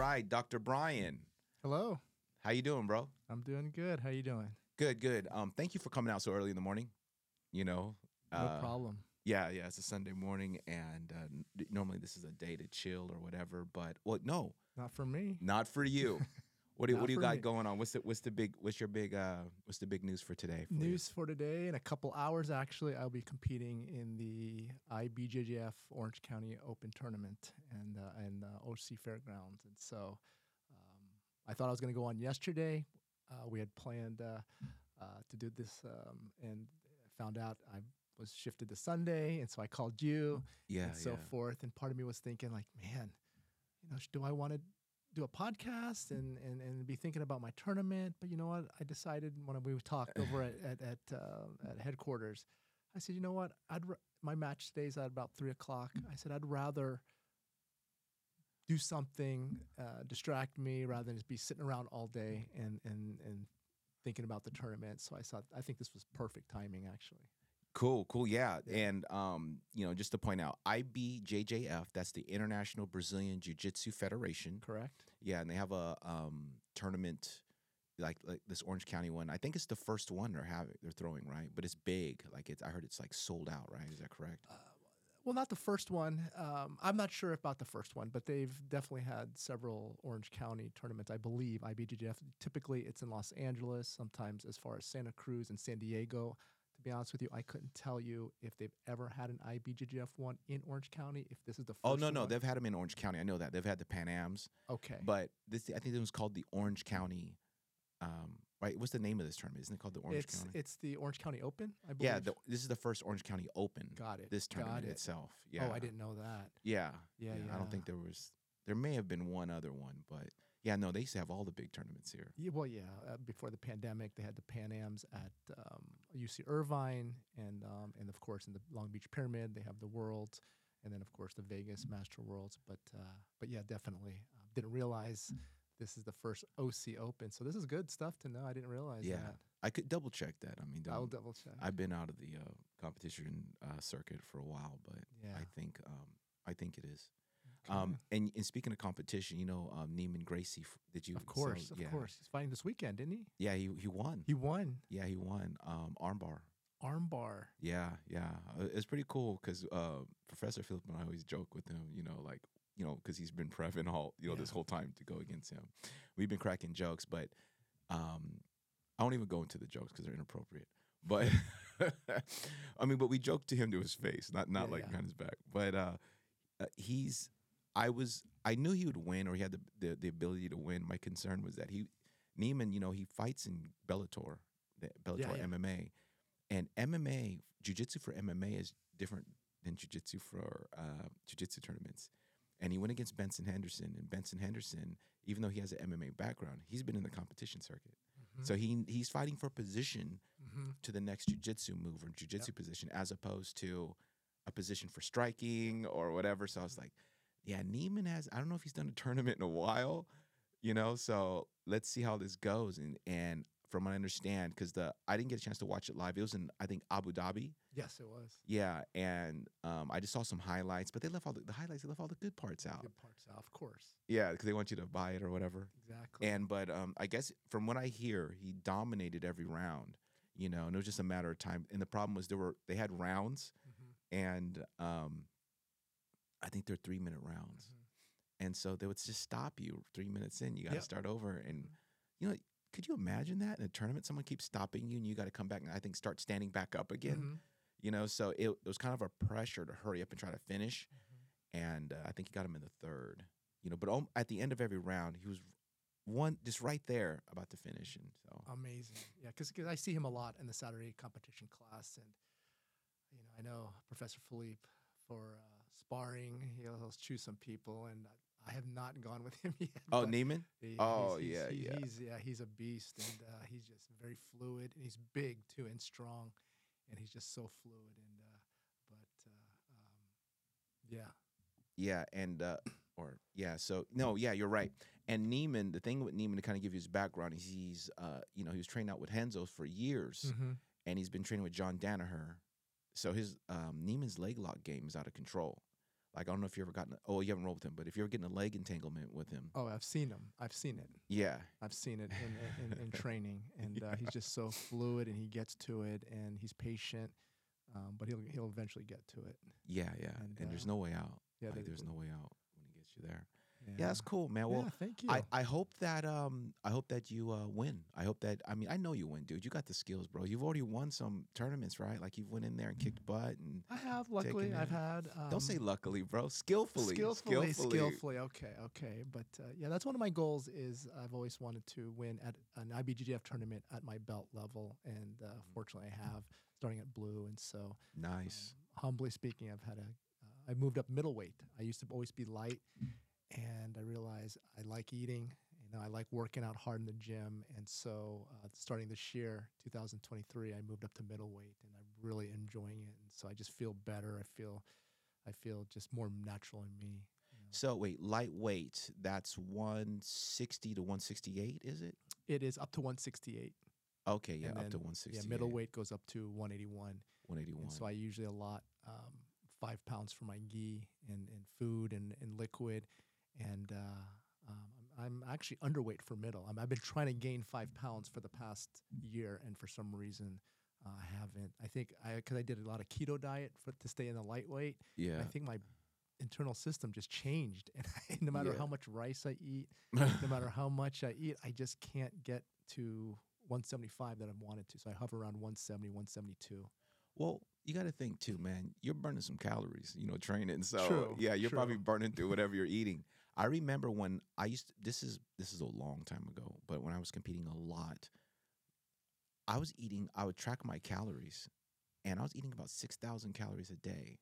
right, Dr. Brian. Hello. How you doing, bro? I'm doing good. How you doing? Good, good. Um, thank you for coming out so early in the morning. You know, No uh, problem. Yeah, yeah. It's a Sunday morning, and uh, normally this is a day to chill or whatever. But well, no, Not for me. not for you. What do, Not what do you got me. going on? What's the what's the big what's your big uh what's the big news for today? For you? News for today. In a couple hours, actually, I'll be competing in the IBJJF Orange County Open Tournament and uh, and uh, OC Fairgrounds. And so, um, I thought I was going to go on yesterday. Uh, we had planned uh, uh, to do this, um, and found out I was shifted to Sunday, and so I called you. Yeah, and so yeah. forth. And part of me was thinking, like, man, you know, do I want to do a podcast and, and and be thinking about my tournament? But you know what? I decided when we talked over at at at, uh, at headquarters, I said, you know what? I'd my match today's at about three o'clock. I said I'd rather do something uh, distract me rather than just be sitting around all day and and and thinking about the tournament. So I thought I think this was perfect timing, actually. Cool, cool, yeah. And um, you know, just to point out, IBJJF, that's the International Brazilian Jiu Jitsu Federation. Correct. Yeah, and they have a um tournament like like this Orange County one. I think it's the first one they're having they're throwing, right? But it's big. Like it's I heard it's like sold out, right? Is that correct? Well, not the first one. Um, I'm not sure about the first one, but they've definitely had several Orange County tournaments. I believe IBJJF. Typically, it's in Los Angeles. Sometimes as far as Santa Cruz and San Diego. To be honest with you, I couldn't tell you if they've ever had an IBJJF one in Orange County. If this is the first. oh no, no, they've had them in Orange County. I know that they've had the Pan Ams, okay. but this I think it was called the Orange County. Um, right? What's the name of this tournament? Isn't it called the Orange it's County? it's the Orange County Open. I believe. yeah, the, this is the first Orange County Open. Got it, This tournament it. itself. Yeah. Oh, I didn't know that. Yeah, Yeah, I yeah. don't think there was. There may have been one other one, but yeah, no, they used to have all the big tournaments here. Yeah, well, yeah. Uh, before the pandemic, they had the Pan Am's at um, UC Irvine, and um, and of course in the Long Beach Pyramid, they have the Worlds, and then of course the Vegas Master Worlds. But uh, but yeah, definitely uh, didn't realize this is the first OC Open. So this is good stuff to know. I didn't realize Yeah, that. I could double check that. I mean, I'll double check. I've been out of the uh, competition uh, circuit for a while, but Yeah. I think um, I think it is. Um, and, and speaking of competition, you know, um, Neiman Gracie. Did you? of course, so- of course. He's fighting this weekend, didn't he? Yeah, he he won. He won yeah, he won. Um, armbar. armbar. Yeah, yeah. Uh, It's pretty cool because uh, Professor Philip and I always joke with him, you know, like, you know, because he's been prepping all, you know, this whole time to go against him. We've been cracking jokes, but um, I won't even go into the jokes because they're inappropriate. But I mean, but we joke to him to his face, not not Yeah, like yeah. behind his back. But uh, uh, he's, I was, I knew he would win or he had the, the the ability to win. My concern was that he, Neiman, you know, he fights in Bellator, the Bellator yeah. MMA, and MMA, jujitsu for MMA is different than jujitsu for uh, jujitsu tournaments. And he went against Benson Henderson, and Benson Henderson, even though he has an MMA background, he's been in the competition circuit. So he he's fighting for position Mm-hmm. to the next jujitsu move or jujitsu position, as opposed to a position for striking or whatever. So I was like, yeah, Neiman has. I don't know if he's done a tournament in a while, you know. So let's see how this goes. And and from what I understand, because the I didn't get a chance to watch it live. It was in I think Abu Dhabi. Yes, it was. Yeah, and um, I just saw some highlights, but they left all the, the highlights. They left all the good parts out. Good parts out, of course. Yeah, because they want you to buy it or whatever. Exactly. And but um, I guess from what I hear, he dominated every round. You know, and it was just a matter of time. And the problem was there were they had rounds, Mhm. and um, I think they're three minute rounds, Mhm. and so they would just stop you three minutes in. You got to Yep. start over, and Mhm. you know, could you imagine that in a tournament? Someone keeps stopping you, and you got to come back and I think start standing back up again. Mhm. You know, so it, it was kind of a pressure to hurry up and try to finish, Mhm. and uh, I think he got him in the third. You know, but at the end of every round, he was one just right there about to finish, and so Amazing. Yeah, because I see him a lot in the Saturday competition class, and you know I know Professor Philippe for uh, sparring. He'll, choose some people, and I, have not gone with him yet. oh Neiman, he- oh, he's- yeah, he's, yeah. He's yeah, he's a beast, and uh, he's just very fluid, and he's big too and strong, and he's just so fluid. And uh, but uh, um, yeah, yeah, and uh, or yeah, so no, yeah, you're right. And Neiman, the thing with Neiman to kind of give you his background is he's uh, you know he was trained out with Renzo for years, Mhm. and he's been training with John Danaher. So his um, Neiman's leg lock game is out of control. Like I don't know if you ever gotten. Oh, you haven't rolled with him, but if you're getting a leg entanglement with him, Oh, I've seen him. I've seen it. yeah, I've seen it in, in, in training, and uh, he's just so fluid, and he gets to it, and he's patient, um, but he'll he'll eventually get to it. yeah, yeah, And, and, there's uh, no way out. Yeah, like, there's no way out when he gets you there. Yeah, that's cool, man. Well, yeah, thank you. I, I hope that um I hope that you uh win. I hope that I mean I know you win, dude. You got the skills, bro. You've already won some tournaments, right? Like you've went in there and kicked butt and I have luckily I've had um, don't say luckily, bro. Skillfully, skillfully, skillfully. Okay, okay, but uh, yeah, that's one of my goals. Is I've always wanted to win at an IBJJF tournament at my belt level, and uh, Mm-hmm. fortunately, I have starting at blue, and so Nice. um, humbly speaking, I've had a uh, I moved up middleweight. I used to always be light, and I realized I like eating. You know, I like working out hard in the gym, and so uh, starting this year, 2023, I moved up to middleweight, and I'm really enjoying it. And so I just feel better. I feel, I feel just more natural in me. you know. So wait, lightweight, that's 160 to 168, is it? It is up to 168. Okay, yeah, and up to then, 168. Yeah, middleweight goes up to 181. 181. And so I usually allot um, five pounds for my gi and, and food and, and liquid. And uh, um, I'm actually underweight for middle. i I've been trying to gain five pounds for the past year, and for some reason, uh, I haven't. I think I because I did a lot of keto diet for to stay in the lightweight. yeah. I think my internal system just changed, and I, no matter Yeah. how much rice I eat, no matter how much I eat, I just can't get to 175 that I wanted to. So I hover around 170, 172. Well, you got to think too, man. You're burning some calories, you know, training. So True, yeah, you're probably burning through whatever you're eating. I remember when I used to, this is this is a long time ago, but when I was competing a lot, I was eating. I would track my calories, and I was eating about six thousand calories a day,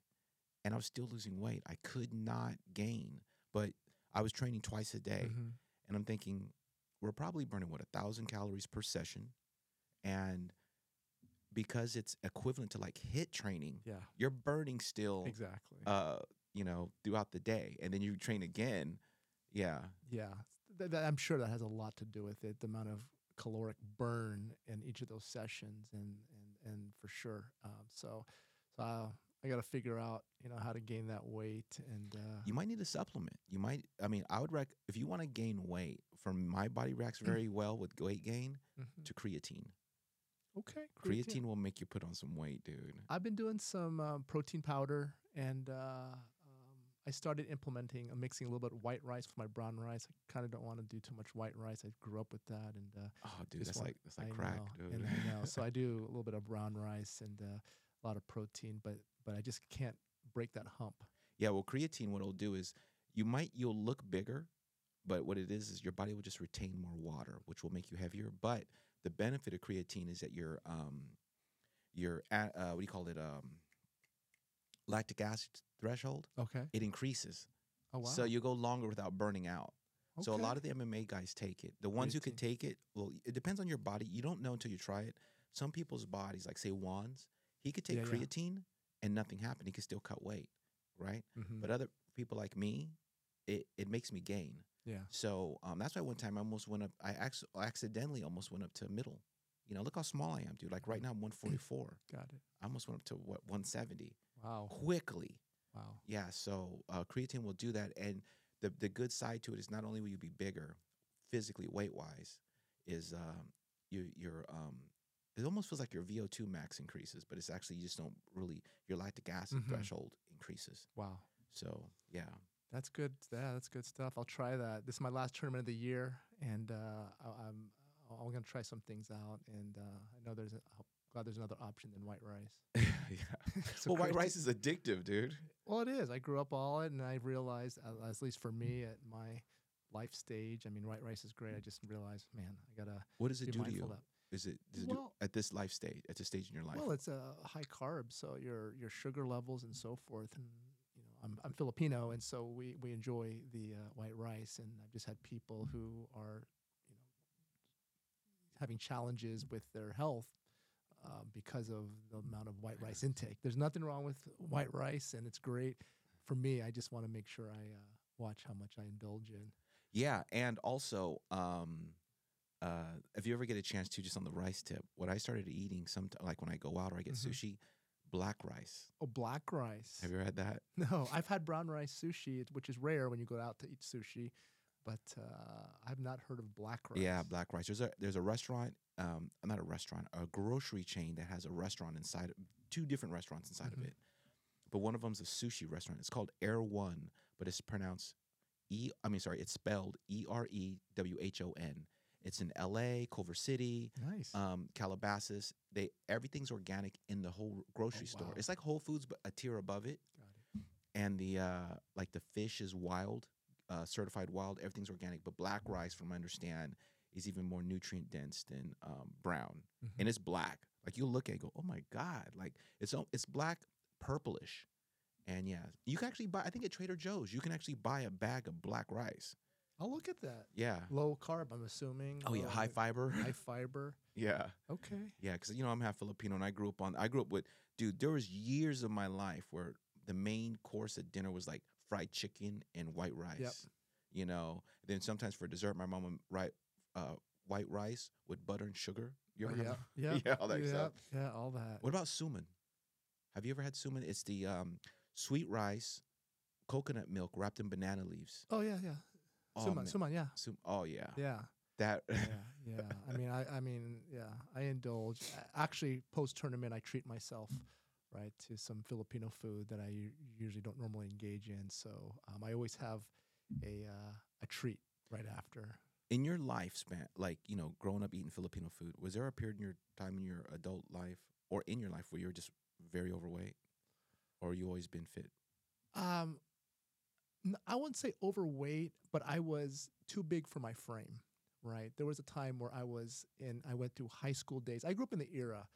and I was still losing weight. I could not gain, but I was training twice a day, Mhm. and I'm thinking we're probably burning what a thousand calories per session, and because it's equivalent to like HIIT training, Yeah, you're burning still, exactly. uh, you know, throughout the day, and then you train again. Yeah, yeah, th- th- I'm sure that has a lot to do with it. The amount of caloric burn in each of those sessions, and and and for sure. Um, so, so uh, I got to figure out, you know, how to gain that weight. And uh, you might need a supplement. You might. I mean, I would rec if you want to gain weight. From my body reacts very well with weight gain mhm. to creatine. okay, Creatine will make you put on some weight, dude. I've been doing some um, protein powder, and uh, I started implementing, uh, mixing a little bit of white rice with my brown rice. I kind of don't want to do too much white rice. I grew up with that, and uh, Oh, dude, that's want- like that's like I crack, know, dude. And I know. So I do a little bit of brown rice and uh, a lot of protein, but but I just can't break that hump. Yeah, well, creatine, what it'll do is you might you'll look bigger, but what it is is your body will just retain more water, which will make you heavier. But the benefit of creatine is that your um your uh, what do you call it um lactic acid threshold Okay. it increases, Oh wow. so you go longer without burning out. Okay. So a lot of the MMA guys take it. The ones who could take it, well, it depends on your body. You don't know until you try it. Some people's bodies, like say Juan's, he could take Yeah, yeah. creatine and nothing happened. He could still cut weight, right? Mhm. But other people like me, it, it makes me gain. yeah. So um, that's why one time I almost went up. I ac- accidentally almost went up to middle. You know, look how small I am, dude. Like right now, I'm 144. Got it. I almost went up to what 170 Wow. quickly. Wow. Yeah. So uh, creatine will do that, and the the good side to it is not only will you be bigger, physically weight wise, is um, you your um. It almost feels like your VO2 max increases, but it's actually you just don't really your lactic acid Mhm. threshold increases. Wow. So yeah, That's good. Yeah, that's good stuff. I'll try that. This is my last tournament of the year, and uh, I, I'm I'm gonna try some things out. And uh, I know there's a, glad there's another option than white rice. yeah. So well, white rice is addictive, dude. Well, it is. I grew up all it, and I realized, at least for me, at my life stage, I mean, white rice is great. I just realized, man, I gotta What does it do to you? of. Is it, does it do, at this life stage, at this stage in your life? Well, it's a high carb, so your your sugar levels and so forth. And you know, I'm I'm Filipino, and so we we enjoy the uh, white rice. And I've just had people who are, you know, having challenges with their health uh, because of the amount of white rice intake. There's nothing wrong with white rice, and it's great. For me, I just want to make sure I uh, watch how much I indulge in. yeah, and also, um, uh, if you ever get a chance to, just on the rice tip, what I started eating, some like when I go out or I get Mhm. sushi, black rice. Oh, black rice. Have you ever had that? No, I've had brown rice sushi, which is rare when you go out to eat sushi, but uh, I've not heard of black rice. Yeah, black rice. There's a there's a restaurant, um, not a restaurant, a grocery chain that has a restaurant inside, two different restaurants inside Mhm. of it. But one of them's a sushi restaurant. It's called Erewhon, but it's pronounced E. I mean, sorry, it's spelled E R E W H O N. It's in L.A., Culver City, Nice. um, Calabasas. They everything's organic in the whole grocery store. wow. It's like Whole Foods, but a tier above it. Got it. And the uh, like the fish is wild, uh, certified wild. Everything's organic. But black rice, from I understand, is even more nutrient dense than um, brown, Mhm. and it's black. Like you look at it, and go, oh my god! Like it's it's black purplish, and yeah, you can actually buy. I think at Trader Joe's, you can actually buy a bag of black rice. I'll look at that. Yeah. Low carb, I'm assuming. Oh yeah, low- high fiber. High fiber. yeah. Okay. Yeah, because you know I'm half Filipino, and I grew up on. I grew up with, dude. There was years of my life where the main course at dinner was like fried chicken and white rice. You know, then sometimes for dessert, my mom would write uh, white rice with butter and sugar. You ever yeah. Yeah. Yeah, all that yeah. stuff. Yeah, all that. What about suman? Have you ever had suman? It's the um, sweet rice, coconut milk wrapped in banana leaves. Oh yeah, yeah. Oh, Suman, man. suman, yeah. Sum- oh yeah, Yeah. that. yeah, yeah. I mean, I, I mean, yeah. I indulge. Actually, post tournament, I treat myself, right, to some Filipino food that I usually don't normally engage in. So um, I always have a uh, a treat right after. in your lifespan, like you know, growing up eating Filipino food, was there a period in your time in your adult life or in your life where you were just very overweight, or you always been fit? Um, I wouldn't say overweight, but I was too big for my frame. Right. There was a time where I was in. I went through high school days. I grew up in the era,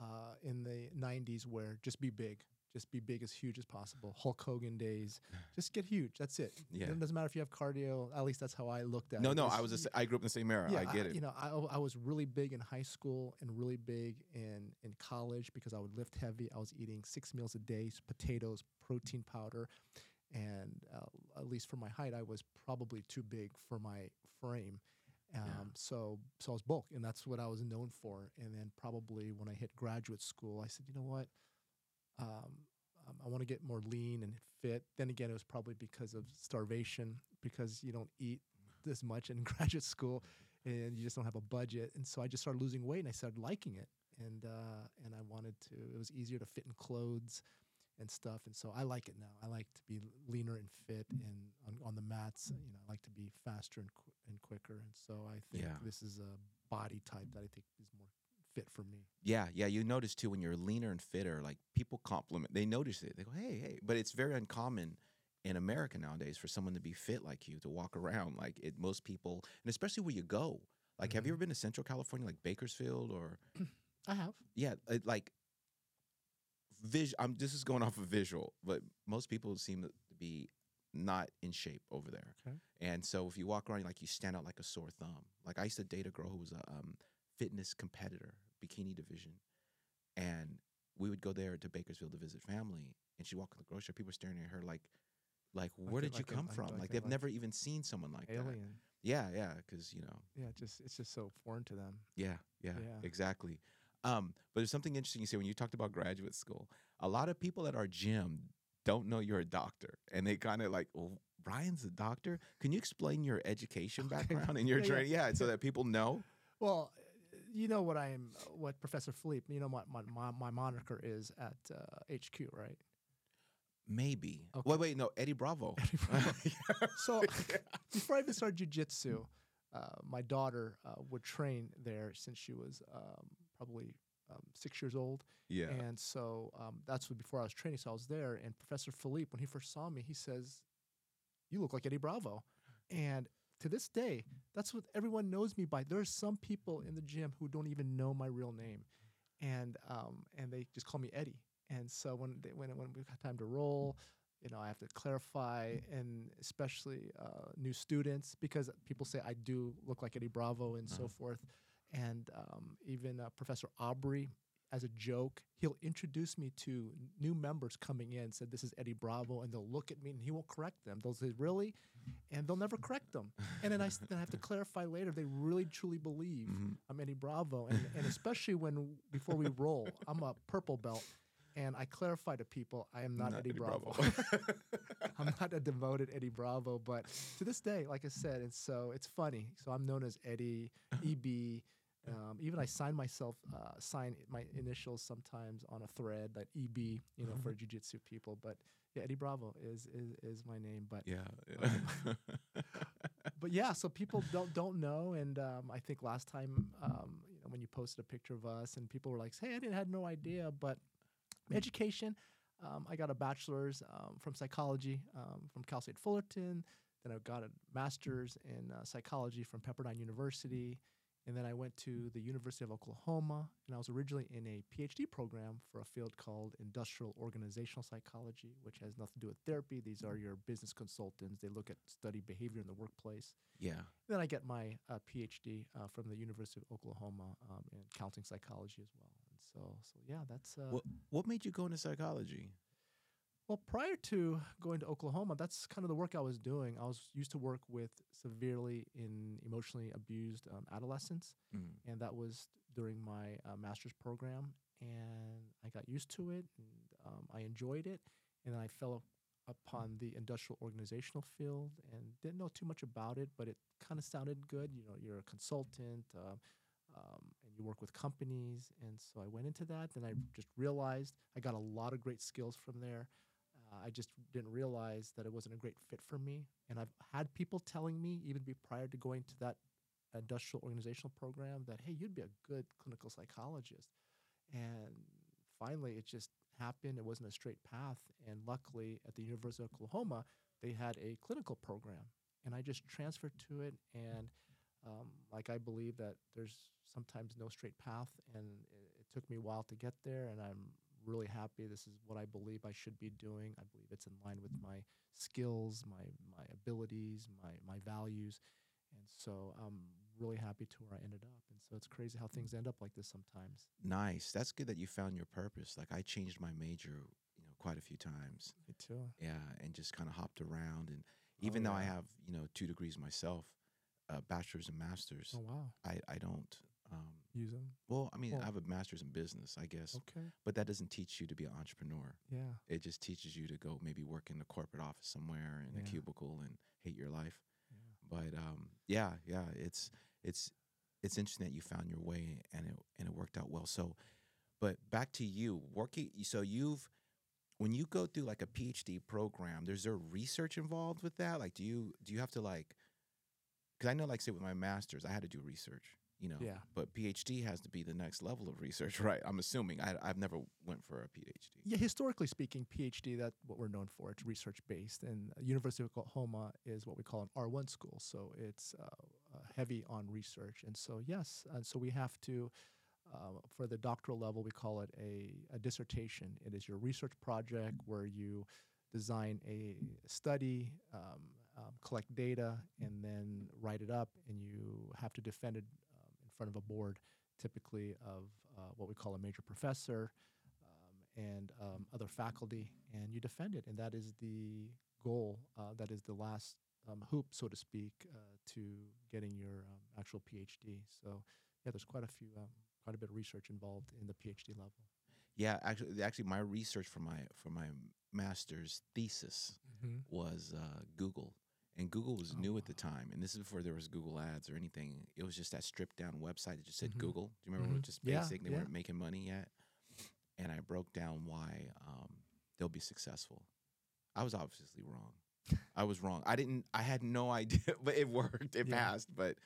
uh, in the '90s, where just be big, just be big as huge as possible. Hulk Hogan days, just get huge. That's it. Yeah. It doesn't matter if you have cardio. At least that's how I looked at No, it. no, Just I was. A, y- s- I grew up in the same era. I get I- it. You know, I, I was really big in high school and really big in in college because I would lift heavy. I was eating six meals a day, potatoes, protein powder, and uh, at least for my height, I was probably too big for my frame. Um, Yeah. So, so I was bulk, and that's what I was known for. And then probably when I hit graduate school, I said, you know what, um, um, I want to get more lean and fit. Then again, it was probably because of starvation, because you don't eat this much in graduate school, and you just don't have a budget. And so I just started losing weight, and I started liking it. And uh, and I wanted to. It was easier to fit in clothes and stuff. And so I like it now. I like to be leaner and fit, and on, on the mats, you know, I like to be faster and and quicker. And so I think Yeah. this is a body type that I think is more fit for me. Yeah, yeah. You notice too when you're leaner and fitter, like people compliment. They notice it. They go, "Hey, hey!" But it's very uncommon in America nowadays for someone to be fit like you to walk around. Like it, most people, and especially where you go. Like, have you Mhm. ever been to Central California, like Bakersfield, or I have. yeah, it, like vis. I'm this is going off of visual, but most people seem to be not in shape over there. Okay. And so if you walk around, like you stand out like a sore thumb. Like I used to date a girl who was a um, fitness competitor, bikini division, and we would go there to Bakersfield to visit family. And she walked in the grocery, store, people were staring at her like, like, where a- did you like come like- from? like Like, they've like never even seen someone like that. Alien. Yeah, yeah, because you know, Yeah, just it's just so foreign to them. yeah, yeah, Yeah. exactly. Um, but there's something interesting you say when you talked about graduate school. A lot of people at our gym don't know you're a doctor, and they kind of like, "Well, Brian's a doctor." Can you explain your education background and your Yeah, training? Yeah, so that people know. Well, you know what I am, what Professor Philippe, you know what my, my, my moniker is at uh, HQ, right? Maybe. Okay. Wait, wait, no, Eddie Bravo. Eddie Bravo. So before I even started jujitsu, uh, my daughter uh, would train there since she was um, probably um, six years old. yeah. And so um, that's what before I was training. So I was there, and Professor Philippe, when he first saw me, he says, "You look like Eddie Bravo," and to this day, that's what everyone knows me by. There are some people in the gym who don't even know my real name, and um, and they just call me Eddie. And so when they, when when we got time to roll, you know, I have to clarify, and especially uh, new students because people say I do look like Eddie Bravo and so Uh-huh. forth. And um, even uh, Professor Aubrey, as a joke, he'll introduce me to new members coming in. Said this is Eddie Bravo, and they'll look at me and he won't correct them. They'll say really, and they'll never correct them. And then I, then I have to clarify later. They really truly believe Mhm. I'm Eddie Bravo, and, and especially when before we roll, I'm a purple belt, And I clarify to people, I am not, Not Eddie, Eddie Bravo. Bravo. I'm not a devoted Eddie Bravo, but to this day, like I said, it's so it's funny. So I'm known as Eddie, EB. Um, even I sign myself, uh, sign my initials sometimes on a thread, that EB, you know, for jujitsu people. But yeah, Eddie Bravo is is, is my name. But yeah. yeah. but yeah, so people don't don't know, and um, I think last time, um, you know, when you posted a picture of us, and people were like, "Hey, I didn't had no idea," but education. Um, I got a bachelor's um, from psychology um, from Cal State Fullerton. Then I got a master's in uh, psychology from Pepperdine University. And then I went to the University of Oklahoma, and I was originally in a PhD program for a field called industrial organizational psychology, which has nothing to do with therapy. These are your business consultants. They look at study behavior in the workplace. yeah. Then I get my uh, PhD uh, from the University of Oklahoma um, in counseling psychology as well. And so, so yeah, that's uh, What What made you go into psychology? Well, prior to going to Oklahoma, that's kind of the work I was doing. I was used to work with severely in emotionally abused um, adolescents, Mm. and that was during my uh, master's program. And I got used to it, and um, I enjoyed it. And then I fell up- upon the industrial organizational field and didn't know too much about it, but it kind of sounded good. You know, you're a consultant. Um, um, and you work with companies, and so I went into that. Then I just realized I got a lot of great skills from there. Uh, I just didn't realize that it wasn't a great fit for me. And I've had people telling me, even prior to going to that industrial organizational program, that hey, you'd be a good clinical psychologist. And finally, it just happened. It wasn't a straight path. And luckily, at the University of Oklahoma, they had a clinical program, and I just transferred to it. And um, like I believe that there's sometimes no straight path, and it, it took me a while to get there, and I'm really happy. This is what I believe I should be doing. I believe it's in line with my skills, my my abilities, my my values, and so I'm really happy to where I ended up. And so it's crazy how things end up like this sometimes. Nice. That's good that you found your purpose. Like I changed my major, you know, quite a few times. Me too. Yeah, and just kind of hopped around. And even though I have, you know, two degrees myself, uh, bachelor's and masters, Oh wow, I I don't. Um, use them. well, I mean, Well- I have a master's in business, I guess, Okay. but that doesn't teach you to be an entrepreneur. Yeah. It just teaches you to go maybe work in a corporate office somewhere in a cubicle and hate your life. Yeah. But um, yeah, yeah, it's it's it's interesting that you found your way and it and it worked out well. So, but back to you working. So you've when you go through like a PhD program, there's there research involved with that? Like, do you do you have to like? Because I know, like, say with my master's, I had to do research. You know, Yeah. But PhD has to be the next level of research, right? I'm assuming. I I've never went for a PhD. Yeah, historically speaking, PhD that's what we're known for. It's research based, and University of Oklahoma is what we call an R1 school, so it's uh, uh, heavy on research. And so yes, and so we have to. Uh, for the doctoral level, we call it a, a dissertation. It is your research project where you design a study, um, um, collect data, and then write it up, and you have to defend it front of a board, typically of uh, what we call a major professor um, and um, other faculty, and you defend it. And that is the goal. Uh, that is the last um, hoop, so to speak, uh, to getting your um, actual PhD. So, yeah, there's quite a few, um, quite a bit of research involved in the PhD level. Yeah, actually, actually, my research for my for my master's thesis Mm-hmm. was uh, Google, and Google was Oh, new at the time, and this is before there was Google Ads or anything. It was just that stripped down website that just said Mhm. Google. Do you remember? when It was just Yeah, basic. They yeah. weren't making money yet, and I broke down why um, they'll be successful. I was obviously wrong. I was wrong. I didn't. I had no idea, but it worked. It Yeah. passed, but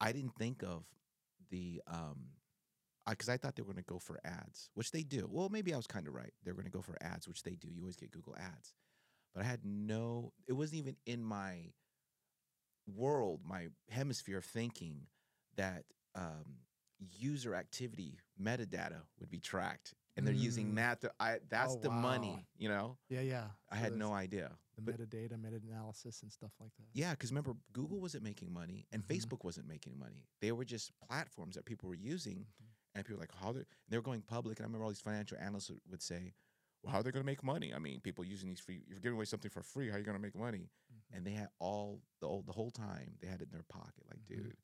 I didn't think of the um, because I, thought they were going to go for ads, which they do. Well, maybe I was kind of right. They're going to go for ads, which they do. You always get Google ads, but I had no. It wasn't even in my world, my hemisphere of thinking that um, user activity metadata would be tracked, and they're using Mm. that. To, I that's Oh, the money. You know, Yeah, yeah. I had no idea. the but- metadata, meta analysis, and stuff like that. Yeah, because remember, Google wasn't making money and Mhm. Facebook wasn't making money. They were just platforms that people were using, Mhm. and people were like, how they they were going public. And I remember all these financial analysts would say, "Well, how are they going to make money? I mean, people using these free. You're giving away something for free. How are you going to make money?" Mhm. And they had all the whole, the whole time they had it in their pocket. Like, Mhm. dude,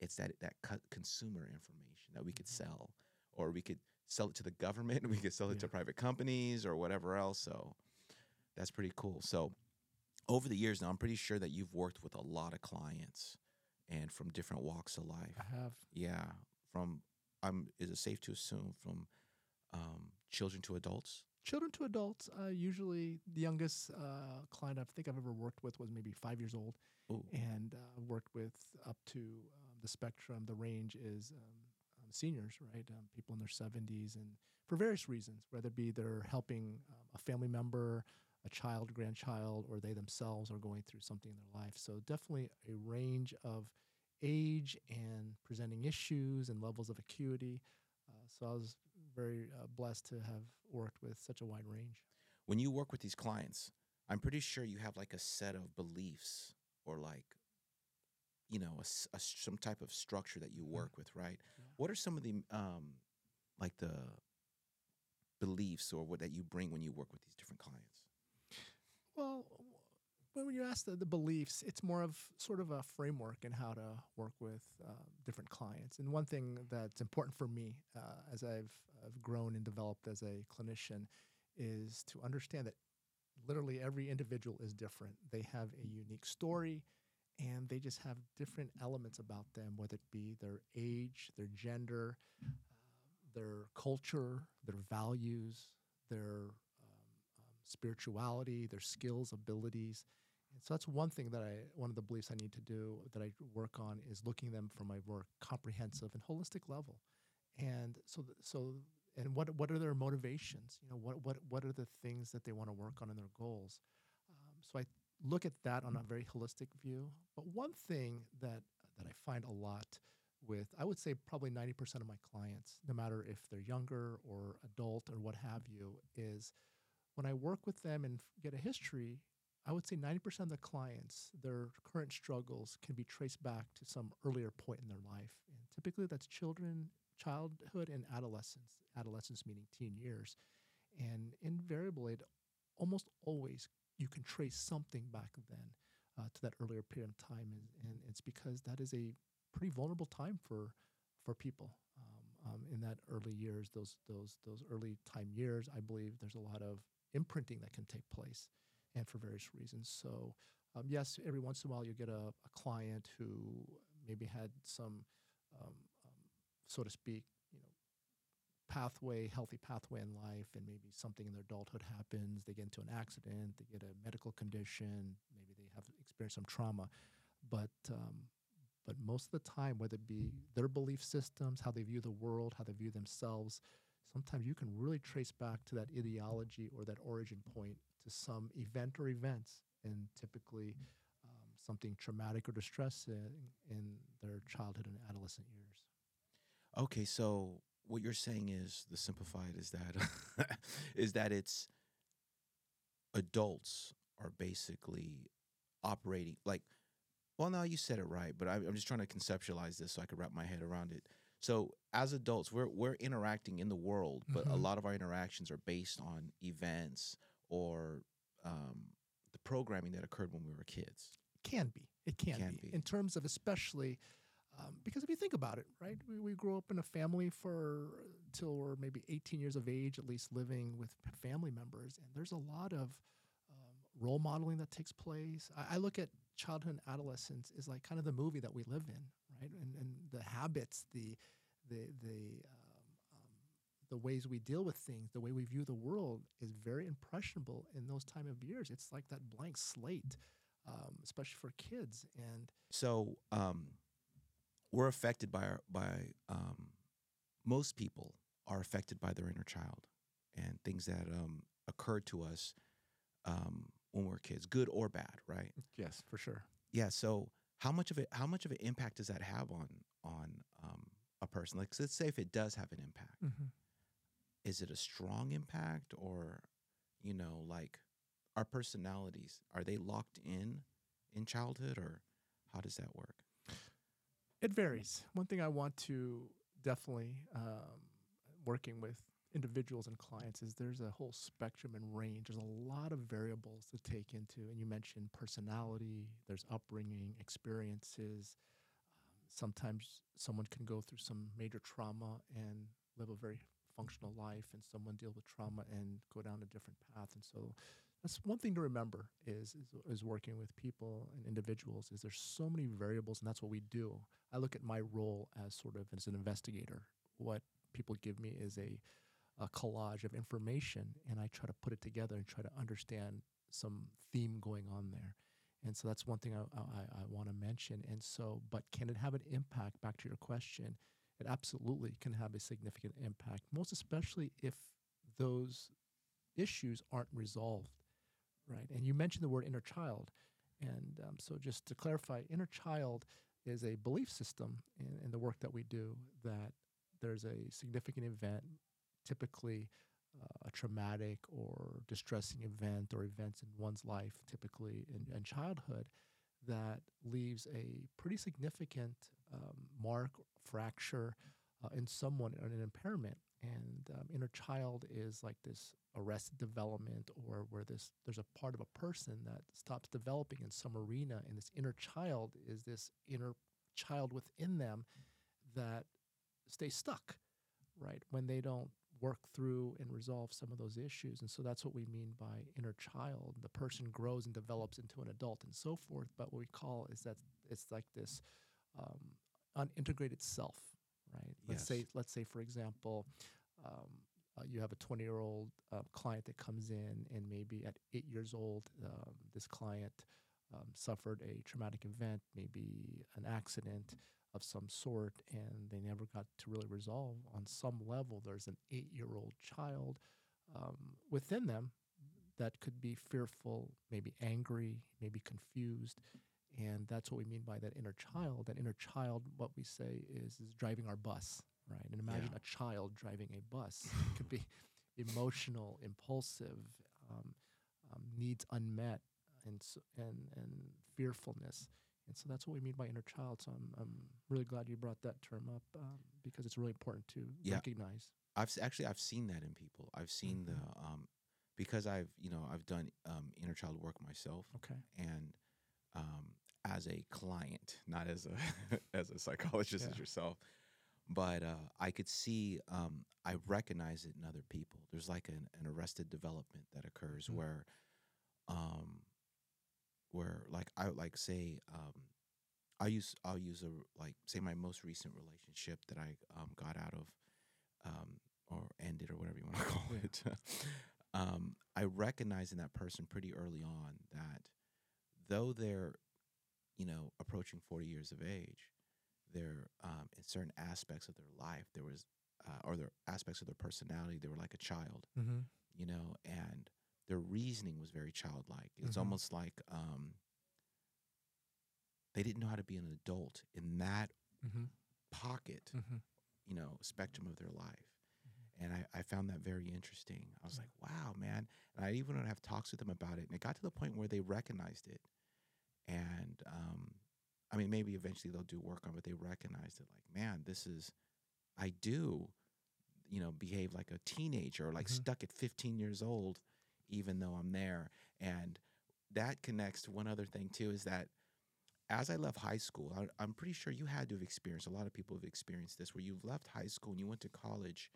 it's that that co- consumer information that we could Mhm. sell, or we could sell it to the government. We could sell it to private companies or whatever else. So that's pretty cool. So over the years now, I'm pretty sure that you've worked with a lot of clients and from different walks of life. I have. Yeah, from I'm is it safe to assume from um, children to adults? Children to adults, uh, usually the youngest uh, client I think I've ever worked with was maybe five years old, Ooh. and uh, worked with up to um, the spectrum. The range is um, um, seniors, right? Um, people in their 70s, and for various reasons, whether it be they're helping um, a family member, a child, grandchild, or they themselves are going through something in their life. So definitely a range of age and presenting issues and levels of acuity. Uh, so I was very uh, blessed to have worked with such a wide range. When you work with these clients, I'm pretty sure you have like a set of beliefs or like you know a a some type of structure that you work with, right? Yeah. What are some of the um like the beliefs or what that you bring when you work with these different clients? Well, w- when you ask the, the beliefs, it's more of sort of a framework in how to work with uh, different clients. And one thing that's important for me uh, as I've, I've grown and developed as a clinician is to understand that literally every individual is different. They have a unique story and they just have different elements about them, whether it be their age, their gender, uh, their culture, their values, their um, um, spirituality, their skills, abilities. And so that's one thing that I, one of the beliefs I need to do that I work on is looking them from my work comprehensive and holistic level. And so, so, and what, what are their motivations? You know, what, what, what are the things that they want to work on in their goals? Um, so I look at that on a very holistic view. But one thing that, that I find a lot with, I would say probably 90% of my clients, no matter if they're younger or adult or what have you, is when I work with them and get a history, I would say 90% of the clients, their current struggles can be traced back to some earlier point in their life. And typically that's children, childhood, and adolescence, adolescence meaning teen years. And invariably, it almost always you can trace something back then uh, to that earlier period of time. And, and it's because that is a pretty vulnerable time for, for people. Um, um, in that early years, those those those early time years, I believe there's a lot of imprinting that can take place and for various reasons. So, um, yes, every once in a while you get a, a client who maybe had some, um, so to speak, you know, pathway, healthy pathway in life, and maybe something in their adulthood happens. They get into an accident, they get a medical condition, maybe they have experienced some trauma, but um, but most of the time, whether it be their belief systems, how they view the world, how they view themselves, sometimes you can really trace back to that ideology or that origin point to some event or events, and typically um, something traumatic or distressing in their childhood and adolescent years. Okay, so what you're saying is the simplified is that is that it's adults are basically operating like well now you said it right but I, i'm just trying to conceptualize this so i could wrap my head around it so as adults we're we're interacting in the world but a Mhm. lot of our interactions are based on events or um, the programming that occurred when we were kids Can be. It can, Can be. be. In terms of especially um, because if you think about it, right? We, we grew up in a family for till we're maybe 18 years of age, at least living with family members, and there's a lot of um, role modeling that takes place. I, I look at childhood and adolescence is like kind of the movie that we live in, right? And, and the habits, the the the um, um, the ways we deal with things, the way we view the world is very impressionable in those time of years. It's like that blank slate, um, especially for kids. And so um, we're affected by our by um, most people are affected by their inner child and things that um, occurred to us um, when we were kids, good or bad, right? yes, for sure. Yeah. So how much of it? How much of an impact does that have on on um, a person? Like, let's say if it does have an impact, Mm-hmm. is it a strong impact or, you know, like our personalities are they locked in in childhood or how does that work? It varies. One thing I want to definitely um, working with individuals and clients is there's a whole spectrum and range. There's a lot of variables to take into, and you mentioned personality. There's upbringing, experiences. Um, sometimes someone can go through some major trauma and live a very functional life and someone deal with trauma and go down a different path. And so that's one thing to remember is, is is working with people and individuals is there's so many variables and that's what we do. I look at my role as sort of as an investigator. What people give me is a a collage of information and I try to put it together and try to understand some theme going on there. And so that's one thing I, I, I want to mention. And so, but can it have an impact? Back to your question, it absolutely can have a significant impact, most especially if those issues aren't resolved, right? And you mentioned the word inner child. And um, so, just to clarify, inner child is a belief system in, in the work that we do that there's a significant event, typically uh, a traumatic or distressing event or events in one's life, typically in, in childhood, that leaves a pretty significant um, mark, fracture uh, in someone, an impairment. And um, inner child is like this arrested development, or where this there's a part of a person that stops developing in some arena, and this inner child is this inner child within them that stays stuck, right? When they don't work through and resolve some of those issues. And so that's what we mean by inner child. The person grows and develops into an adult and so forth. But what we call is that it's like this um, unintegrated self, right? Let's Yes. say, let's say, for example, um, uh, you have a 20 year old uh, client that comes in, and maybe at eight years old, um, this client um, suffered a traumatic event, maybe an accident of some sort, and they never got to really resolve. On some level, there's an eight year old child um, within them that could be fearful, maybe angry, maybe confused. And that's what we mean by that inner child. That inner child, what we say is, is driving our bus, right? And imagine Yeah. a child driving a bus. it could be emotional, impulsive, um, um, needs unmet, and, and and fearfulness. And so that's what we mean by inner child. So I'm, I'm really glad you brought that term up um, because it's really important to Yeah. recognize. I've actually I've seen that in people. I've seen the um because I've you know I've done um inner child work myself Okay. and um as a client, not as a as a psychologist as yourself, but uh, I could see um I recognize it in other people. There's like an, an arrested development that occurs Mhm. where um where like I would like say um I use I'll use a like say my most recent relationship that I um got out of um or ended or whatever you want to call Yeah. it. um I recognize in that person pretty early on that though they're you know approaching 40 years of age they're um in certain aspects of their life there was uh, or their aspects of their personality they were like a child Mm-hmm. you know, and their reasoning was very childlike. It's Mhm. almost like um, they didn't know how to be an adult in that Mm-hmm. pocket, Mm-hmm. you know, spectrum of their life. And I, I found that very interesting. I was like, wow, man. And I even would have talks with them about it. And it got to the point where they recognized it. And um, I mean, maybe eventually they'll do work on it, but they recognized it like, man, this is, I do, you know, behave like a teenager or like Mhm. stuck at 15 years old, even though I'm there. And that connects to one other thing too is that as I left high school, I, I'm pretty sure you had to have experienced, a lot of people have experienced this, where you've left high school and you went to college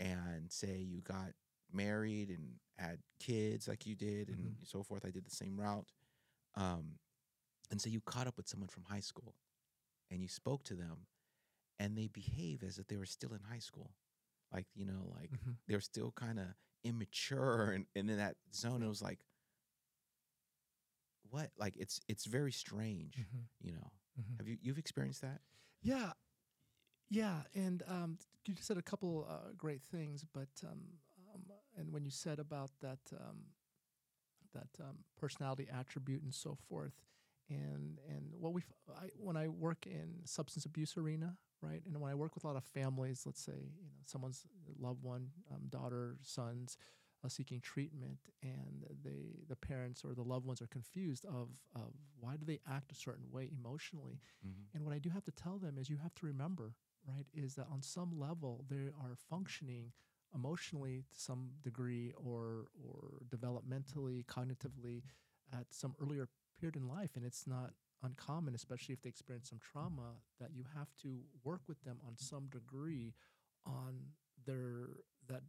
and say you got married and had kids like you did and Mhm. so forth. I did the same route. Um, and so you caught up with someone from high school and you spoke to them and they behave as if they were still in high school. Like, you know, like Mm-hmm. they're still kind of immature and, and in that zone it was like what like it's it's very strange Mm-hmm. you know Mm-hmm. have you you've experienced that Yeah, yeah, and um, you just said a couple uh, great things, but um, um, and when you said about that um, that um, personality attribute and so forth, and and what we I, when I work in substance abuse arena, right, and when I work with a lot of families, let's say you know someone's loved one, um, daughter, sons. Uh, seeking treatment, and they, the parents or the loved ones are confused of, of why do they act a certain way emotionally, and what I do have to tell them is you have to remember, right, is that on some level they are functioning emotionally to some degree or or developmentally, cognitively at some earlier period in life. And it's not uncommon, especially if they experience some trauma, that you have to work with them on some degree on their that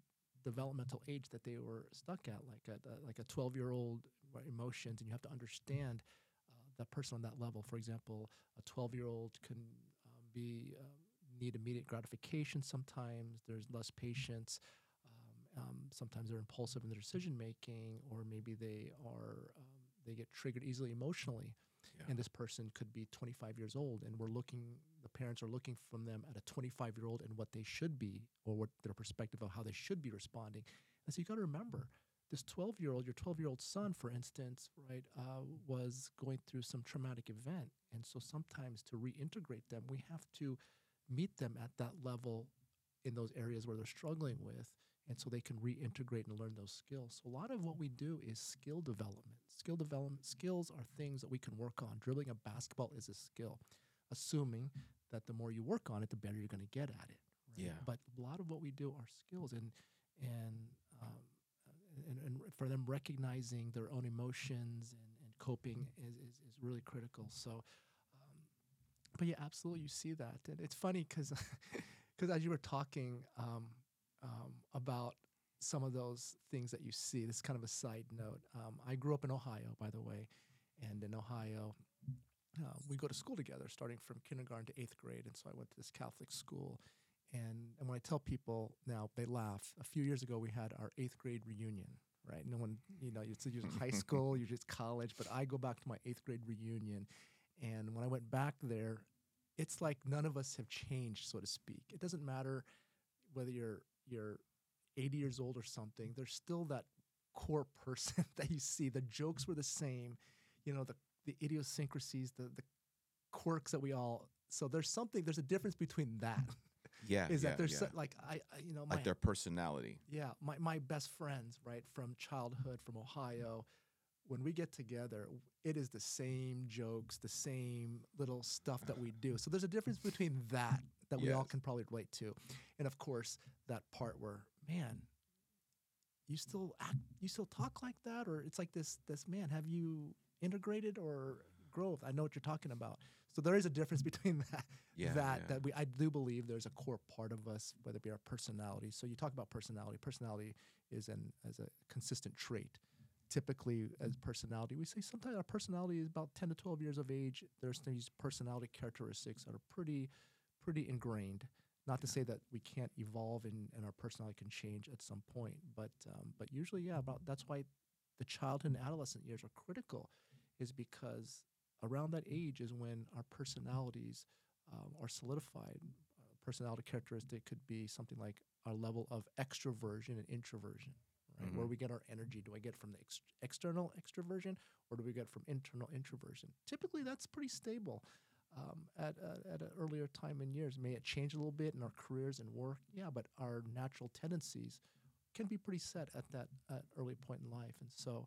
developmental age that they were stuck at, like a, like a 12 year old emotions, and you have to understand uh, that person on that level. For example, a 12 year old can um, be um, need immediate gratification. Sometimes there's less patience. Um, um, sometimes they're impulsive in their decision making, or maybe they are um, they get triggered easily emotionally. Yeah. And this person could be 25 years old, and we're looking. The parents are looking from them at a 25 year old and what they should be, or what their perspective of how they should be responding. And so you got to remember, this 12 year old, your 12 year old son, for instance, right, uh, was going through some traumatic event, and so sometimes to reintegrate them, we have to meet them at that level in those areas where they're struggling with and so they can reintegrate and learn those skills. So a lot of what we do is skill development. Skill development skills are things that we can work on. Dribbling a basketball is a skill, assuming that the more you work on it, the better you're going to get at it. right? Yeah. But a lot of what we do are skills, and and um, and, and for them recognizing their own emotions and, and coping is, is, is really critical. So, but yeah, absolutely, you see that, and it's funny because because as you were talking um, um, about some of those things that you see, this is kind of a side note. Um, I grew up in Ohio, by the way, and in Ohio. Uh, we go to school together, starting from kindergarten to eighth grade, and so I went to this Catholic school. And and when I tell people now, they laugh. A few years ago, we had our eighth grade reunion. Right? No one, you know, it's usually high school, usually it's college, but I go back to my eighth grade reunion, and when I went back there, it's like none of us have changed, so to speak. It doesn't matter whether you're you're 80 years old or something. There's still that core person that you see. The jokes were the same, you know, the the idiosyncrasies, the the quirks that we all. So there's something. There's a difference between that. Yeah. Is yeah, that there's yeah. so- like I, I you know my like their personality. yeah my my best friends right from childhood from Ohio. When we get together, it is the same jokes, the same little stuff that we do. So there's a difference between that that we all can probably relate to, and of course that part where man, you still act, you still talk like that, or it's like this this man. Have you integrated or growth? I know what you're talking about. So there is a difference between that Yeah. that yeah. that we I do believe there's a core part of us, whether it be our personality. So you talk about personality. Personality is an as a consistent trait. Typically, as personality, we say sometimes our personality is about 10 to 12 years of age. There's these personality characteristics that are pretty, pretty ingrained. Not to say that we can't evolve and, and our personality can change at some point, but um, but usually, yeah, about that's why the childhood and adolescent years are critical, is because around that age is when our personalities um, are solidified. Personality characteristic could be something like our level of extroversion and introversion, right? Where Mhm. we get our energy. Do I get from the ex- external extroversion or do we get from internal introversion? Typically, that's pretty stable. Um, at, uh, at an earlier time in years, may it change a little bit in our careers and work? Yeah, but our natural tendencies can be pretty set at that at early point in life, and so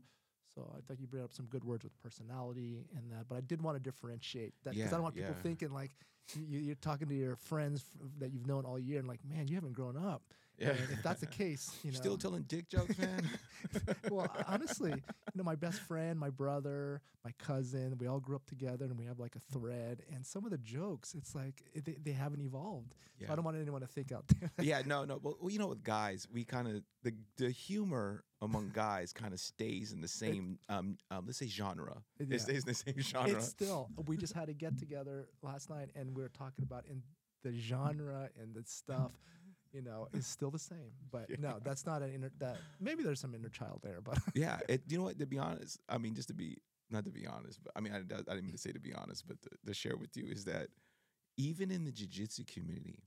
so I thought you brought up some good words with personality and that, but I did want to differentiate that because I don't want people yeah. thinking like you, you're talking to your friends f- that you've known all year and like, man, you haven't grown up. Yeah. And if that's the case, you know, Still telling dick jokes, man. well, honestly, you know, my best friend, my brother, my cousin, we all grew up together and we have like a thread. And some of the jokes, it's like they, they haven't evolved. So Yeah. I don't want anyone to think out there. yeah, no, no. Well, you know, with guys, we kind of the the humor among guys kind of stays in the same um, um let's say genre. Yeah. It stays in the same genre. It's still, we just had a get together last night and we were talking about in the genre and the stuff, you know, is still the same. But no, that's not an inner, that maybe there's some inner child there, but yeah, it, you know what? To be honest, I mean, just to be not to be honest, but I mean, I, I didn't mean to say to be honest, but to, to share with you is that even in the jujitsu community,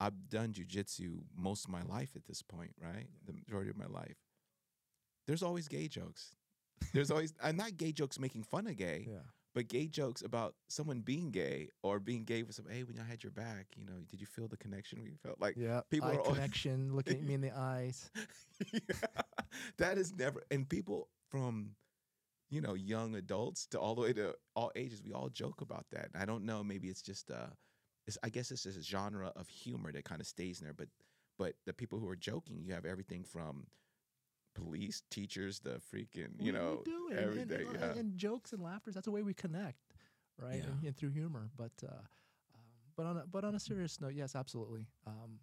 I've done jujitsu most of my life at this point, right? The majority of my life. There's always gay jokes. There's always, and not gay jokes making fun of gay, yeah. But gay jokes about someone being gay or being gay with some. Hey, when I had your back, you know, did you feel the connection we felt? Like, Yeah. people Eye are always- connection, looking at me in the eyes. Yeah. that is never and people from you know young adults to all the way to all ages we all joke about that i don't know maybe it's just uh it's, i guess it's just a genre of humor that kind of stays in there but but the people who are joking you have everything from police teachers the freaking you We- know we do it. and- and, everything and, yeah. and jokes and laughter. That's the way we connect, right? And, Yeah. and through humor. But uh, um, but on a, but on a serious note, yes, absolutely. Um, um,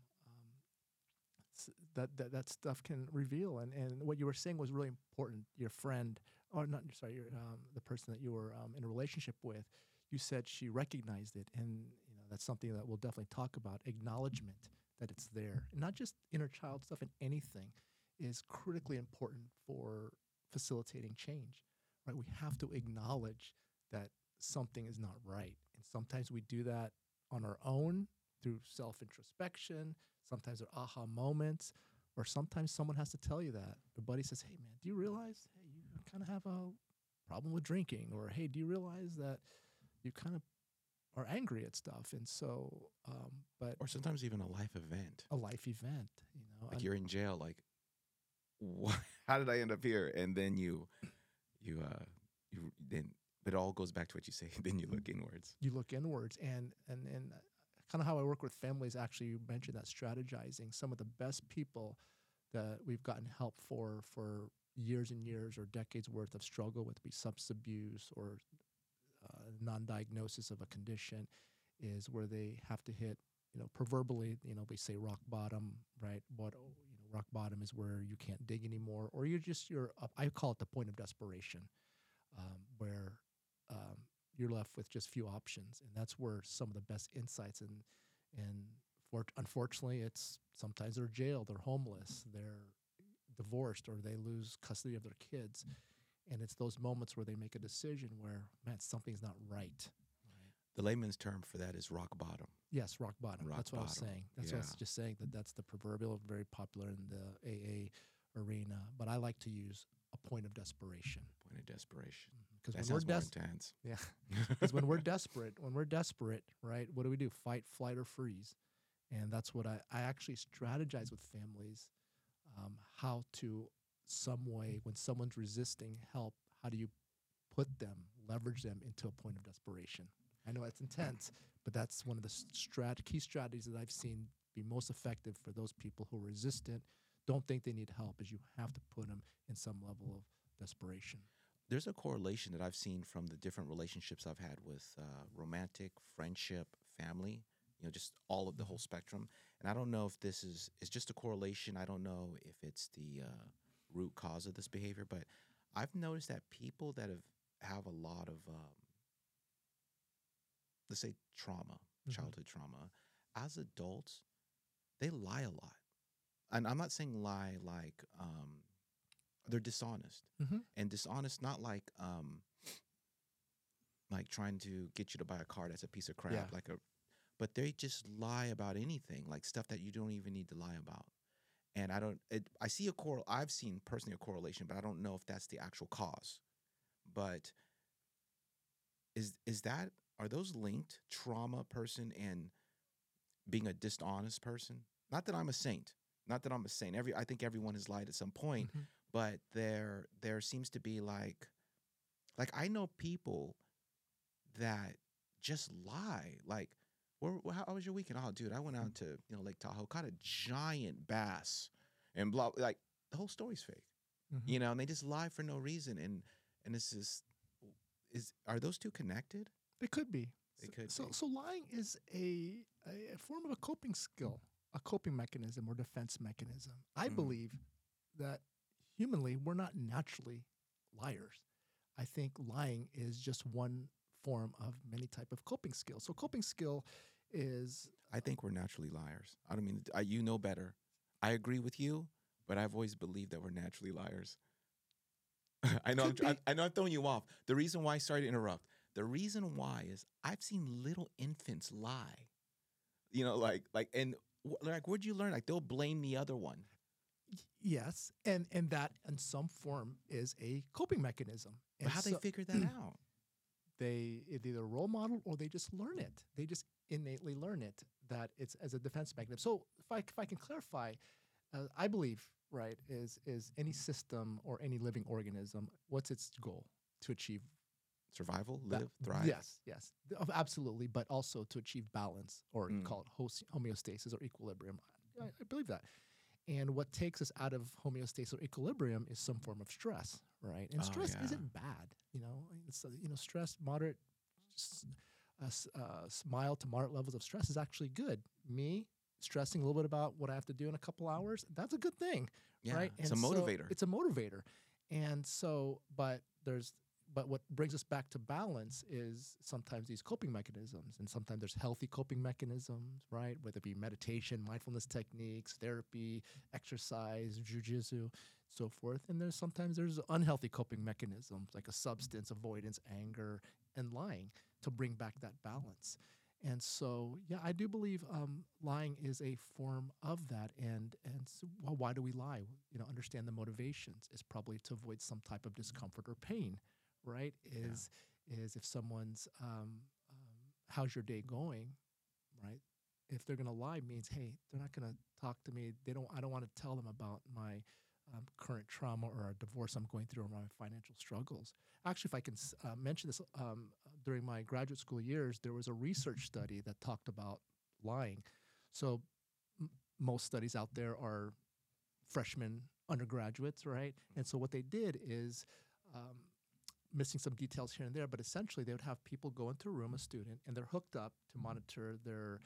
that that, that stuff can reveal. And and what you were saying was really important. Your friend, or not, sorry, your, um, the person that you were um, in a relationship with, you said she recognized it, and you know that's something that we'll definitely talk about. Acknowledgement that it's there, and not just inner child stuff. And anything is critically important for facilitating change. Right? We have to acknowledge that something is not right, and sometimes we do that on our own through self introspection. Sometimes there are aha moments, or sometimes someone has to tell you that. Your buddy says, Hey, man, do you realize, hey, you kind of have a problem with drinking? Or, hey, do you realize that you kind of are angry at stuff? And so, um, but Or sometimes even a life event. a life event, you know, Like and- you're in jail, like, how did I end up here? And then you, you, uh, you then, it all goes back to what you say. Then you look inwards. you look inwards and and and kind of how I work with families. Actually, you mentioned that strategizing. Some of the best people that we've gotten help for for years and years or decades worth of struggle with be substance abuse or uh, non-diagnosis of a condition is where they have to hit you know proverbially you know we say rock bottom right what rock bottom is where you can't dig anymore or you're just you're up, i call it the point of desperation um, where um, you're left with just few options and that's where some of the best insights and and for, unfortunately it's sometimes they're jailed they're homeless they're divorced or they lose custody of their kids. And it's those moments where they make a decision where man something's not right The layman's term for that is rock bottom. yes rock bottom. Rock that's what i was saying. That's what i was just saying that that's the proverbial very popular in the aa arena but i like to use a point of desperation. Point of desperation. because That when we're intense. yeah. Because when we're desperate when we're desperate right what do we do? Fight flight or freeze. And that's what i, I actually strategize with families um, how to some way when someone's resisting help how do you put them leverage them into a point of desperation i know it's intense but that's one of the strat- key strategies that i've seen be most effective for those people who are resistant don't think they need help is you have to put them in some level of desperation There's a correlation that I've seen from the different relationships I've had with uh, romantic, friendship, family. You know, just all of the whole spectrum. And I don't know if this is is just a correlation. I don't know if it's the uh, root cause of this behavior, but I've noticed that people that have have a lot of um, let's say trauma, Mhm. childhood trauma, as adults, they lie a lot. And I'm not saying lie like um, they're dishonest Mhm. and dishonest not like um like trying to get you to buy a car that's a piece of crap Yeah. like a but they just lie about anything like stuff that you don't even need to lie about and i don't it, i see a core i've seen personally a correlation but i don't know if that's the actual cause but is is that are those linked trauma person and being a dishonest person not that i'm a saint not that i'm a saint every i think everyone has lied at some point Mhm. but there there seems to be like like I know people that just lie. Like, where, wh- how, was your weekend? Oh, dude, I went out to you know Lake Tahoe, caught a giant bass, and blah. Like the whole story's fake, Mhm. you know. And they just lie for no reason, and and it's just is are those two connected? It could be. It So- could so, be. so lying is a, a form of a coping skill, a coping mechanism or defense mechanism. I Mhm. believe that humanly we're not naturally liars. I think lying is just one form of many type of coping skill. So coping skill is I think we're naturally liars. I don't mean I, you know better. I agree with you, but I've always believed that we're naturally liars. I know I'm, I. I know I'm throwing you off. The reason why, sorry to interrupt. The reason why is I've seen little infants lie. You know, like like and like where'd you learn? Like they'll blame the other one. yes, and and that in some form is a coping mechanism. But And how they so- figure that out? they it either role model or they just learn it. They just innately learn it that it's as a defense mechanism. So if I if I can clarify, uh, I believe right is is any system or any living organism what's its goal to achieve Survival, that- live, thrive. Yes, yes, absolutely, but also to achieve balance or Mm. call it homeostasis or equilibrium. I, I believe that. And what takes us out of homeostasis or equilibrium is some form of stress, right? And Oh, stress yeah. isn't bad, you know. It's you know stress, moderate, uh, uh, mild to moderate levels of stress is actually good. Me stressing a little bit about what I have to do in a couple hours, that's a good thing, Yeah, right? it's a so motivator. it's a motivator, and so, but there's, but what brings us back to balance is sometimes these coping mechanisms, and sometimes there's healthy coping mechanisms, right? Whether it be meditation, mindfulness techniques, therapy, exercise, jujitsu, so forth. And there's sometimes there's unhealthy coping mechanisms like a substance avoidance, anger, and lying to bring back that balance. And so, yeah, I do believe um, lying is a form of that. And and so, well, why do we lie? You know, understand the motivations is probably to avoid some type of discomfort or pain, right? Is is if someone's um, um, how's your day going, right? If they're gonna lie, means hey, they're not gonna talk to me. They don't. I don't want to tell them about my um, current trauma or a divorce I'm going through or my financial struggles. Actually, if I can uh, mention this, um, during my graduate school years, there was a research study that talked about lying. So, m- most studies out there are freshmen, undergraduates, right? And so, what they did is um, missing some details here and there, but essentially, they would have people go into a room, a student, and they're hooked up to monitor their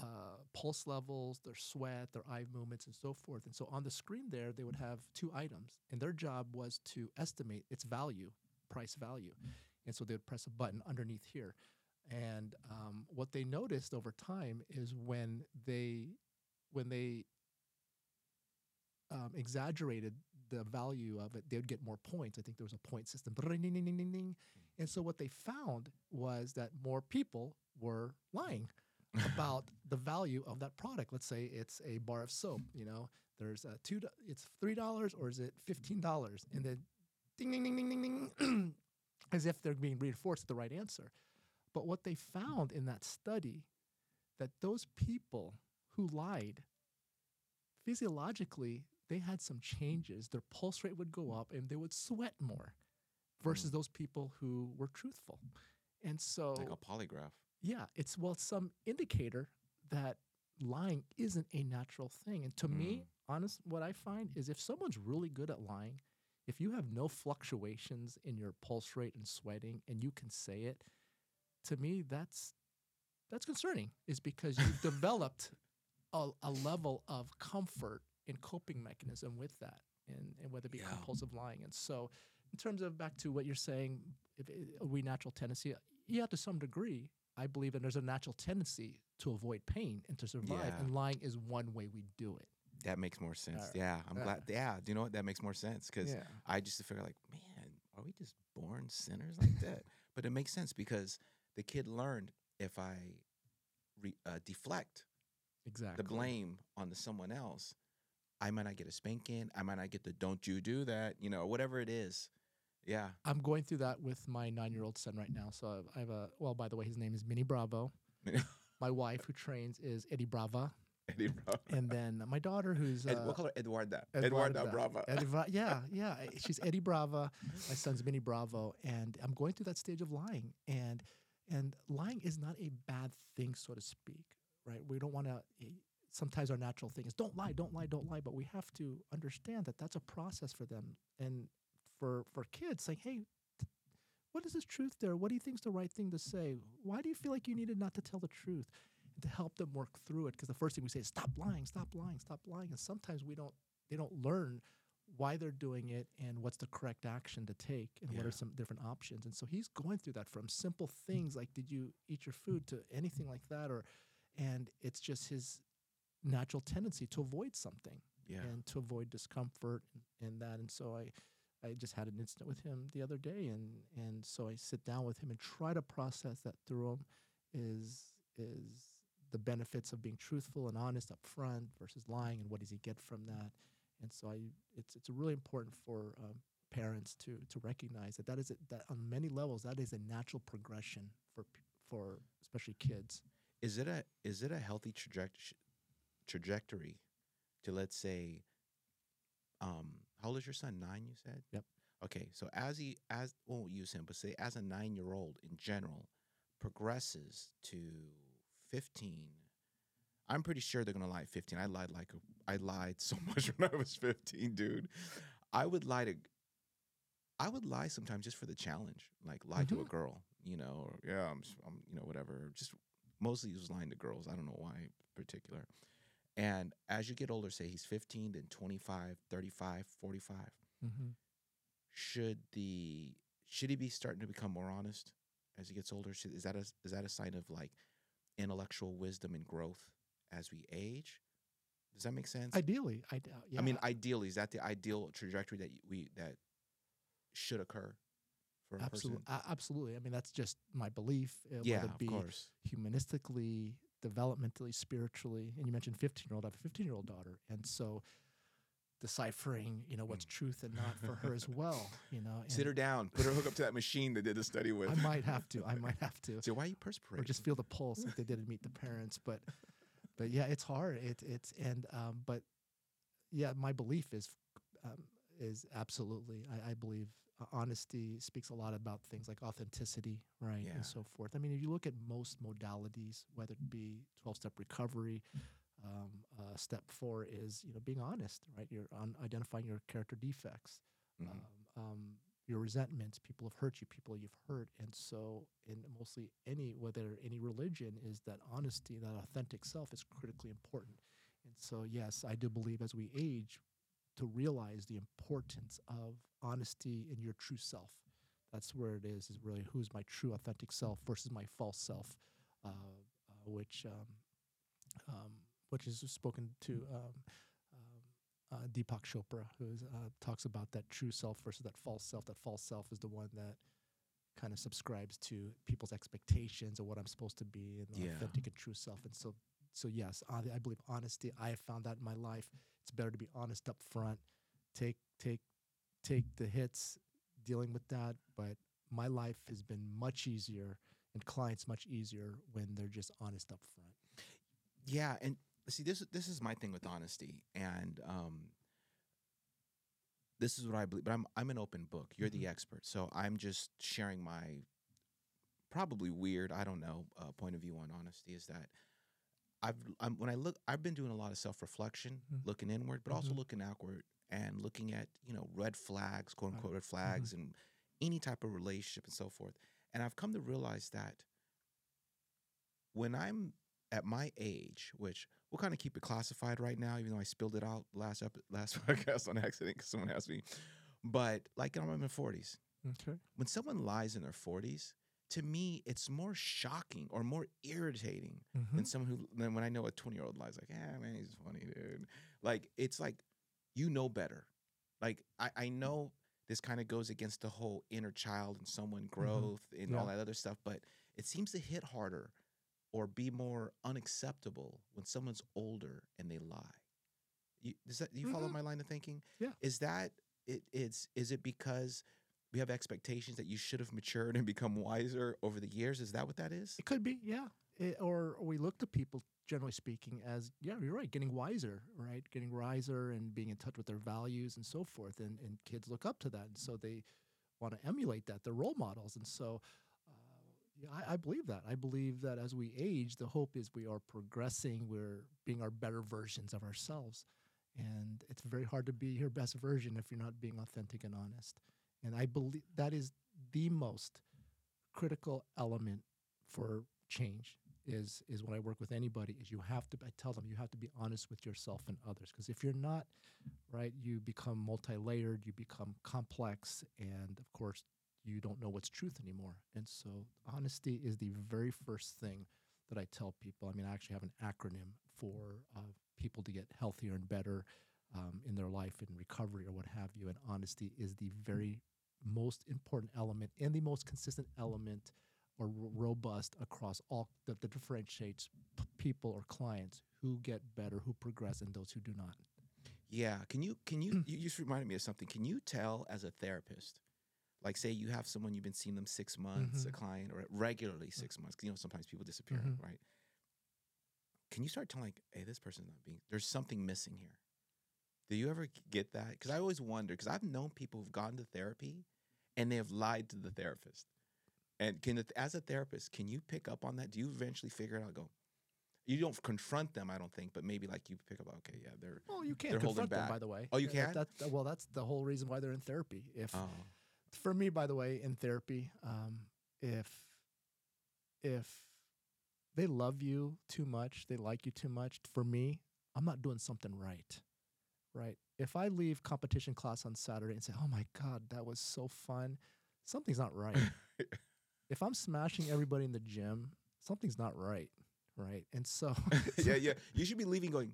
uh, pulse levels, their sweat, their eye movements, and so forth. And so on the screen there, they would have two items, and their job was to estimate its value, price value. And so they would press a button underneath here. And um, what they noticed over time is when they when they um, exaggerated the value of it, they would get more points. I think there was a point system. And so what they found was that more people were lying about the value of that product. Let's say it's a bar of soap. You know, there's a two. It's three dollars or is it fifteen dollars? And then, ding ding ding ding ding ding, as if they're being reinforced the right answer. But what they found in that study, that those people who lied, physiologically, they had some changes. Their pulse rate would go up and they would sweat more, versus mm. those people who were truthful. And so, like a polygraph. yeah, it's well, it's some indicator that lying isn't a natural thing. And to me, mm. honest, what I find is if someone's really good at lying, if you have no fluctuations in your pulse rate and sweating, and you can say it, to me, that's that's concerning. Is because you've developed a, a level of comfort and coping mechanism with that, and, and whether it be Yeah. compulsive lying. And so, in terms of back to what you're saying, if are we natural tendency? Yeah, to some degree. I believe that there's a natural tendency to avoid pain and to survive, Yeah. and lying is one way we do it. That makes more sense. Alright. Yeah, I'm Uh, glad. Yeah, do you know what? That makes more sense because Yeah. I just figure like, man, are we just born sinners like that? but it makes sense because the kid learned if I re, uh, deflect Exactly. the blame onto someone else, I might not get a spanking. I might not get the "Don't you do that," you know, whatever it is. Yeah, I'm going through that with my nine-year-old son right now. So I have a well, by the way, his name is Minnie Bravo. my wife, who trains, is Eddie Brava, Eddie Bravo. and then my daughter, who's Ed, uh, we'll call her Eduarda. Eduarda. Eduarda Brava. Yeah, yeah. eh, She's Eddie Brava. My son's Minnie Bravo, and I'm going through that stage of lying, and and lying is not a bad thing, so to speak, right? We don't want to. Sometimes our natural thing is don't lie, don't lie, don't lie, but we have to understand that that's a process for them, and for for kids, saying, hey. t- What is this truth there? What do you think is the right thing to say? Why do you feel like you needed not to tell the truth? And to help them work through it, because the first thing we say is stop lying, stop lying, stop lying, and sometimes we don't they don't learn why they're doing it and what's the correct action to take and what are some different options. And so he's going through that from simple things like did you eat your food to anything like that or and it's just his natural tendency to avoid something Yeah. and to avoid discomfort and, and that. And so I I just had an incident with him the other day and and so I sit down with him and try to process that through him is is the benefits of being truthful and honest up front versus lying and what does he get from that and so I it's it's really important for um, parents to to recognize that that is a, that on many levels that is a natural progression for for especially kids is it a is it a healthy traject- trajectory to let's say um how old is your son nine you said Yep. okay so as he as won't use him but say as a nine year old in general progresses to 15 i'm pretty sure they're gonna lie at 15 i lied like a, i lied so much when i was 15 dude i would lie to i would lie sometimes just for the challenge like lie to a Mhm. girl you know or yeah I'm, I'm you know whatever just mostly was lying to girls. I don't know why in particular. And as you get older, say he's 15, then 25, 35, 45, Mm-hmm. should the should he be starting to become more honest as he gets older? Should, is that a is that a sign of like intellectual wisdom and growth as we age? Does that make sense? Ideally, I, uh, yeah, I mean, ideally, is that the ideal trajectory that we that should occur for a absolutely, person? absolutely. I mean, that's just my belief. Uh, Yeah, whether it of be course. humanistically, developmentally, spiritually. And you mentioned 15 year old. I have a 15 year old daughter. And so deciphering, you know, what's truth and not for her as well, you know. Sit her down. Put her hook up to that machine they did the study with. I might have to. I might have to. So why are you perspiring? Or just feel the pulse like they did in Meet the Parents. But but yeah, it's hard. It, it's and um, but yeah, my belief is um, is absolutely. I, I believe uh, honesty speaks a lot about things like authenticity, right, Yeah. and so forth. I mean, if you look at most modalities, whether it be twelve step recovery. Um, uh, step four is you know being honest, right? You're on identifying your character defects, Mhm. um, um, your resentments, people have hurt you, people you've hurt, and so in mostly any whether any religion is that honesty, that authentic self is critically important. And so yes, I do believe as we age, to realize the importance of honesty in your true self. That's where it is. Is really who's my true authentic self versus my false self, uh, uh, which um, um, which is spoken to um, um, uh, Deepak Chopra, who uh, talks about that true self versus that false self. That false self is the one that kind of subscribes to people's expectations of what I'm supposed to be, and the Yeah. authentic and true self. And so, so yes, I, I believe honesty. I have found that in my life. It's better to be honest up front. Take take take the hits, dealing with that. But my life has been much easier, and clients much easier when they're just honest up front. Yeah, and see this this is my thing with honesty, and um, this is what I believe. But I'm I'm an open book. You're the expert, so I'm just sharing my probably weird, I don't know, uh, point of view on honesty. Is that I've I'm, when I look, I've been doing a lot of self reflection, Mhm. looking inward, but also Mhm. looking outward and looking at you know red flags, quote unquote red flags, and any type of relationship and so forth. And I've come to realize that when I'm at my age, which we'll kind of keep it classified right now, even though I spilled it out last ep- last podcast on accident because someone asked me. But like I'm in my 40s. Okay. When someone lies in their 40s, to me, it's more shocking or more irritating Mm-hmm. than someone who than when I know a 20 year old lies like, yeah, man, he's funny, dude. Like it's like you know better. Like I, I know this kind of goes against the whole inner child and someone growth and all that other stuff, but it seems to hit harder or be more unacceptable when someone's older and they lie. You, does that do you follow Mhm. my line of thinking? Yeah. Is that it? It's is it because we have expectations that you should have matured and become wiser over the years? Is that what that is? It could be, yeah. It, or we look to people, generally speaking, as yeah, you're right, getting wiser, right? Getting wiser and being in touch with their values and so forth. And and kids look up to that, and so they want to emulate that. They're role models, and so. Uh, yeah, I, I believe that. I believe that as we age, the hope is we are progressing. We're being our better versions of ourselves, and it's very hard to be your best version if you're not being authentic and honest. And I believe that is the most critical element for change is is when I work with anybody is you have to I tell them you have to be honest with yourself and others. Because if you're not right you become multi-layered you become complex and of course you don't know what's truth anymore. And so honesty is the very first thing that I tell people. I mean I actually have an acronym for uh, people to get healthier and better um, in their life in recovery or what have you. And honesty is the very most important element and the most consistent element or robust across all that, that differentiates p- people or clients who get better, who progress, and those who do not. Yeah. Can you can you you just reminded me of something. Can you tell as a therapist, like say you have someone you've been seeing them six months, a Mhm. client, or regularly six months? 'cause, you know, sometimes people disappear, Mhm. right? Can you start telling like, hey, this person's not being there's something missing here. Do you ever get that? Because I always wonder, because I've known people who've gone to therapy and they have lied to the therapist. And can the, as a therapist, can you pick up on that? Do you eventually figure it out? Go, you don't confront them, I don't think, but maybe like you pick up, okay, yeah, they're Well, you can't confront them, by the way. Oh, you can't? That, that- well, that's the whole reason why they're in therapy. If oh, for me, by the way, in therapy, um, if if they love you too much, they like you too much. For me, I'm not doing something right. Right? If I leave competition class on Saturday and say, "Oh my god, that was so fun." Something's not right. if I'm smashing everybody in the gym, something's not right, right? And so yeah, yeah. You should be leaving going,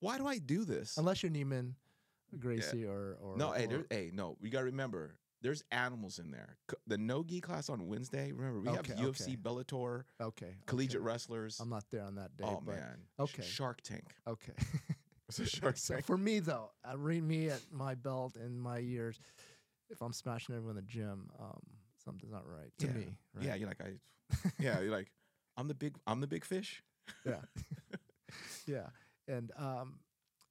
why do I do this? unless you're Neiman Gracie or or no, hey, there, hey, no. We gotta remember, there's animals in there. The no gi class on Wednesday. Remember, we Okay, have UFC, okay. Bellator, okay, collegiate okay. wrestlers. I'm not there on that day. oh but man, okay. Shark Tank. Okay. It's a Shark so Tank. for me though, I read me at my belt and my years. If I'm smashing everyone in the gym, um, something's not right to Yeah. me. Right? Yeah, you're like I. Yeah, you're like I'm the big. I'm the big fish. yeah, yeah. And um,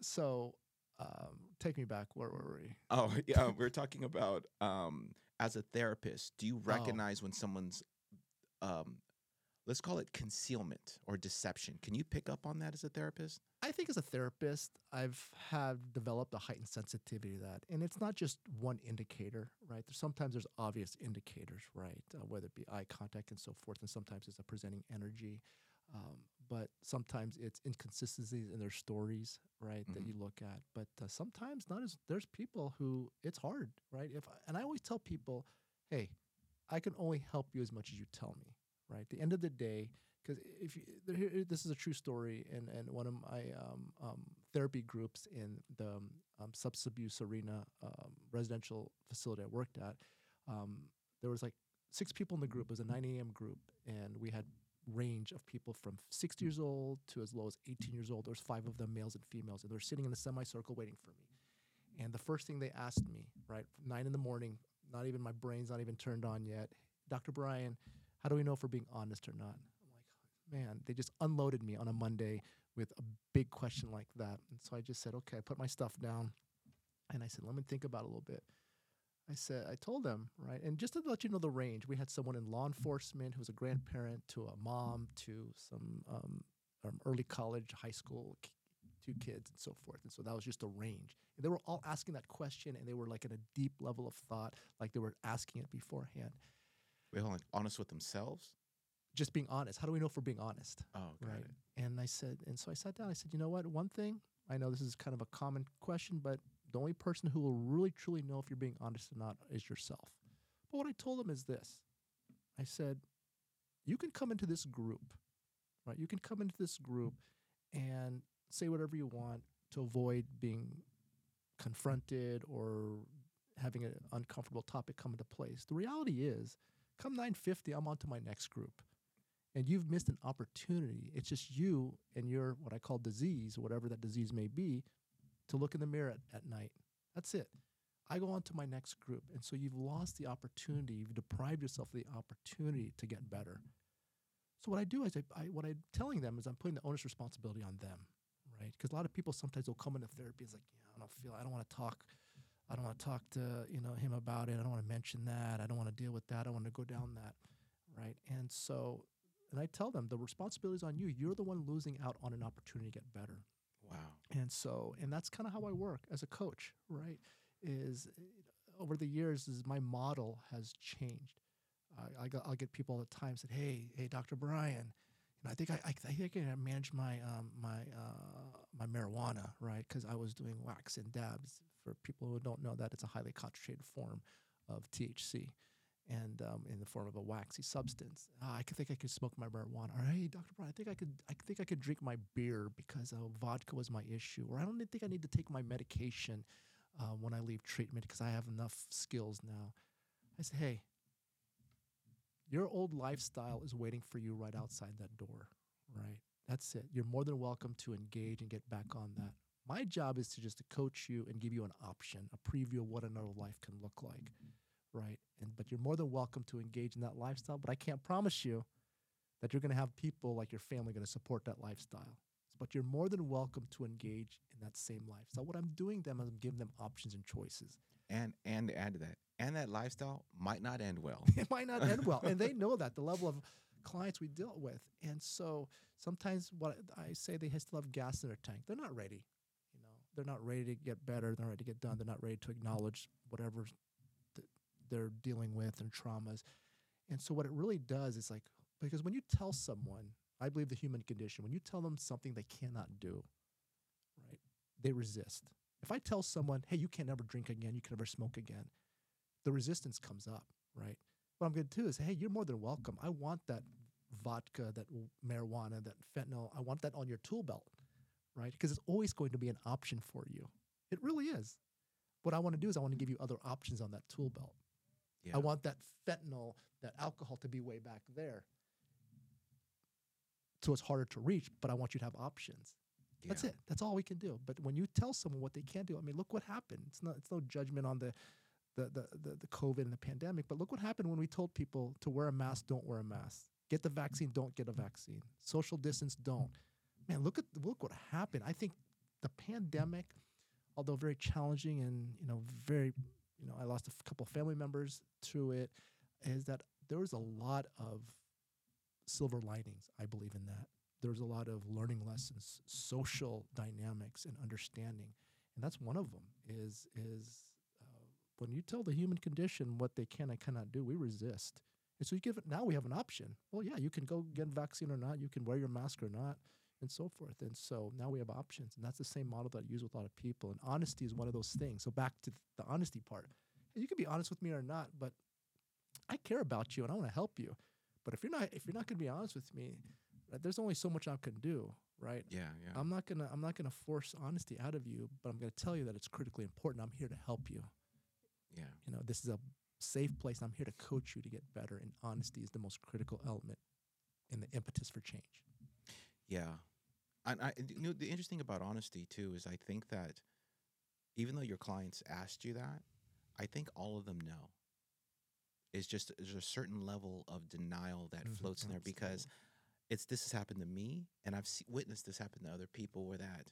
so um, take me back. Where were we? Oh yeah, we're talking about um, as a therapist. Do you Oh. recognize when someone's, um, let's call it concealment or deception? Can you pick up on that as a therapist? I think as a therapist, I've have developed a heightened sensitivity to that, and it's not just one indicator, right? There's sometimes there's obvious indicators, right? Uh, whether it be eye contact and so forth, and sometimes it's a presenting energy, um, but sometimes it's inconsistencies in their stories, right? That Mhm. you look at, but uh, sometimes not as there's people who it's hard, right? If and I always tell people, hey, I can only help you as much as you tell me, right? The end of the day, because if you, this is a true story, and and one of my um, um, therapy groups in the um, um, substance abuse arena um, residential facility I worked at, um, there was like six people in the group. It was a 9 a.m. group, and we had range of people from 60 years old to as low as 18 years old. There was five of them, males and females, and they were sitting in a semicircle waiting for me. And the first thing they asked me, right, nine in the morning, not even my brain's not even turned on yet, Dr. Brian, how do we know if we're being honest or not? I'm like, man, they just unloaded me on a Monday with a big question like that. And so I just said, okay, I put my stuff down and I said, let me think about it a little bit. I said, I told them, right? And just to let you know the range, we had someone in law enforcement who was a grandparent to a mom to some um, um, early college, high school, two kids, and so forth. And so that was just a range. And they were all asking that question and they were like in a deep level of thought, like they were asking it beforehand. Wait, hold on. Honest with themselves. Just being honest. How do we know if we're being honest? Oh, got right. it. And I said, and so I sat down. I said, you know what? One thing I know this is kind of a common question, but the only person who will really truly know if you're being honest or not is yourself. But what I told them is this I said, you can come into this group, right? You can come into this group and say whatever you want to avoid being confronted or having an uncomfortable topic come into place. The reality is, come 950, I'm on to my next group and you've missed an opportunity. It's just you and your what I call disease, whatever that disease may be, to look in the mirror at, at night. That's it. I go on to my next group. And so you've lost the opportunity, you've deprived yourself of the opportunity to get better. So what I do is I, I what I'm telling them is I'm putting the onus responsibility on them, right? Because a lot of people sometimes will come into therapy and it's like, yeah, I don't feel I don't want to talk I don't want to talk to, you know, him about it. I don't want to mention that. I don't want to deal with that. I don't want to go down that. Right. And so and I tell them the responsibility is on you. You're the one losing out on an opportunity to get better. Wow. And so, and that's kind of how I work as a coach, right? Is over the years, is my model has changed. I I got, I'll get people all the time said, "Hey, hey, Dr. Brian, and I think I, I, I think I managed my um, my uh, my marijuana, right? Because I was doing wax and dabs. For people who don't know that, it's a highly concentrated form of THC and um, in the form of a waxy substance. Ah, I could think I could smoke my marijuana. Or hey, Doctor Brown, I think I could. I think I could drink my beer because uh, vodka was my issue. Or I don't think I need to take my medication uh, when I leave treatment because I have enough skills now. I say, hey, your old lifestyle is waiting for you right outside that door. Right. That's it. You're more than welcome to engage and get back on that. My job is to just to coach you and give you an option, a preview of what another life can look like right? And but you're more than welcome to engage in that lifestyle. But I can't promise you that you're going to have people like your family going to support that lifestyle. But you're more than welcome to engage in that same lifestyle. What I'm doing them is I'm giving them options and choices. And and to add to that, and that lifestyle might not end well. It might not end well, and they know that the level of clients we deal with. And so sometimes what I say they still have gas in their tank. They're not ready. You know, they're not ready to get better. They're not ready to get done. They're not ready to acknowledge whatever they're dealing with and traumas. And so what it really does is like because when you tell someone, I believe the human condition, when you tell them something they cannot do, right, they resist. If I tell someone, hey, you can never drink again, you can never smoke again, the resistance comes up, right? What I'm going to do is, hey, you're more than welcome. I want that vodka, that marijuana, that fentanyl. I want that on your tool belt, right? Because it's always going to be an option for you. It really is. What I want to do is I want to give you other options on that tool belt. Yeah. I want that fentanyl, that alcohol to be way back there. So it's harder to reach, but I want you to have options. That's it. That's all we can do. But when you tell someone what they can't do, I mean, look what happened. It's not. It's no judgment on the, the the the, the COVID and the pandemic. But look what happened when we told people to wear a mask, don't wear a mask. Get the vaccine, don't get a vaccine. Social distance, don't. Man, look at look what happened. I think the pandemic, although very challenging and you know very, you know, I lost a couple family members through it, is that there was a lot of silver linings. I believe in that there's a lot of learning lessons, social dynamics, and understanding, and that's one of them. Is is when you tell the human condition what they can and cannot do, we resist. And so you give it now. We have an option. Well, yeah, you can go get a vaccine or not. You can wear your mask or not, and so forth. And so now we have options, and that's the same model that I use with a lot of people. And honesty is one of those things. So back to the honesty part. You can be honest with me or not, but I care about you and I want to help you. But if you're not, if you're not going to be honest with me, uh, there's only so much I can do, right? Yeah, yeah. I'm not gonna, I'm not gonna force honesty out of you, but I'm gonna tell you that it's critically important. I'm here to help you. Yeah. You know, this is a safe place. I'm here to coach you to get better, and honesty is the most critical element in the impetus for change. Yeah. And I you know the interesting about honesty too is I think that even though your clients asked you that, I think all of them know. It's just there's a certain level of denial that Mhm, floats in there because it's this has happened to me and I've se- witnessed this happen to other people where that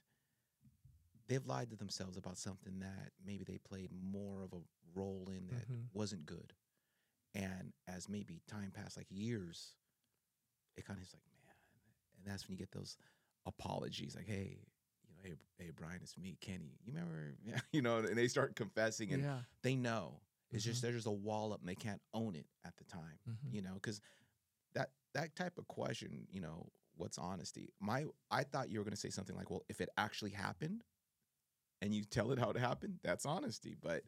they've lied to themselves about something that maybe they played more of a role in that Mhm. wasn't good. And as maybe time passed like years, it kind of is like, man, and that's when you get those apologies like, hey, you know, hey, hey, Brian, it's me, Kenny. You remember, you know, and they start confessing and yeah. they know. It's just Mhm. there's just a wall up and they can't own it at the time, Mhm. you know, because that that type of question, you know, what's honesty? My I thought you were gonna say something like, well, if it actually happened and you tell it how it happened, that's honesty. But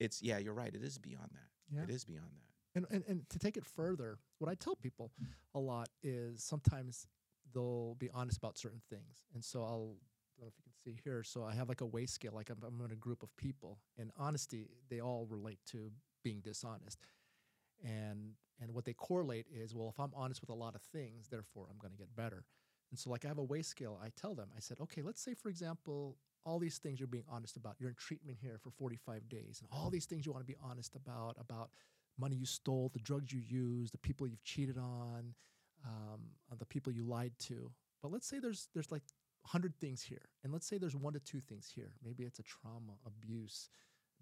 it's yeah, you're right. It is beyond that. Yeah. It is beyond that. And, and and to take it further, what I tell people a lot is sometimes they'll be honest about certain things, and so I'll. I don't know if you can see here. So I have like a weigh scale, like I'm, I'm in a group of people, and honesty they all relate to being dishonest, and and what they correlate is well, if I'm honest with a lot of things, therefore I'm going to get better. And so like I have a weigh scale. I tell them, I said, okay, let's say for example, all these things you're being honest about. You're in treatment here for 45 days, and all these things you want to be honest about about money you stole, the drugs you used, the people you've cheated on, um, uh, the people you lied to. But let's say there's there's like hundred things here, and let's say there's one to two things here. Maybe it's a trauma, abuse.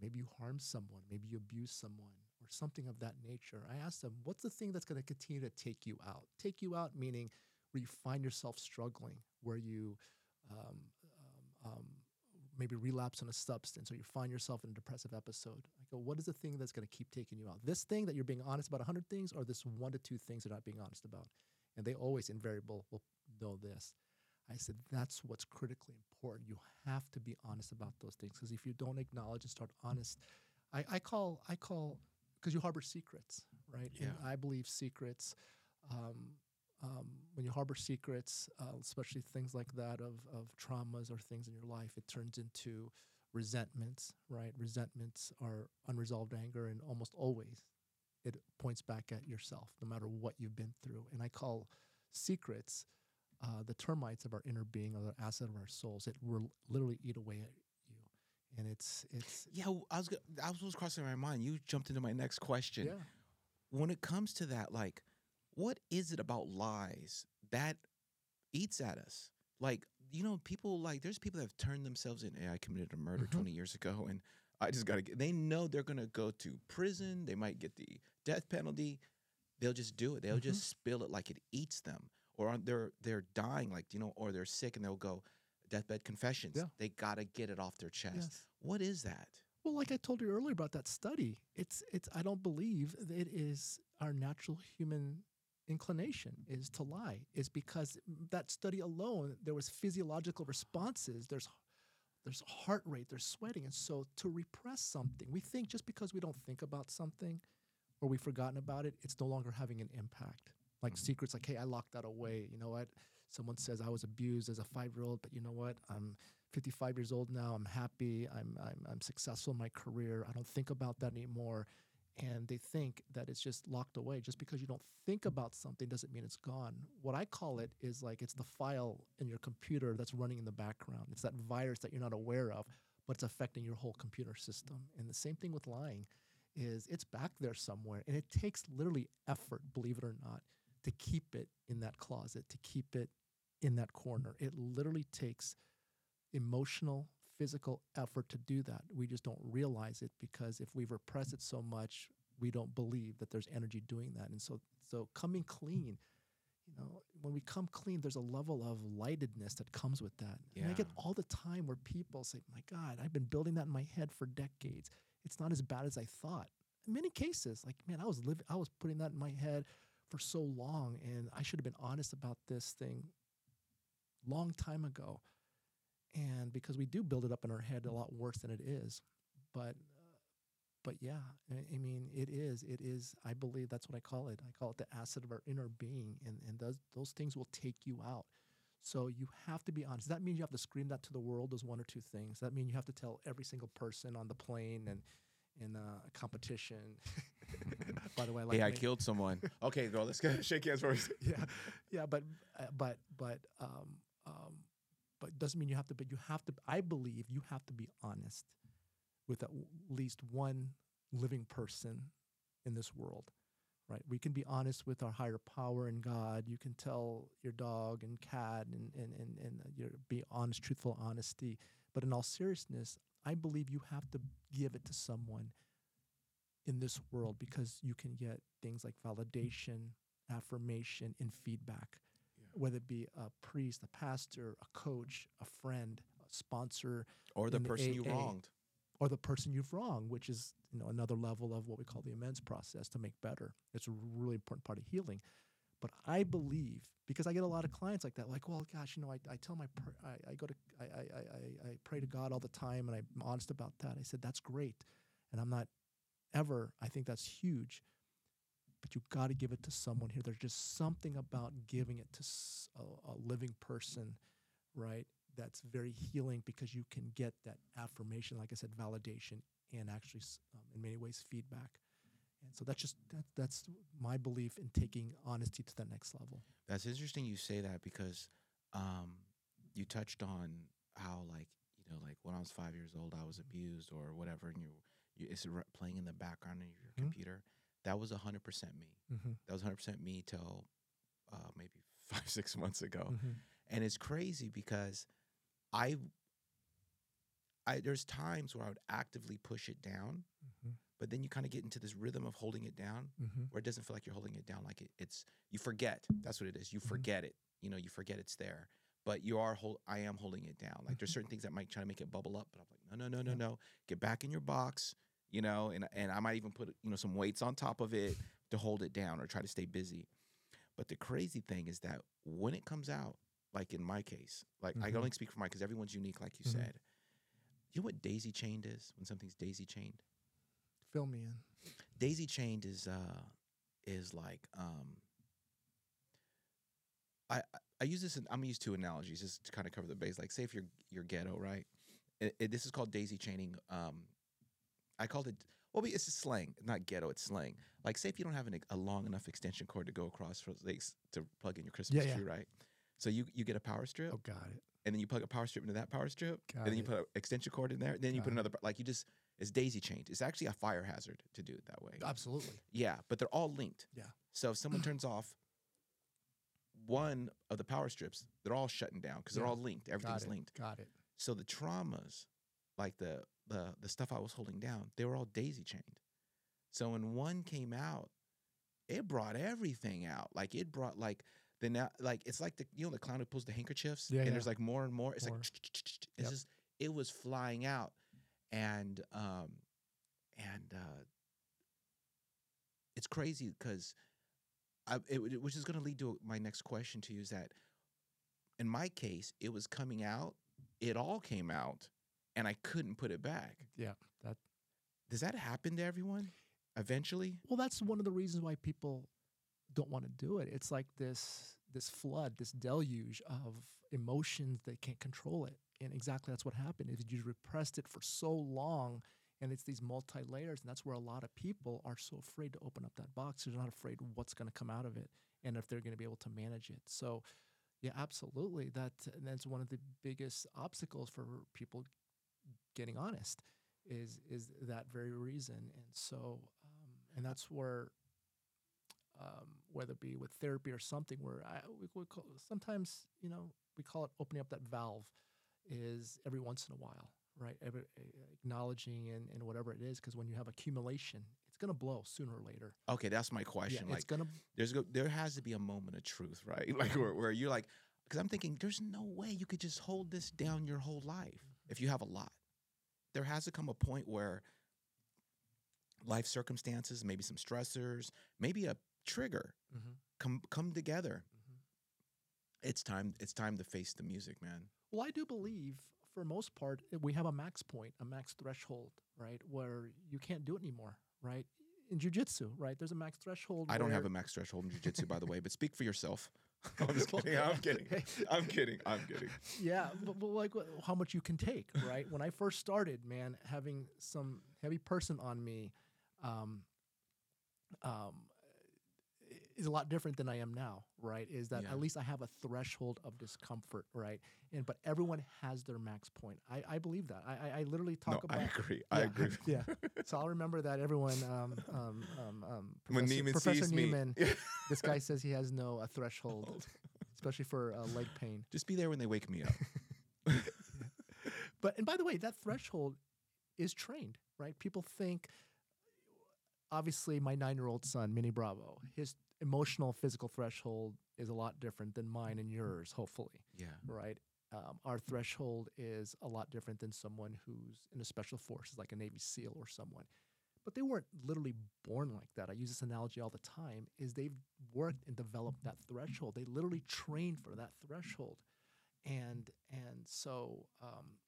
Maybe you harm someone. Maybe you abuse someone, or something of that nature. I asked them, what's the thing that's going to continue to take you out? Take you out meaning where you find yourself struggling, where you um, um, um, maybe relapse on a substance or you find yourself in a depressive episode. I go, what is the thing that's going to keep taking you out? This thing that you're being honest about 100 things or this one to two things you're not being honest about? And they always invariable will know this. I said, that's what's critically important. You have to be honest about those things because if you don't acknowledge and start honest, I, I call, I call, because you harbor secrets, right? And Yeah. I believe secrets, um, um, when you harbor secrets, uh, especially things like that of, of traumas or things in your life, it turns into resentments, right? Resentments are unresolved anger, and almost always it points back at yourself, no matter what you've been through. And I call secrets uh, the termites of our inner being or the asset of our souls. It will literally eat away at you, and it's it's Yeah, I was I was was crossing my mind. You jumped into my next question. yeah. When it comes to that, like, what is it about lies that eats at us? Like, you know, people like there's people that have turned themselves in. Hey, I committed a murder Mhm. 20 years ago, and I just gotta get. They know they're gonna go to prison. They might get the death penalty. They'll just do it. They'll Mhm. just spill it like it eats them, or they're they're dying, like you know, or they're sick, and they'll go deathbed confessions. Yeah. They gotta get it off their chest. Yes. What is that? Well, like I told you earlier about that study, it's it's I don't believe it is our natural human inclination is to lie. Is because that study alone there was physiological responses. There's there's heart rate, there's sweating. And so to repress something, we think just because we don't think about something or we've forgotten about it, it's no longer having an impact. Like Mhm. secrets, like, hey, I locked that away. You know what? Someone says I was abused as a five year old, but you know what? I'm 55 years old now. I'm happy. I'm, I'm, I'm successful in my career. I don't think about that anymore. And they think that it's just locked away. Just because you don't think about something doesn't mean it's gone. What I call it is like it's the file in your computer that's running in the background. It's that virus that you're not aware of, but it's affecting your whole computer system. And the same thing with lying is it's back there somewhere. And it takes literally effort, believe it or not, to keep it in that closet, to keep it in that corner. It literally takes emotional, physical effort to do that. We just don't realize it because if we repress it so much, we don't believe that there's energy doing that. And so so coming clean, you know, when we come clean, there's a level of lightedness that comes with that. And I get all the time where people say, My God, I've been building that in my head for decades. It's not as bad as I thought. In many cases, like, man, I was living I was putting that in my head for so long and I should have been honest about this thing long time ago and because we do build it up in our head a lot worse than it is but uh, but yeah I, I mean it is it is i believe that's what i call it i call it the acid of our inner being and and those those things will take you out so you have to be honest Does that mean you have to scream that to the world those one or two things Does that mean you have to tell every single person on the plane and in a competition by the way I like hey, I ma- killed someone. okay, girl, let's go shake hands first. yeah, yeah, but uh, but but um um, but it doesn't mean you have to. But you have to. I believe you have to be honest with at least one living person in this world, right? We can be honest with our higher power and God. You can tell your dog and cat and and and and your be honest, truthful honesty. But in all seriousness, I believe you have to give it to someone in this world because you can get things like validation, affirmation, and feedback, whether it be a priest, a pastor, a coach, a friend, a sponsor, Or the in the person you wronged. or the person you've wronged, which is you know another level of what we call the amends process to make better. It's a really important part of healing. But I believe because I get a lot of clients like that, like, well, gosh, you know, I, I tell my pr- I, I go to I, I- I pray to God all the time, and I'm honest about that. I said that's great, and I'm not ever. I think that's huge. But you've got to give it to someone here. There's just something about giving it to a living person, right? That's very healing because you can get that affirmation, like I said, validation, and actually, um, in many ways, feedback. And so that's just that, that's my belief in taking honesty to the next level. That's interesting you say that because um, you touched on how like you know like when I was five years old I was abused or whatever, and you, you it's playing in the background of your Mhm. computer. That was hundred percent me. Mm-hmm. That was hundred percent me till uh, maybe five six months ago, Mm-hmm. and it's crazy because I. I, there's times where I would actively push it down, Mm-hmm. but then you kind of get into this rhythm of holding it down, Mm-hmm. where it doesn't feel like you're holding it down like it, it's you forget that's what it is you Mhm. forget it you know you forget it's there but you are hold i am holding it down like there's Mhm. certain things that might try to make it bubble up but i'm like no no no no no get back in your box you know and and i might even put you know some weights on top of it to hold it down or try to stay busy but the crazy thing is that when it comes out like in my case like i can Mhm. only speak for my because everyone's unique like you Mhm. said you know what daisy chained is when something's daisy chained Fill me in. daisy chained is uh is like um I I- use this in, I'm gonna use two analogies just to kind of cover the base. Like say if you're you're ghetto, right? It, it- this is called daisy chaining. Um I called it well it's a slang, not ghetto, it's slang. Like say if you don't have an, a long enough extension cord to go across for like to plug in your Christmas Yeah, yeah. tree, right? So you you get a power strip Oh, got it. and then you plug a power strip into that power strip, Got and then you it. put an extension cord in there, then you Got put another like you just it's daisy chained. It's actually a fire hazard to do it that way. Absolutely. Yeah, but they're all linked. Yeah. So if someone turns off one of the power strips, they're all shutting down because they're all linked. Got Everything's it. linked. Got it. So the traumas, like the the the stuff I was holding down, they were all daisy chained. So when one came out, it brought everything out. Like it brought like the now like it's like the you know the clown who pulls the handkerchiefs Yeah, and yeah. there's like more and more. It's More. like it's Yep. just it was flying out, and um and uh it's crazy because I it, which is going to lead to my next question to you is that in my case it was coming out it all came out and I couldn't put it back. Yeah, that Does that happen to everyone eventually? Well, that's one of the reasons why people don't want to do it. It's like this this flood, this deluge of emotions that can't control it. And exactly that's what happened. Is you repressed it for so long and it's these multi layers and that's where a lot of people are so afraid to open up that box. They're not afraid what's going to come out of it and if they're going to be able to manage it. So yeah, absolutely. That that's one of the biggest obstacles for people getting honest is is that very reason. And so um, and that's where um, whether it be with therapy or something where I, we, we call, sometimes you know we call it opening up that valve is every once in a while right every, acknowledging and, and whatever it is because when you have accumulation it's going to blow sooner or later Okay, that's my question. yeah, like it's to there's go, there has to be a moment of truth, right? Like where, where you're like, because I'm thinking there's no way you could just hold this down your whole life if you have a lot. There has to come a point where life circumstances, maybe some stressors, maybe a trigger Mhm. come come together. Mhm. It's time. It's time to face the music, man. Well, I do believe for most part uh, we have a max point, a max threshold, right, where you can't do it anymore, right? In jujitsu, right? There's a max threshold. I don't have a max threshold in jiu-jitsu, by the way, but speak for yourself. I'm just kidding. I'm kidding. I'm kidding. I'm kidding. yeah, but, but like what, how much you can take, right? when I first started, man, having some heavy person on me, um, um, is a lot different than I am now, right? Is that Yeah. at least I have a threshold of discomfort, right? And but everyone has their max point. I, I believe that. I, I, I literally talk no, about. I agree. I agree. yeah. So I'll remember that everyone. Um, um, um, um, When Professor, Neiman Professor sees me, this guy says he has no uh, threshold, especially for uh, leg pain. just be there when they wake me up. But and by the way, that threshold is trained, right? People think obviously my 9-year-old son, Mini Bravo, his emotional physical threshold is a lot different than mine and yours, hopefully, Yeah. right? Um, our threshold is a lot different than someone who's in a special forces like a Navy SEAL or someone. But they weren't literally born like that. I use this analogy all the time is they've worked and developed that threshold. They literally trained for that threshold. And and so um,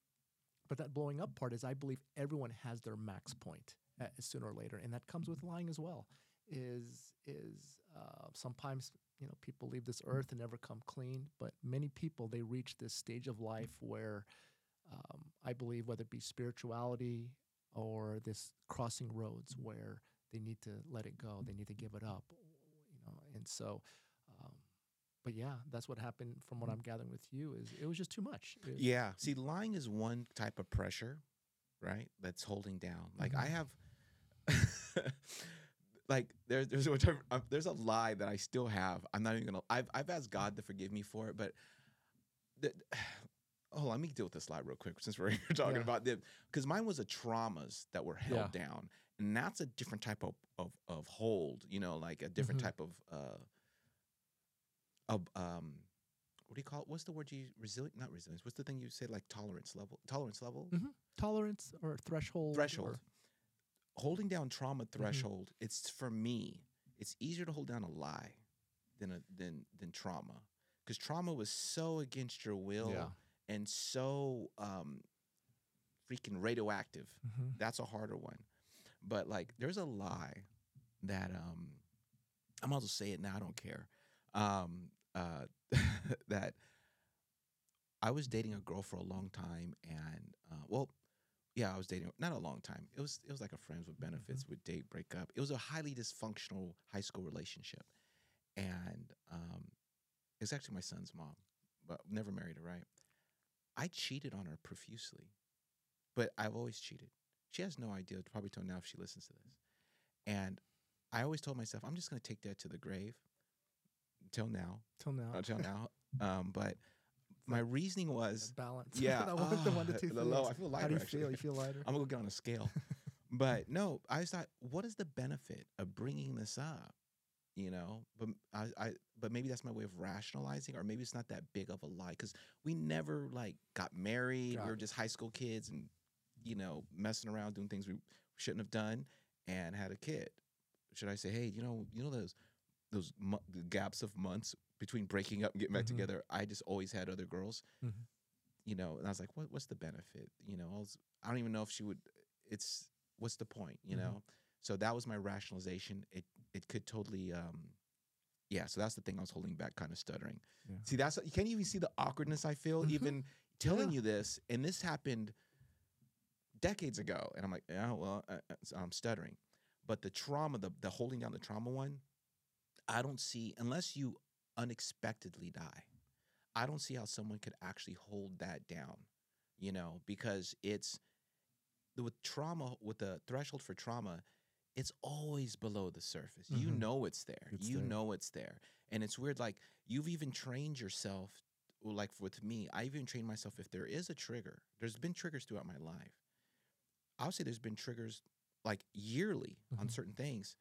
but that blowing up part is I believe everyone has their max point uh, sooner or later, and that comes with lying as well. Is is uh, sometimes you know people leave this earth and never come clean, but many people they reach this stage of life where um, I believe whether it be spirituality or this crossing roads where they need to let it go, they need to give it up, you know, and so. Um, but yeah, that's what happened from what I'm gathering with you. Is it was just too much. It- Yeah. See, lying is one type of pressure, right? That's holding down. Like I have, like there's there's a, uh, there's a lie that I still have. I'm not even gonna. I've I've asked God to forgive me for it, but the, oh, let me deal with this lie real quick since we're here talking Yeah. about them because mine was a traumas that were held down, and that's a different type of of of hold. You know, like a different Mhm. type of uh of um what do you call it? What's the word you use? Resilient? Not resilience. What's the thing you say? Like tolerance level? Tolerance level? Mhm. tolerance or threshold. Threshold. or- Holding down trauma Mm-hmm. threshold. It's for me. It's easier to hold down a lie than a than than trauma because trauma was so against your will Yeah. and so um freaking radioactive. Mhm. That's a harder one. But like there's a lie that um I might as well say it now, I don't care. Um uh that I was dating a girl for a long time and uh well yeah, I was dating not a long time. It was it was like a friends with benefits, would date, break up. It was a highly dysfunctional high school relationship. And um it was actually my son's mom, but never married her, right? I cheated on her profusely. But I've always cheated. She has no idea, probably till now if she listens to this. And I always told myself, I'm just going to take that to the grave. Till now, Till now. until now. Um, but my reasoning was, balance. yeah, that one, the one to ah, two the low. I feel How do you lighter, feel? You feel lighter? I'm gonna go get on a scale. but no, I just thought, what is the benefit of bringing this up? You know, but I, I, but maybe that's my way of rationalizing, or maybe it's not that big of a lie because we never like got married. Got we were just high school kids and you know messing around doing things we shouldn't have done, and had a kid. Should I say, hey, you know, you know those those mo- the gaps of months between breaking up and getting back Mhm. together? I just always had other girls. Mhm. you know, and I was like, what, what's the benefit? You know, I, was, I don't even know if she would. It's what's the point? You Mhm. know. So that was my rationalization. It it could totally. um yeah, so that's the thing I was holding back, kind of stuttering. Yeah. See, that's you can't even see the awkwardness I feel Mhm. even telling Yeah. you this, and this happened decades ago, and I'm like, yeah, well, uh, uh, I'm stuttering. But the trauma, the the holding down the trauma one, I don't see unless you unexpectedly die. I don't see how someone could actually hold that down, you know, because it's with trauma, with the threshold for trauma, it's always below the surface. You Mhm. know it's there. It's you there. know it's there. And it's weird, like you've even trained yourself, like with me, I even trained myself if there is a trigger, there's been triggers throughout my life. I'll say there's been triggers like yearly on Mhm. certain things.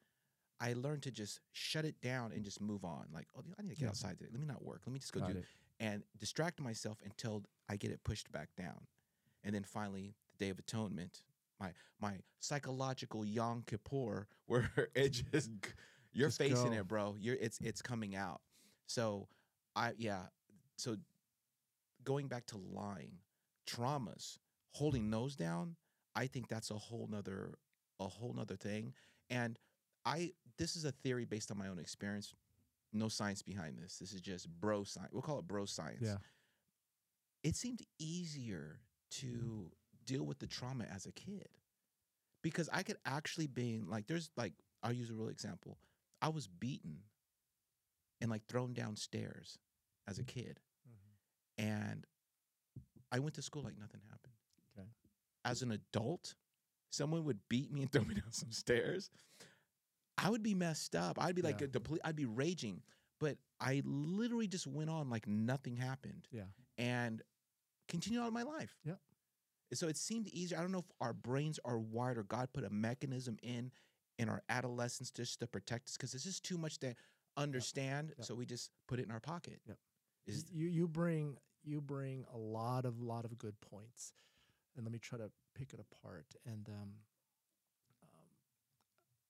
I learned to just shut it down and just move on. Like, oh, I need to get Yeah. outside today. Let me not work. Let me just go Got do it. and distract myself until I get it pushed back down. And then finally, the Day of Atonement, my my psychological Yom Kippur, where it just you're Just facing go. it, bro. You're it's it's coming out. So I yeah. So going back to lying, traumas, holding those down, I think that's a whole nother a whole nother thing. And I this is a theory based on my own experience. No science behind this. This is just bro science. We'll call it bro science. Yeah. It seemed easier to deal with the trauma as a kid. Because I could actually be like there's like I'll use a real example. I was beaten and like thrown downstairs as a mm-hmm. kid. Mm-hmm. And I went to school like nothing happened. Okay. As an adult, someone would beat me and throw me down some stairs. I would be messed up. I'd be like Yeah. a deple- I'd be raging. But I literally just went on like nothing happened. Yeah. And continued on my life. Yep. So it seemed easier. I don't know if our brains are wired or God put a mechanism in in our adolescence just to protect us because it's just too much to understand. Yep. So we just put it in our pocket. Yep. Is you you bring you bring a lot of lot of good points, and let me try to pick it apart. And um,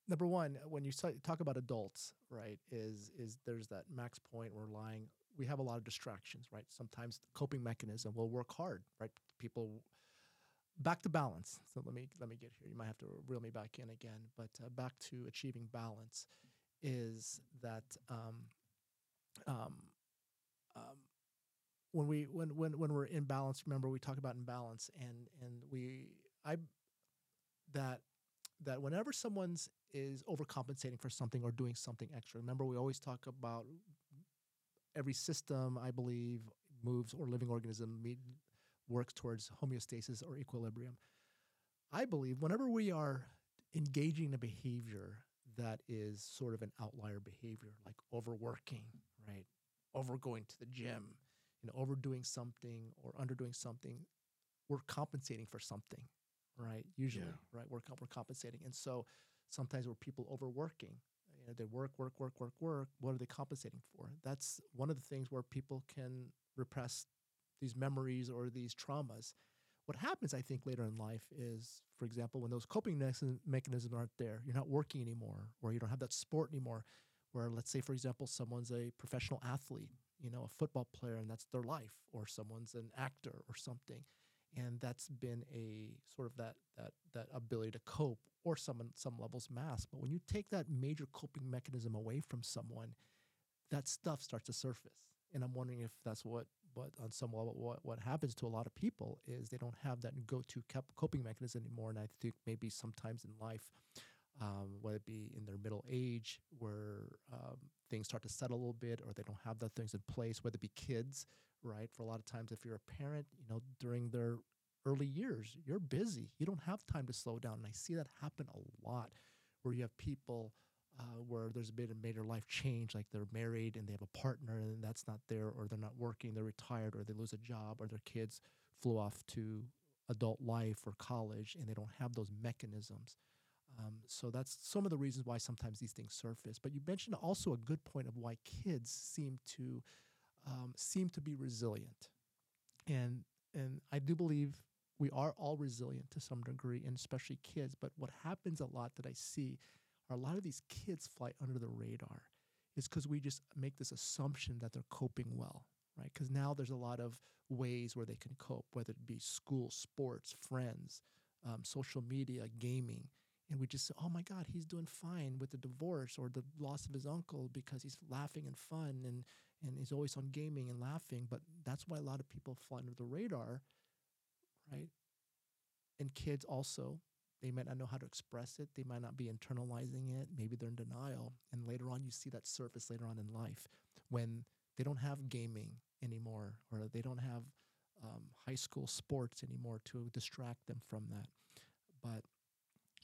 number one, when you talk about adults, right, is is there's that max point where lying. We have a lot of distractions, right? Sometimes the coping mechanism will work hard, right? People back to balance. So let me let me get here. You might have to reel me back in again, but uh, back to achieving balance is that um, um, um, when we when when when we're in balance. Remember, we talk about imbalance, and and we I that that whenever someone's is overcompensating for something or doing something extra. Remember, we always talk about every system. I believe moves or living organism meet, works towards homeostasis or equilibrium. I believe whenever we are engaging in a behavior that is sort of an outlier behavior, like overworking, right? Overgoing to the gym, you know, overdoing something or underdoing something, we're compensating for something, right? Usually, Yeah. right? We're, we're compensating. And so sometimes we're people overworking. You know, they work, work, work, work, work. What are they compensating for? That's one of the things where people can repress these memories or these traumas. What happens, I think, later in life is, for example, when those coping mechanisms aren't there, you're not working anymore, or you don't have that sport anymore. Where, let's say, for example, someone's a professional athlete, you know, a football player, and that's their life, or someone's an actor or something, and that's been a sort of that that that ability to cope, or some some levels mask. But when you take that major coping mechanism away from someone, that stuff starts to surface. And I'm wondering if that's what what on some level what what happens to a lot of people is they don't have that go-to coping mechanism anymore. And I think maybe sometimes in life, um, whether it be in their middle age, where um, things start to settle a little bit, or they don't have the things in place, whether it be kids, right? For a lot of times, if you're a parent, you know, during their early years, you're busy. You don't have time to slow down. And I see that happen a lot where you have people uh, where there's been a major life change, like they're married and they have a partner and that's not there, or they're not working, they're retired, or they lose a job, or their kids flew off to adult life or college and they don't have those mechanisms. Um, so that's some of the reasons why sometimes these things surface. But you mentioned also a good point of why kids seem to um, seem to be resilient, and and I do believe we are all resilient to some degree, and especially kids. But what happens a lot that I see are a lot of these kids fly under the radar. It's because we just make this assumption that they're coping well, right? Because now there's a lot of ways where they can cope, whether it be school, sports, friends, um, social media, gaming. And we just say, oh my God, he's doing fine with the divorce or the loss of his uncle because he's laughing and fun and, and he's always on gaming and laughing. But that's why a lot of people fly under the radar, right? And kids also, they might not know how to express it. They might not be internalizing it. Maybe they're in denial. And later on, you see that surface later on in life when they don't have gaming anymore or they don't have um, high school sports anymore to distract them from that. But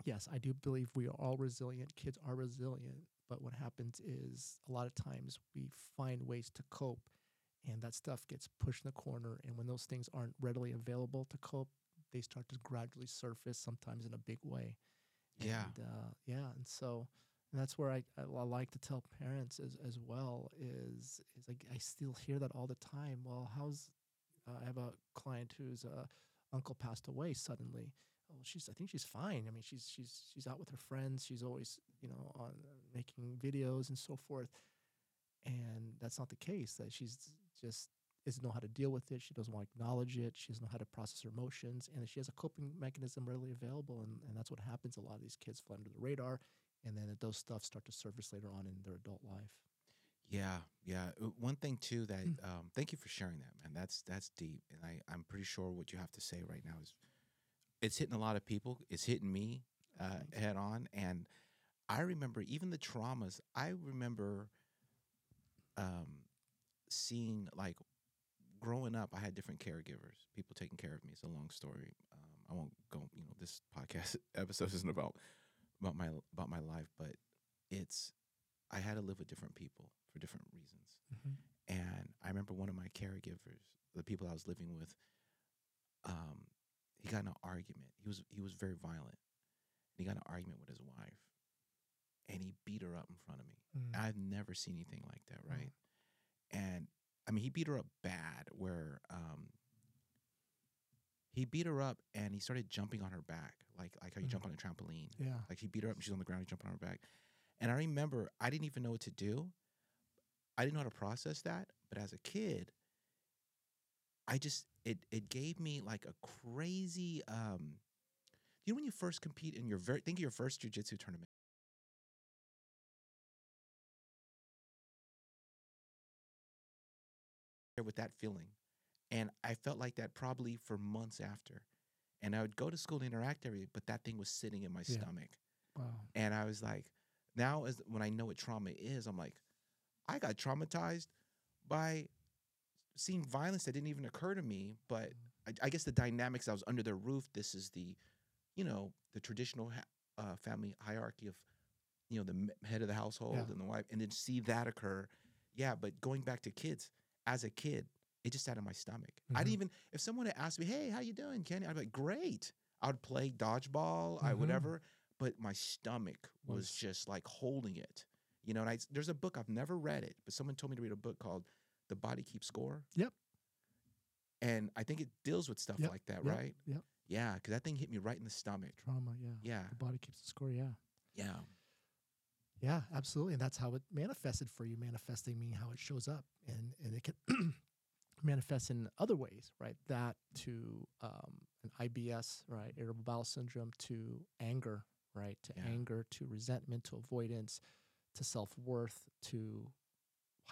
yes, I do believe we are all resilient. Kids are resilient. But what happens is a lot of times we find ways to cope and that stuff gets pushed in the corner. And when those things aren't readily available to cope, they start to gradually surface, sometimes in a big way. Yeah. And, uh, yeah. And so and that's where I, I, like to tell parents as, as well is is like I still hear that all the time. Well, how's uh, I have a client whose uh, uncle passed away suddenly. Oh, she's I think she's fine. I mean, she's she's she's out with her friends. She's always you know on uh, making videos and so forth. And that's not the case. That she's just doesn't know how to deal with it. She doesn't want to acknowledge it. She doesn't know how to process her emotions, and she has a coping mechanism readily available. And, and that's what happens. A lot of these kids fly under the radar, and then those stuff start to surface later on in their adult life. Yeah, yeah. Uh, One thing too that Mm. um, thank you for sharing that, man. That's that's deep, and I I'm pretty sure what you have to say right now is it's hitting a lot of people. It's hitting me uh, head on, and I remember even the traumas. I remember um, seeing like growing up. I had different caregivers, people taking care of me. It's a long story. Um, I won't go. You know, this podcast episode isn't about about my about my life, but it's I had to live with different people for different reasons. And I remember one of my caregivers, the people I was living with, um, he got in an argument. He was he was very violent. He got in an argument with his wife, and he beat her up in front of me. Mm. I've never seen anything like that, Wow. right? And I mean, he beat her up bad, where um, he beat her up and he started jumping on her back, like like how you Mm. jump on a trampoline. Yeah. Like he beat her up and she's on the ground, he jumped on her back. And I remember I didn't even know what to do. I didn't know how to process that. But as a kid, I just it it gave me like a crazy um you know when you first compete in your very think of your first jujitsu tournament. With that feeling. And I felt like that probably for months after. And I would go to school to interact every but that thing was sitting in my Yeah. stomach. Wow. And I was like, now as when I know what trauma is, I'm like, I got traumatized by seeing violence that didn't even occur to me. But I, I guess the dynamics, I was under their roof. This is the, you know, the traditional ha- uh, family hierarchy of, you know, the m- head of the household Yeah. and the wife, and then see that occur. Yeah, but going back to kids, as a kid, it just sat in my stomach. I Mhm. didn't even if someone had asked me, "Hey, how you doing, Kenny?" I'd be like, "Great." I would play dodgeball, I Mhm. whatever, but my stomach was, Was- just like holding it. You know, and I, there's a book I've never read it, but someone told me to read a book called "The Body Keeps Score." Yep. And I think it deals with stuff Yep, like that, yep, right? yep. Yeah, because that thing hit me right in the stomach. Trauma. Yeah. Yeah, The body keeps the score. Yeah. yeah, Yeah, absolutely. And that's how it manifested for you, manifesting meaning how it shows up. And and it can manifest in other ways, right? That to um, an IBS, right? Irritable bowel syndrome to anger, right? To Yeah. anger, to resentment, to avoidance, to self worth, to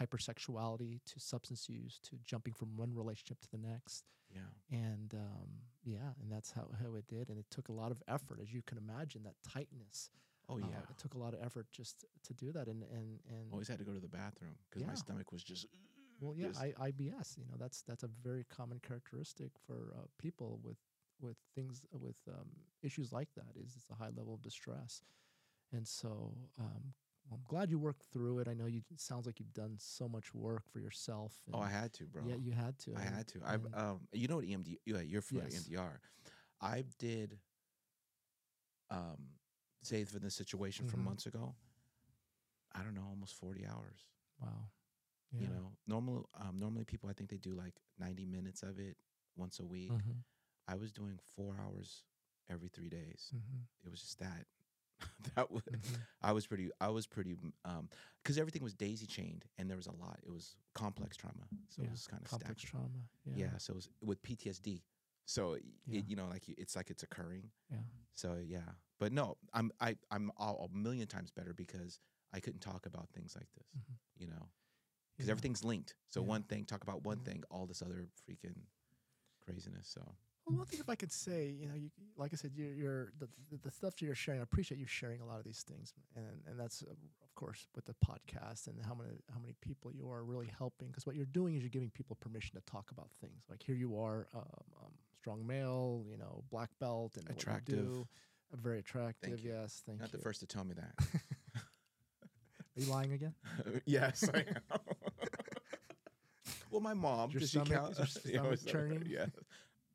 hypersexuality, to substance use, to jumping from one relationship to the next. yeah, And um, yeah, and that's how, how it did. And it took a lot of effort, as you can imagine, that tightness. oh uh, yeah. it took a lot of effort just to do that. And and and Always had to go to the bathroom because my stomach was just. well, yeah, just- I, IBS. You know, that's that's a very common characteristic for uh, people with with things with um, issues like that. Is it's a high level of distress, and so um, well, I'm glad you worked through it. I know you. It sounds like you've done so much work for yourself. oh, I had to, bro. Yeah, you had to. I and- had to. I've um, you know what EMD? Yeah, you're familiar Yes. with EMDR. I did. Um, say for the situation from Mhm. months ago. I don't know, almost forty hours. wow. You know, normal. Um, normally people, I think they do like ninety minutes of it once a week. Mhm, I was doing four hours every three days. mhm. It was just that that was Mhm. I was pretty I was pretty um because everything was daisy chained and there was a lot. It was complex trauma, so Yeah, it was kind of complex stacked. trauma. Yeah. Yeah. so it was with PTSD. So it, Yeah. you know, like you- it's like it's occurring. Yeah. So yeah, but no, I'm I I'm all, a million times better because I couldn't talk about things like this. Mhm. You know, because everything's linked. So one thing, talk about one Yeah. thing, all this other freaking craziness. So Well, one thing if I could say, you know, you, like I said, you're, you're the, the stuff you're sharing. I appreciate you sharing a lot of these things, and and that's uh, of course with the podcast and how many how many people you are really helping. Because what you're doing is you're giving people permission to talk about things. Like here you are, um, um, strong male, you know, black belt, and Attractive. do. Uh, very attractive. you. Yes, thank not you. the first to tell me that. Are you lying again? yes, I am. well, my mom. Your does she stomach- count? is your Yeah, my stomach churning? Yeah,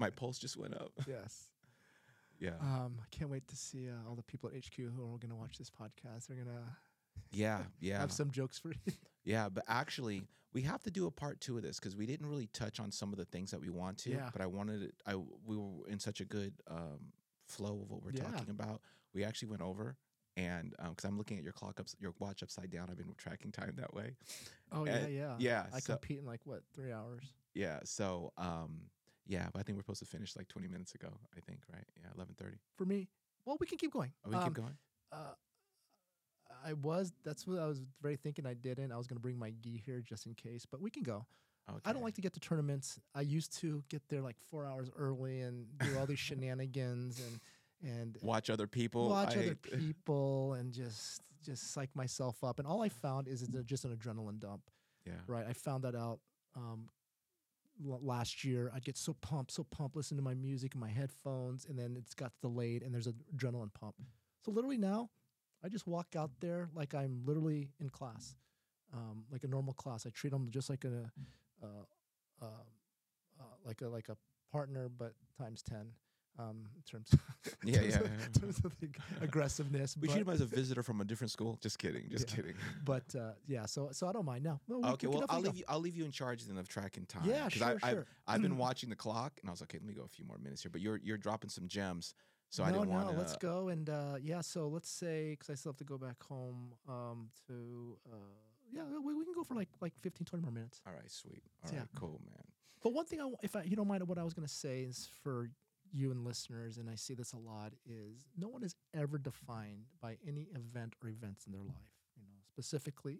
my pulse just went up. yes. Yeah, Um, I can't wait to see uh, all the people at HQ who are going to watch this podcast. They're going to yeah, yeah. have some jokes for you. Yeah, but actually, we have to do a part two of this because we didn't really touch on some of the things that we want to. Yeah. But I wanted it. I we were in such a good um, flow of what we're Yeah. talking about. We actually went over, and because I'm looking at your clock up, your watch upside down. I've been tracking time that way. Oh yeah, yeah, yeah, I so- compete in like what three hours? Yeah. So um, yeah, but I think we're supposed to finish like 20 minutes ago. I think right. Yeah, 11:30. For me, well, we can keep going. Oh, we Um, keep going. Uh, I was. That's what I was very thinking. I didn't. I was going to bring my gi here just in case, but we can go. Okay. I don't like to get to tournaments. I used to get there like four hours early and do all these shenanigans and and watch other people. watch I other people and just just psych myself up. And all I found is it's just an adrenaline dump. Yeah. Right. I found that out um, last year. I'd get so pumped, so pumped, listen to my music in my headphones, and then it's got delayed, and there's an adrenaline pump. So literally now, I just walk out there like I'm literally in class, um, like a normal class. I treat them just like a, uh, uh, uh, like a like a partner, but times ten. Um, in terms, Yeah, terms yeah, of- yeah. in terms of the aggressiveness. We but, treat him as a visitor from a different school. Just kidding. Just Yeah. kidding. but uh, yeah, so so I don't mind. No, no we- okay. we Well, I'll leave you. I'll leave you in charge then of tracking time. Yeah, sure, I, I've, sure. I've been watching the clock, and I was like, okay, let me go a few more minutes here. But you're you're dropping some gems, so no, I didn't no, want to. let's go and uh, yeah. So let's say because I still have to go back home um, to uh, yeah, we, we can go for like like 15, 20 more minutes. All right, sweet. All right, Yeah. cool, man. But one thing, I, if I, you don't mind, what I was gonna say is for you and listeners, and I see this a lot, is no one is ever defined by any event or events in their life. You know, specifically,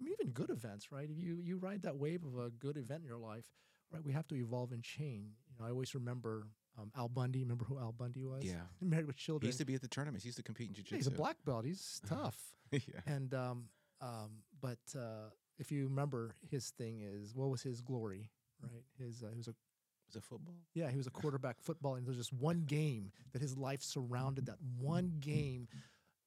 I mean, even good events, right? If you you ride that wave of a good event in your life, right? We have to evolve and change. You know, I always remember um, Al Bundy. Remember who Al Bundy was? Yeah. Married with He Children. used to be at the tournaments. He used to compete in Yeah, jiu-jitsu. he's a black belt. He's tough. yeah. and um, um, but uh, if you remember, his thing is what was his glory, right? His uh, he was a Was it football? yeah, he was a quarterback football, and there's just one game that his life surrounded that one game,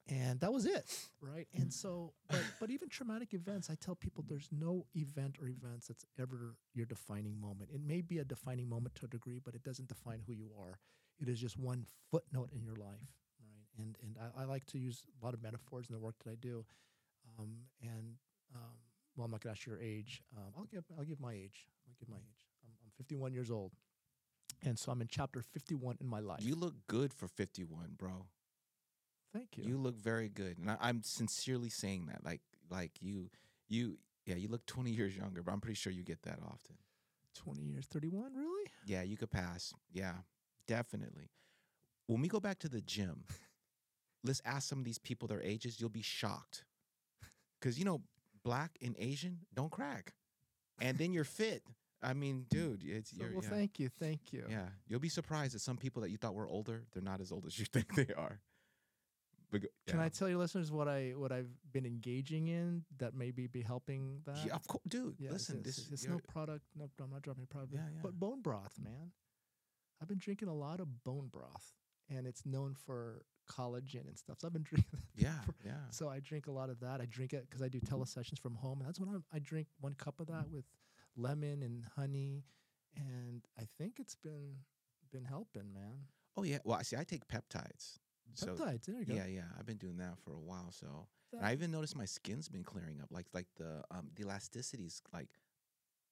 and that was it, right? And so, but but even traumatic events, I tell people there's no event or events that's ever your defining moment. It may be a defining moment to a degree, but it doesn't define who you are. It is just one footnote in your life, right? And and I, I like to use a lot of metaphors in the work that I do, um, and um, well, I'm not gonna ask your age. Um, I'll give I'll give my age. I'll give my age. I'm, I'm 51 years old, and so I'm in chapter 51 in my life. You look good for 51, bro. Thank you. You look very good, and I, I'm sincerely saying that. Like, like you, you, yeah, you look 20 years younger, but I'm pretty sure you get that often. 20 years, 31, really? Yeah, you could pass. Yeah, definitely. When we go back to the gym, let's ask some of these people their ages. You'll be shocked, because you know, black and Asian don't crack, and then you're fit. I mean, mm. dude, it's So, you're, well, yeah, thank you, thank you. yeah. You'll be surprised that some people that you thought were older, they're not as old as you think they are. But go- Can. I tell your listeners what I what I've been engaging in that maybe be helping that? Yeah, of course, dude. Yeah, listen, it's, this it's you're- no product. No, I'm not dropping product. Yeah, yeah. But bone broth, man. I've been drinking a lot of bone broth, and it's known for collagen and stuff. So I've been drinking. that yeah, for- yeah. So I drink a lot of that. I drink it because I do telesessions from home, and that's when I'm, I drink one cup of that mm. with lemon and honey, and I think it's been been helping, man. Oh yeah. Well, I see. I take peptides. So Peptides, there you go. yeah, yeah. I've been doing that for a while. So That- I even noticed my skin's been clearing up. Like like the um the elasticity's like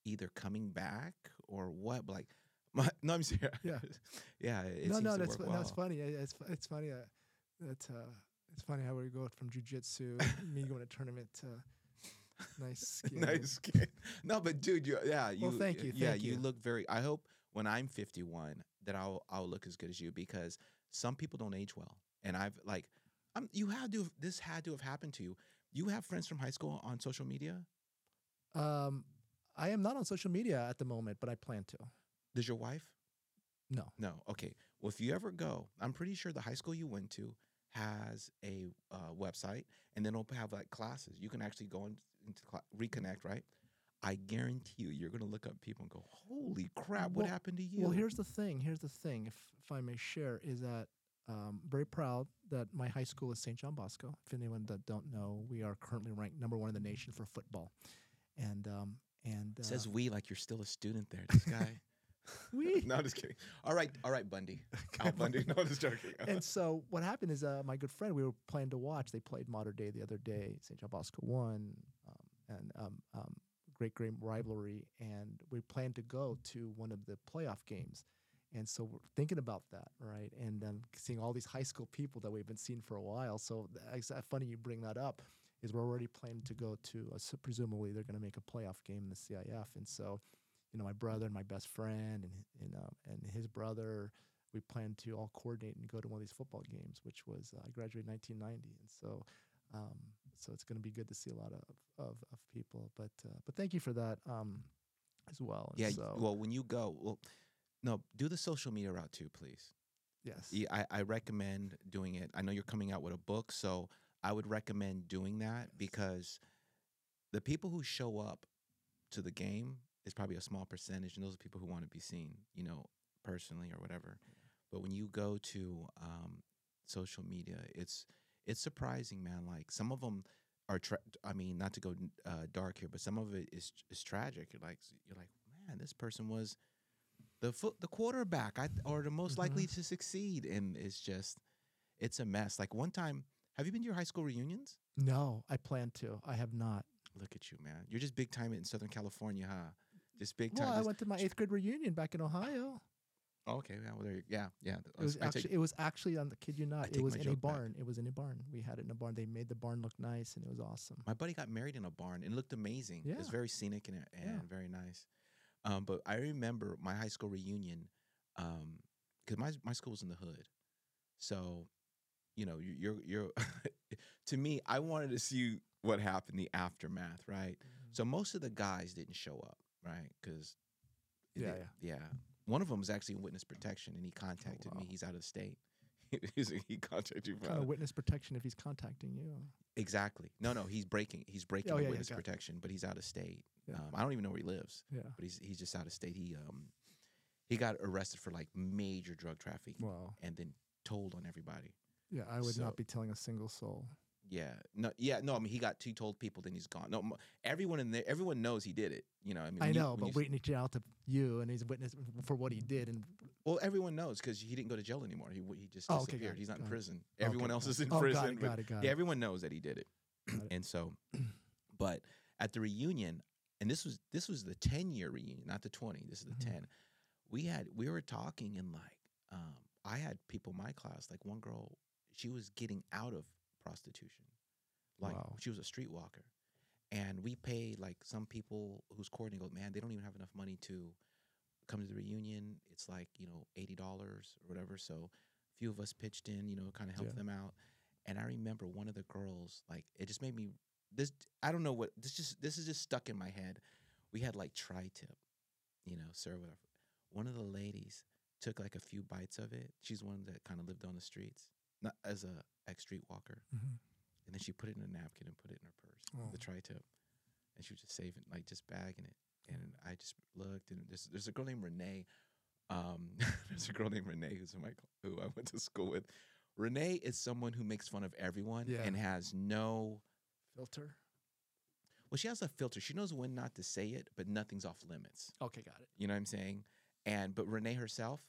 either coming back or what. But like my no, I'm serious. Yeah. yeah. It no, seems no, to that's no, it's funny. It's it's funny uh, that uh, It's funny how we go from jujitsu, me going to tournament to nice skin. nice skin. No, but dude, you yeah, you Well, thank you, yeah, thank you you. look very I hope when I'm 51 that I'll I'll look as good as you because some people don't age well. And I've like I'm you had to have, this had to have happened to you. You have friends from high school on social media? Um, I am not on social media at the moment, but I plan to. Does your wife? No. No. Okay. Well, if you ever go, I'm pretty sure the high school you went to has a uh, website, and then it'll have like classes. You can actually go in, into reconnect, right? I guarantee you, you're gonna look up people and go, "Holy crap! What Well- happened to you?" Well, here's the thing. Here's the thing. If if I may share, is that um, very proud that my high school is St. John Bosco. If anyone that don't know, we are currently ranked number one in the nation for football, and um, and uh, says we like you're still a student there. This guy. we. no, I'm just kidding. All right, all right, Bundy. Al Bundy. No, I'm just joking. and so what happened is uh, my good friend we were planning to watch they played Mater Dei the other day st john bosco won and um, um, great great rivalry and we plan to go to one of the playoff games. And so we're thinking about that right? And um, seeing all these high school people that we've been seeing for a while. So it's uh, funny you bring that up is we're already planning to go to uh, so presumably they're going to make a playoff game in the cif and so you know my brother and my best friend and and, um, and his brother we planned to all coordinate and go to one of these football games, which was uh, I graduated in 1990, and so um, so it's going to be good to see a lot of of, of people. But uh, but thank you for that um, as well. And yeah. So Well, when you go, well, no, do the social media route too, please. yes. Yeah, I, I recommend doing it. I know you're coming out with a book, so I would recommend doing that because the people who show up to the game is probably a small percentage, and those are people who want to be seen, you know, personally or whatever. But when you go to um, social media, it's it's surprising, man. Like some of them are, tra- I mean, not to go uh, dark here, but some of it is is tragic. You're like, you're like, man, this person was the foot, the quarterback, I, or the most likely to succeed, and it's just, it's a mess. Like one time, have you been to your high school reunions? No, I plan to. I have not. Look at you, man. You're just big time in Southern California, huh? Just big time. Well, I just- went to my eighth grade reunion back in Ohio. Oh, okay, yeah, well, there you, yeah, yeah. It was I take- actually it was actually on the kid you not. It was in a joke back. barn. It was in a barn. We had it in a barn. They made the barn look nice, and it was awesome. My buddy got married in a barn and it looked amazing. It was very scenic and, and Yeah. very nice. Um, but I remember my high school reunion because my my school was in the hood, so you know you, you're you're to me I wanted to see what happened the aftermath, right? So most of the guys didn't show up, right? Because Yeah, yeah. One of them was actually in witness protection, and he contacted me. wow. He's out of state. He's- he contacted you. Kind of witness protection if he's contacting you? Exactly. No, no, he's breaking. He's breaking Oh, the yeah, yeah, witness it. protection, but he's out of state. Yeah. Um, I don't even know where he lives, Yeah. but he's he's just out of state. He um he got arrested for like major drug trafficking Wow. and then told on everybody. Yeah, I would So- not be telling a single soul. Yeah. No. Yeah. No. I mean, he got he told people, then he's gone. No. Everyone in there, everyone knows he did it. You know. I mean, I you- know, but you s- waiting out to you and he's a witness for what he did, and well, everyone knows because he didn't go to jail anymore. He he just Oh, okay, disappeared. it, he's not in it. prison. Okay, Everyone else is in oh, prison. Got it, but- got it, got yeah, everyone knows that he did it. And so, but at the reunion, and this was this was the ten year reunion, not the twenty. This is the Mhm. ten. We had we were talking and like um, I had people in my class like one girl she was getting out of prostitution, like Wow. she was a streetwalker, and we paid like some people who's coordinating. Go, man, they don't even have enough money to come to the reunion. It's like you know eighty dollars or whatever. So a few of us pitched in, you know, kind of helped Yeah. them out. And I remember one of the girls, like it just made me this. I don't know what this just this is just stuck in my head. We had like tri-tip, you know, sir, whatever. One of the ladies took like a few bites of it. She's one that kind of lived on the streets, not as a ex streetwalker. Mhm. And then she put it in a napkin and put it in her purse, Oh. the tri-tip, and she was just saving, like just bagging it. And I just looked, and there's there's a girl named Renee. Um, there's a girl named Renee who's in my who I went to school with. Renee is someone who makes fun of everyone Yeah. and has no. Filter. Well, she has a filter. She knows when not to say it, but nothing's off limits. Okay, got it. You know what I'm saying? And but Renee herself,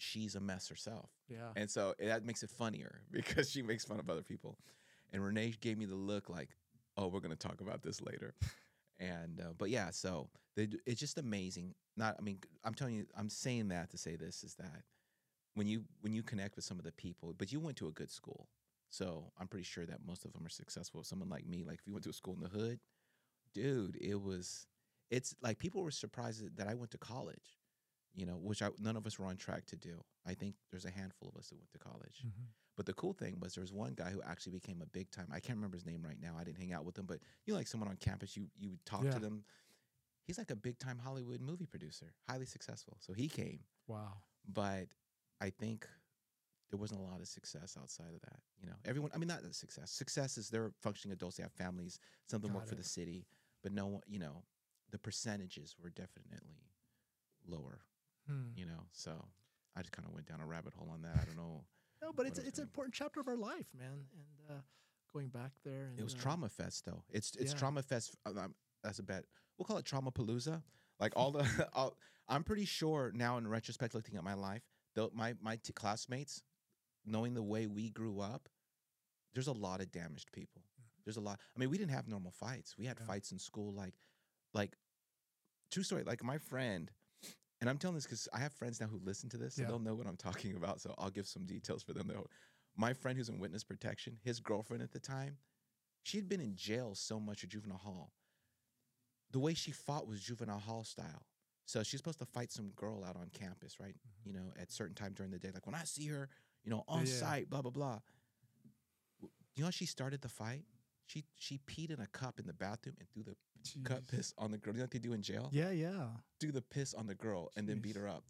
she's a mess herself. Yeah. And so that makes it funnier because she makes fun of other people. And Renee gave me the look like, oh, we're going to talk about this later. and, uh, but yeah, so they, it's just amazing. Not, I mean, I'm telling you, I'm saying that to say this is that when you, when you connect with some of the people, but you went to a good school, So I'm pretty sure that most of them are successful. Someone like me, like if you went to a school in the hood, dude, it was, it's like people were surprised that I went to college, you know, which I, none of us were on track to do. I think there's a handful of us that went to college. Mhm. But the cool thing was there was one guy who actually became a big time. I can't remember his name right now. I didn't hang out with him, but you know, like someone on campus, you you would talk Yeah. to them. He's like a big time Hollywood movie producer, highly successful. So he came, Wow. but I think there wasn't a lot of success outside of that. You know, everyone. I mean, not the success. Success is they're functioning adults. They have families. Some of them work for the city, but no one. You know, the percentages were definitely lower. Hmm. You know, so I just kind of went down a rabbit hole on that. I don't know. No, but it's it's an important chapter of our life, man. And uh, going back there, and It was uh, Trauma Fest though. It's it's yeah. Trauma Fest. um, um, that's a bet. We'll call it Trauma Palooza. Like all the, all, I'm pretty sure now in retrospect, looking at my life, though my my t- classmates, knowing the way we grew up, there's a lot of damaged people. There's a lot. I mean, we didn't have normal fights. We had Mm-hmm. Yeah. fights in school, like, like, true story. Like my friend, and I'm telling this because I have friends now who listen to this, so Yeah. they'll know what I'm talking about. So I'll give some details for them. Though, my friend who's in witness protection, his girlfriend at the time, she had been in jail so much at juvenile hall. The way she fought was juvenile hall style. So she's supposed to fight some girl out on campus, right? Mm-hmm. You know, at certain time during the day. Like when I see her, you know, on Yeah. site, blah blah blah. You know how she started the fight? She she peed in a cup in the bathroom and threw the Jeez. piss on the girl. You know what they do in jail? Yeah, yeah. Do the piss on the girl and then beat her up.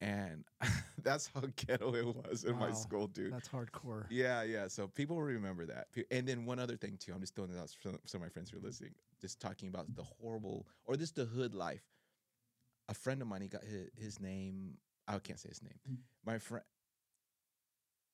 And that's how ghetto it was in my school, dude. That's hardcore. Yeah, yeah. So people will remember that. And then one other thing too. I'm just throwing it out for some- some of my friends who are listening. Just talking about the horrible, or this the hood life. A friend of mine, he got his, his name. I can't say his name. My friend,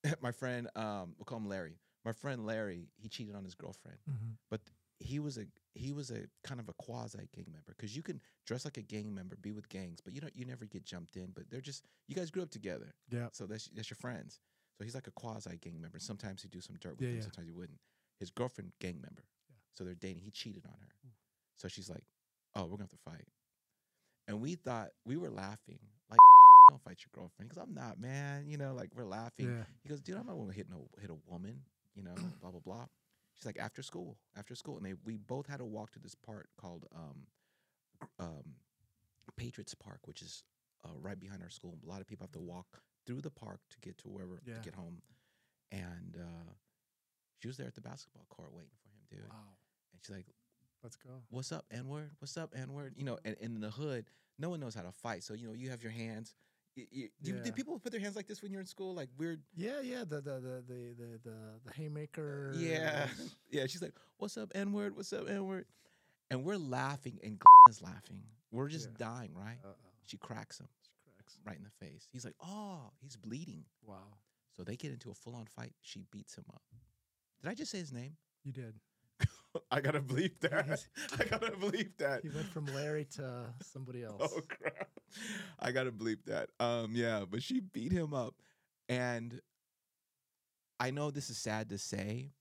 my friend, um, we'll call him Larry. My friend Larry, he cheated on his girlfriend, Mhm. but he was a he was a kind of a quasi gang member because you can dress like a gang member, be with gangs, but you don't you never get jumped in. But they're just you guys grew up together. Yeah. So that's that's your friends. So he's like a quasi gang member. Sometimes he'd do some dirt with Yeah, them, yeah. sometimes he wouldn't. His girlfriend, gang member. Yeah. So they're dating. He cheated on her. So she's like, Oh, we're gonna have to fight. And we thought we were laughing. Like, don't fight your girlfriend. Because I'm not, man. You know, like we're laughing. Yeah. He goes, dude, I'm not gonna hit no hit a woman, you know, blah blah blah. She's like, after school, after school. And they we both had to walk to this park called um um Patriots Park, which is uh, right behind our school. A lot of people have to walk through the park to get to wherever Yeah. to get home. And uh, she was there at the basketball court waiting for him, dude. Wow. And she's like, Let's go. "What's up, N word? What's up, N word?" You know, and, and in the hood, no one knows how to fight. So you know, you have your hands. Y- y- do, Yeah. Did people put their hands like this when you're in school? Like weird. Yeah, yeah. The the the the the the, haymaker. Yeah, yeah. She's like, "What's up, N word? What's up, N word?" And we're laughing, and is laughing. We're just Yeah. dying, right? Uh-oh. She cracks him She cracks. right in the face. He's like, "Oh, he's bleeding." Wow. So they get into a full on fight. She beats him up. Did I just say his name? You did. I gotta believe that. I gotta believe that. He went from Larry to somebody oh, else. Oh crap! I gotta bleep that. Um, yeah, but she beat him up, and I know this is sad to say.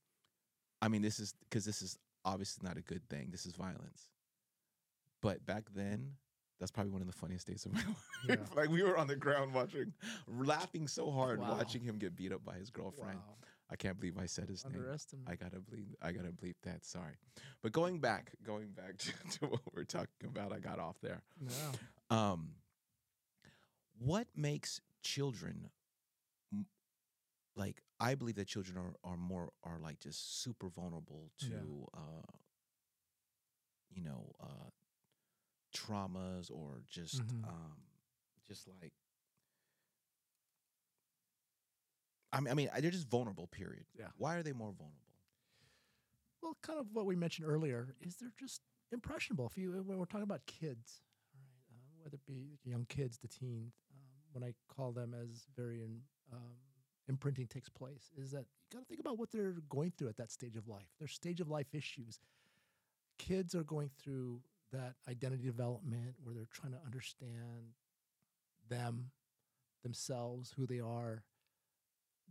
I mean, this is because this is obviously not a good thing. This is violence. But back then, that's probably one of the funniest days of my life. Yeah. like we were on the ground watching, laughing so hard, Wow. watching him get beat up by his girlfriend. Wow. I can't believe I said his name. I gotta bleep. I gotta bleep that. Sorry, but going back, going back to, to what we're talking about, I got off there. No. Um, what makes children like? I believe that children are are more are like just super vulnerable to, Yeah. uh, you know, uh, traumas or just Mhm. um, just like. I mean, I mean, they're just vulnerable. Period. Yeah. Why are they more vulnerable? Well, kind of what we mentioned earlier is they're just impressionable. If you when we're talking about kids, right, uh, whether it be young kids, the teens, um, when I call them as very in, um, imprinting takes place, is that you got to think about what they're going through at that stage of life. Their stage of life issues. Kids are going through that identity development where they're trying to understand them, themselves, who they are.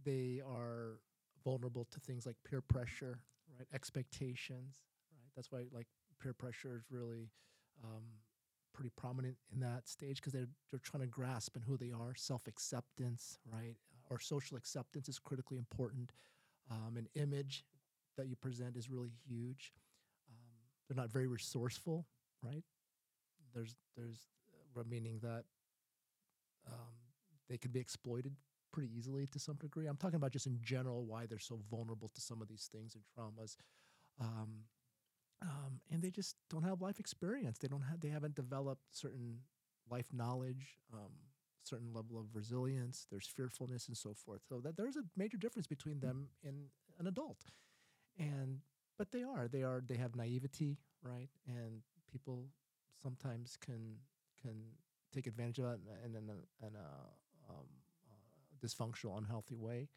They are vulnerable to things like peer pressure, right? Expectations, right? That's why like peer pressure is really um, pretty prominent in that stage because they're they're trying to grasp in who they are. Self acceptance, right? Or social acceptance is critically important. Um, an image that you present is really huge. Um, they're not very resourceful, right? There's there's uh, meaning that um, they can be exploited pretty easily to some degree. I'm talking about just in general why they're so vulnerable to some of these things and traumas. Um, um, and they just don't have life experience. They don't have. They haven't developed certain life knowledge, um, certain level of resilience. There's fearfulness and so forth. So that there's a major difference between them and an adult. And but they are. They are. They have naivety, right? And people sometimes can can take advantage of that in, in, a, in a um, uh, dysfunctional, unhealthy way.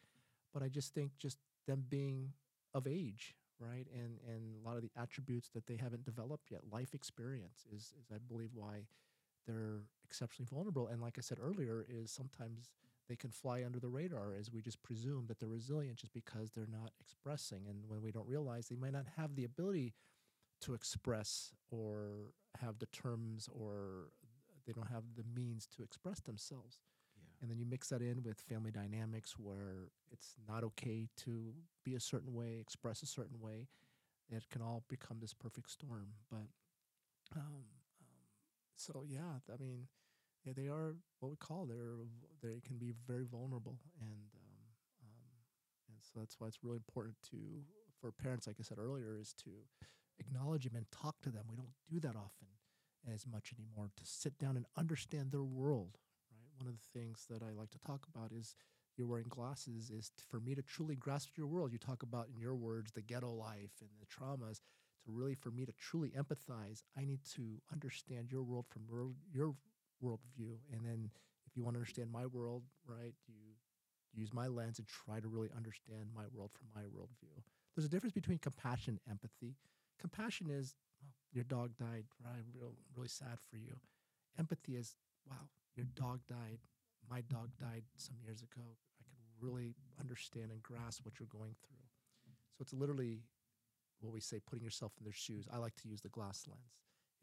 But I just think just them being of age right? And and a lot of the attributes that they haven't developed yet, life experience is is I believe why they're exceptionally vulnerable. And like I said earlier, is sometimes they can fly under the radar as we just presume that they're resilient just because they're not expressing. And when we don't realize they might not have the ability to express or have the terms or they don't have the means to express themselves. And then you mix that in with family dynamics where it's not okay to be a certain way, express a certain way. It can all become this perfect storm. But um, um, so yeah, I mean, yeah, they are what we call they're they can be very vulnerable, and um, um, and so that's why it's really important to for parents, like I said earlier, is to acknowledge them and talk to them. We don't do that often as much anymore. To sit down and understand their world, one of the things that I like to talk about is you're wearing glasses is for me to truly grasp your world. You talk about in your words the ghetto life and the traumas. To really for me to truly empathize, I need to understand your world from your, worldview, and then if you want to understand my world, right, you use my lens and try to really understand my world from my worldview. There's a difference between compassion and empathy. Compassion is, your dog died, right? Real, really sad for you. Empathy is, wow, your dog died, my dog died some years ago. I can really understand and grasp what you're going through. So it's literally what we say, putting yourself in their shoes. I like to use the glass lens,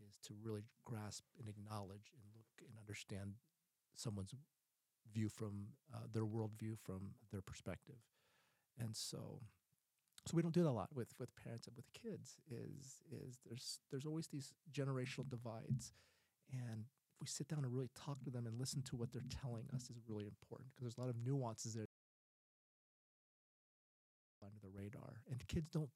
is to really grasp and acknowledge and look and understand someone's view from uh, their worldview from their perspective. And so, so we don't do that a lot with with parents and with kids. Is is there's there's always these generational divides, and if we sit down and really talk to them and listen to what they're telling us is really important because there's a lot of nuances there under the radar and kids don't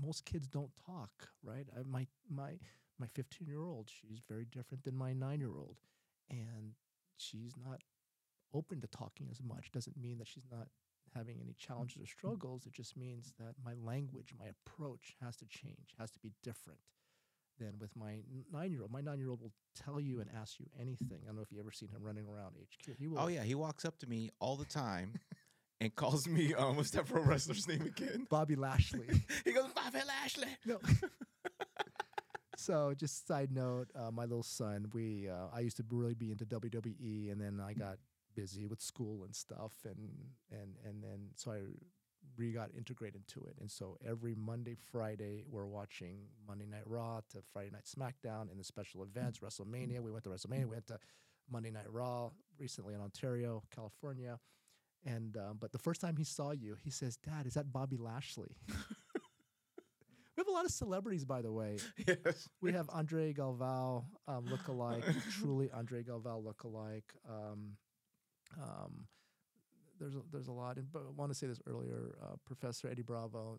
most kids don't talk right? I, my my my 15 year old she's very different than my 9 year old and she's not open to talking as much. Doesn't mean that she's not having any challenges or struggles. It just means that my language my approach has to change has to be different than with my nine year old. My nine year old will tell you and ask you anything. I don't know if you ever seen him running around HQ. He will. Oh yeah, he walks up to me all the time and calls me um, what's that pro wrestler's name again? Bobby Lashley. he goes Bobby Lashley. No. so just side note, uh, my little son, we uh, I used to really be into WWE, and then I got busy with school and stuff, and and and then so I we got integrated into it. And so every Monday, Friday, we're watching Monday Night Raw to Friday Night SmackDown and the special events, WrestleMania. We went to WrestleMania. We went to Monday Night Raw recently in Ontario, California. And um, but the first time he saw you, he says, "Dad, is that Bobby Lashley?" we have a lot of celebrities, by the way. Yes. We have Andre Galvao um, look-alike, truly Andre Galvao look-alike. Um, um, there's a, there's a lot. And but I want to say this earlier, uh, Professor Eddie Bravo.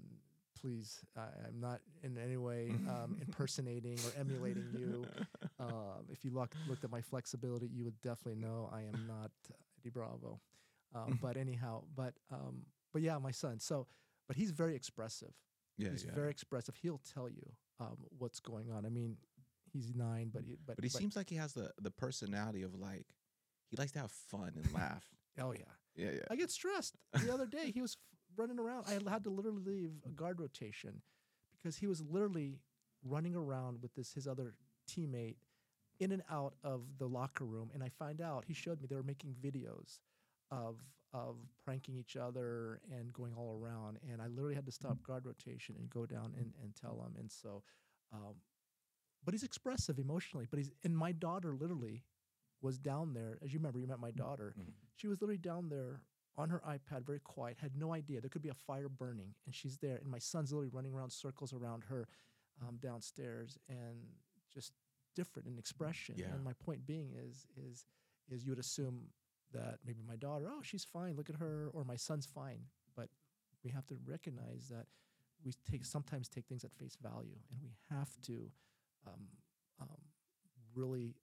Please, I, I'm not in any way um, impersonating or emulating you. Um, if you look, looked at my flexibility, you would definitely know I am not Eddie Bravo. Um, but anyhow, but um, but yeah, my son. So, but he's very expressive. Yeah, he's yeah. very expressive. He'll tell you um, what's going on. I mean, he's nine, but he, but but he seems like he has the the personality of like he likes to have fun and laugh. Oh yeah, Yeah, yeah. I get stressed. The other day, he was running around. I had to literally leave a guard rotation because he was literally running around with this his other teammate in and out of the locker room. And I find out he showed me they were making videos of of pranking each other and going all around. And I literally had to stop guard rotation and go down and, and tell him. And so, um, but he's expressive emotionally. But he's and my daughter literally was down there. As you remember, you met my daughter Mhm. she was literally down there on her iPad, very quiet, had no idea. There could be a fire burning, and she's there. And my son's literally running around circles around her um, downstairs and just different in expression. Yeah. And my point being is, is, is you would assume that maybe my daughter, oh, she's fine, look at her, or my son's fine. But we have to recognize that we take sometimes take things at face value, and we have to um, um, really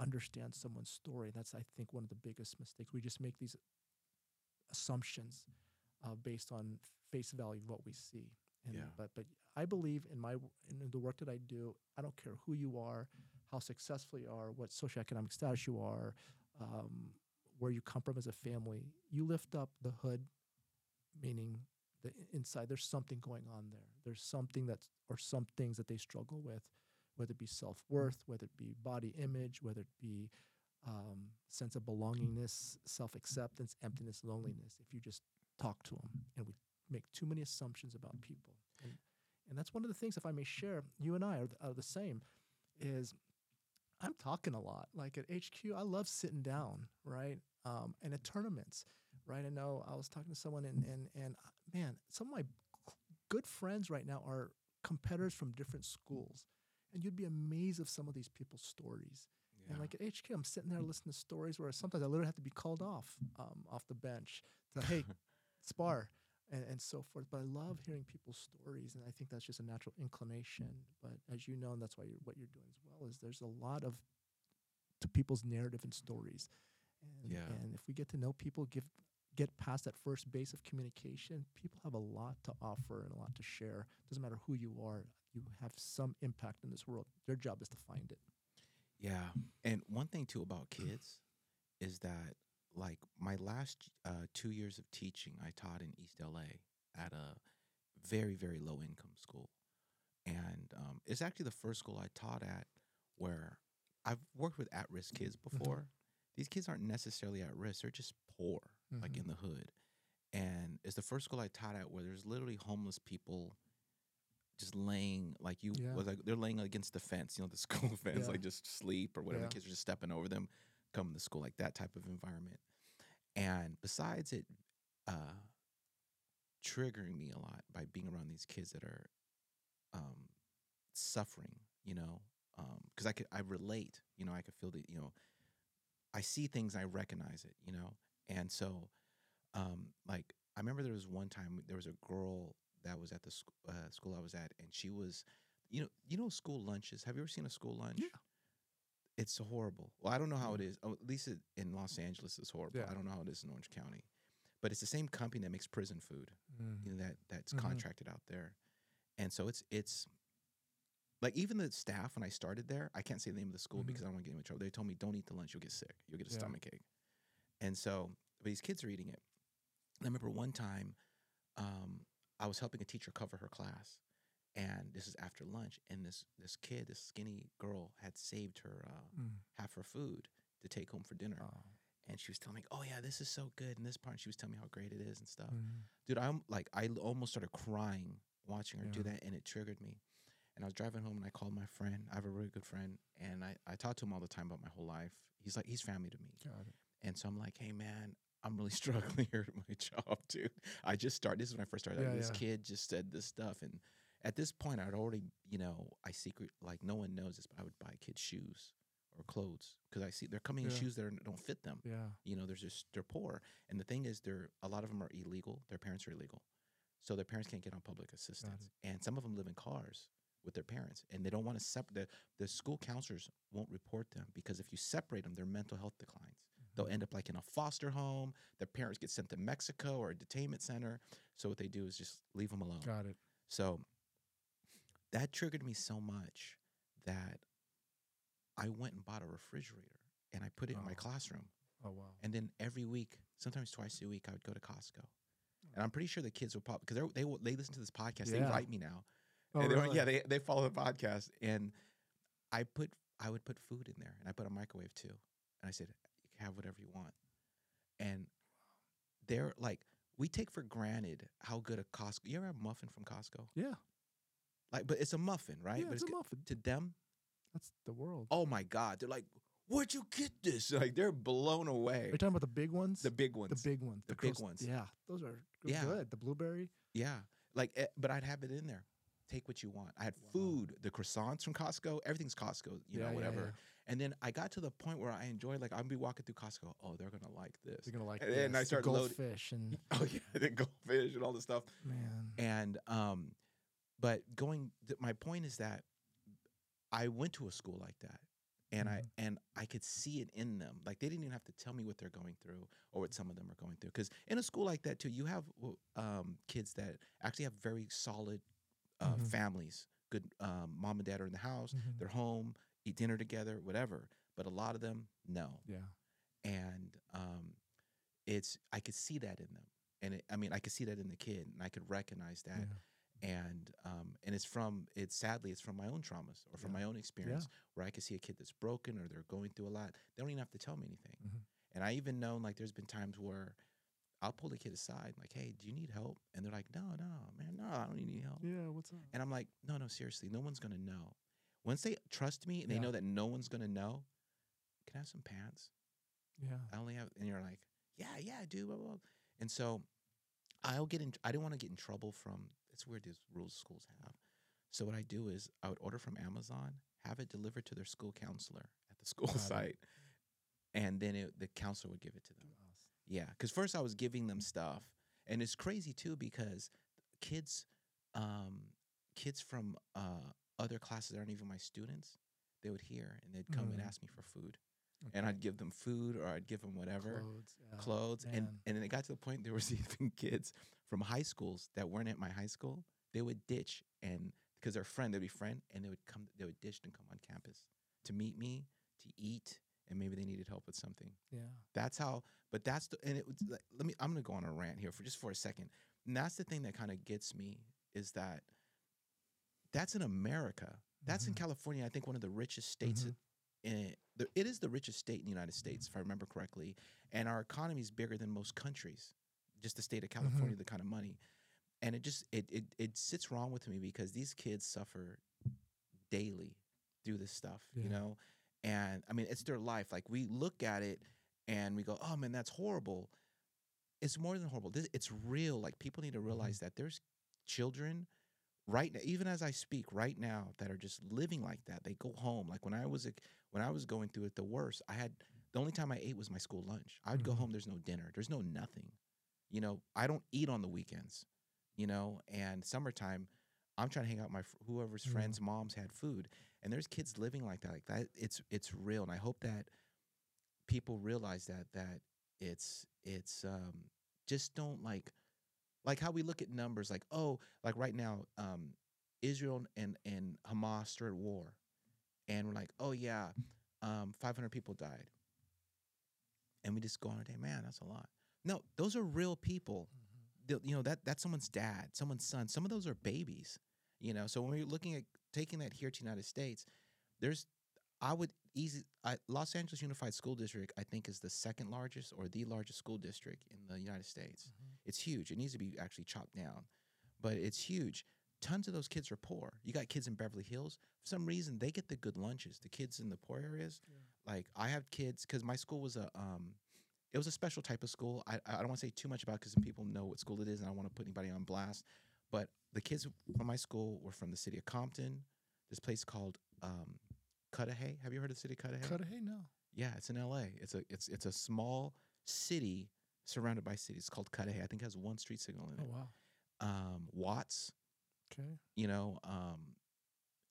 understand someone's story. That's I think one of the biggest mistakes. We just make these assumptions uh, based on face value of what we see. And Yeah. but but I believe in my in the work that I do. I don't care who you are, how successful you are, what socioeconomic status you are, um, where you come from as a family. You lift up the hood, meaning the inside. There's something going on there. There's something that's or some things that they struggle with, whether it be self worth, whether it be body image, whether it be um, sense of belongingness, self acceptance, emptiness, loneliness. If you just talk to them, and we make too many assumptions about people, and, and that's one of the things. If I may share, you and I are, the- are the same. Is I'm talking a lot. Like at HQ, I love sitting down, right? Um, and at tournaments, right? I know I was talking to someone, and and and uh, man, some of my good friends right now are competitors from different schools, and you'd be amazed of some of these people's stories. Yeah. And like at HQ, I'm sitting there listening to stories where sometimes I literally have to be called off um, off the bench to hey, spar and, and so forth. But I love hearing people's stories, and I think that's just a natural inclination. But as you know, and that's why you're, what you're doing as well is there's a lot of to people's narrative and stories. And, Yeah. and if we get to know people, give get past that first base of communication, people have a lot to offer and a lot to share. Doesn't matter who you are, you have some impact in this world. Your job is to find it. Yeah. And one thing too about kids is that like my last uh, two years of teaching, I taught in East LA at a very, very low income school. And um, it's actually the first school I taught at where I've worked with at risk kids before. These kids aren't necessarily at risk, they're just poor, like Mhm. in the hood. And it's the first school I taught at where there's literally homeless people just laying like you Yeah. was like they're laying against the fence, you know, the school fence, Yeah. like just sleep or whatever. Yeah. Kids are just stepping over them, coming to school, like that type of environment. And besides it uh triggering me a lot by being around these kids that are um suffering, you know, um because I could I relate, you know, I could feel the, you know, I see things, I recognize it, you know, and so, um, like I remember there was one time there was a girl that was at the sc- uh, school I was at, and she was, you know, you know, school lunches. Have you ever seen a school lunch? Yeah. It's horrible. Well, I don't know how it is. Oh, at least it, in Los Angeles, it's horrible. Yeah. I don't know how it is in Orange County, but it's the same company that makes prison food you know that that's Mhm. contracted out there and so it's it's like even the staff when i started there i can't say the name of the school Mhm. because i don't want to get in trouble they told me don't eat the lunch you'll get sick you'll get a Yeah. stomach ache and so but these kids are eating it i remember one time um, i was helping a teacher cover her class and this is after lunch and this this kid this skinny girl had saved her uh, Mm. half her food to take home for dinner Oh. and she was telling me oh yeah this is so good and this part and she was telling me how great it is and stuff Mm. dude i'm like I almost started crying watching her do that and it triggered me and i was driving home and i called my friend i have a really good friend and i, I talk to him all the time about my whole life he's like he's family to me Got it. and so i'm like hey man i'm really struggling here at my job dude. I just started this is when i first started. Yeah, like, this yeah. kid just said this stuff and at this point i'd already you know i secret like no one knows this but i would buy kids shoes or clothes because i see they're coming in Yeah. shoes that are, don't fit them. Yeah. you know there's just they're poor. And the thing is they're a lot of them are illegal. Their parents are illegal. So their parents can't get on public assistance. and some of them live in cars with their parents and they don't want to separate the, the school counselors won't report them because if you separate them their mental health declines they'll end up like in a foster home their parents get sent to mexico or a detainment center so what they do is just leave them alone Got it. so that triggered me so much that i went and bought a refrigerator and i put it in my Oh. classroom Oh wow. and then every week, sometimes twice a week, I would go to Costco. Hmm. And I'm pretty sure the kids would pop because they will- they listen to this podcast. They Yeah. write me now. Oh, and they, really? yeah, they they follow the podcast. And I put I would put food in there, and I put a microwave too. And I said, "You can have whatever you want." And they're like, we take for granted how good a Costco. You ever have a muffin from Costco? Yeah. Like, but it's a muffin, right? Yeah, but it's a good- muffin. to them. That's the world. Oh my God, they're like, where'd you get this? Like they're blown Are away. you talking about the big ones? The big ones. The big ones. The big Croast- ones. Yeah, those are good. Yeah. The blueberry. Yeah. Like, eh, but I'd have it in there. Take what you want. I had Wow. food, the croissants from Costco, everything's Costco, you Yeah, know, whatever. yeah. And then I got to the point where I enjoyed, like, I'd be walking through Costco. Oh, they're gonna like this. They're gonna like. And then I this, the start loading- goldfish and Oh yeah, the goldfish and all this stuff. man. And um, but going, th- my point is that I went to a school like that, and I Mm-hmm. and I could see it in them. Like they didn't even have to tell me what they're going through or what some of them are going through. Because in a school like that too, you have um, kids that actually have very solid uh, Mhm. families. Good um, mom and dad are in the house. Mhm. They're home, eat dinner together, whatever. But a lot of them, no Yeah. and um, it's I could see that in them, and it, I mean I could see that in the kid, and I could recognize that, yeah. and um, and it's from it's sadly it's from my own traumas or from Yeah. my own experience where I could see a kid that's broken or they're going through a lot. They don't even have to tell me anything, Mhm. and I even know like there's been times where I'll pull the kid aside like, hey, do you need help? And they're like, no, no, man, no, I don't need any help. Yeah. What's up? And I'm like, no, no, seriously, no one's gonna know. Once they trust me and they Yeah. know that no one's gonna know, can I have some pants? Yeah. I only have, and you're like, yeah, yeah, dude, blah, blah, blah. And so I'll get in, I didn't want to get in trouble from, it's weird these rules schools have. So what I do is I would order from Amazon, have it delivered to their school counselor at the school Got it. site, and then it, the counselor would give it to them. Yeah, because first I was giving them stuff, and it's crazy too because kids, um, kids from uh, other classes that aren't even my students, they would hear and they'd come and Mhm. ask me for food, and I'd give them food or I'd give them whatever Clothes. Yeah. clothes and and then it got to the point there was even kids from high schools that weren't at my high school they would ditch and because their friend they'd be friend and they would come they would ditch and come on campus to meet me to eat and maybe they needed help with something Yeah. that's how but that's the and it was like, let me i'm gonna go on a rant here for just for a second and that's the thing that kind of gets me is that that's in america that's in Mhm. california i think one of the richest states Mhm. in the, it is the richest state in the United States, if I remember correctly, and our economy is bigger than most countries. Just the state of Mm-hmm. California, the kind of money, and it just it it it sits wrong with me because these kids suffer daily through this stuff, you know, and I mean it's their life. Like we look at it and we go, oh man, that's horrible. It's more than horrible. This, it's real. Like people need to realize that there's children right now, even as I speak right now, that are just living like that. They go home. Like when I was a, when I was going through it the worst, I had the only time I ate was my school lunch. I'd go Mhm. home. There's no dinner. There's no nothing. You know, I don't eat on the weekends. You know, and summertime, I'm trying to hang out with my whoever's Yeah. friends' moms had food, and there's kids living like that. Like that, it's it's real, and I hope that people realize that that it's it's um just don't like like how we look at numbers like oh like right now um Israel and and Hamas are at war and we're like oh yeah um 500 people died and we just go on a day man that's a lot no those are real people Mm-hmm. You know that that's someone's dad someone's son some of those are babies you know so when we're looking at taking that here to United States there's I would easy I, Los Angeles Unified School District I think is the second largest or the largest school district in the United States Mhm. it's huge. It needs to be actually chopped down, but it's huge. Tons of those kids are poor. You got kids in Beverly Hills. For some reason, they get the good lunches. The kids in the poor areas, Yeah. like I have kids because my school was a um, it was a special type of school. I I don't want to say too much about because people know what school it is, and I don't want to put anybody on blast. But the kids from my school were from the city of Compton. This place called um, Cudahy. Have you heard of the city of Cudahy? Cudahy? No. Yeah, it's in LA. It's a it's it's a small city surrounded by cities called Cudahy. I think it has one street signal in it. Oh wow. Um, Watts, Okay. you know, um,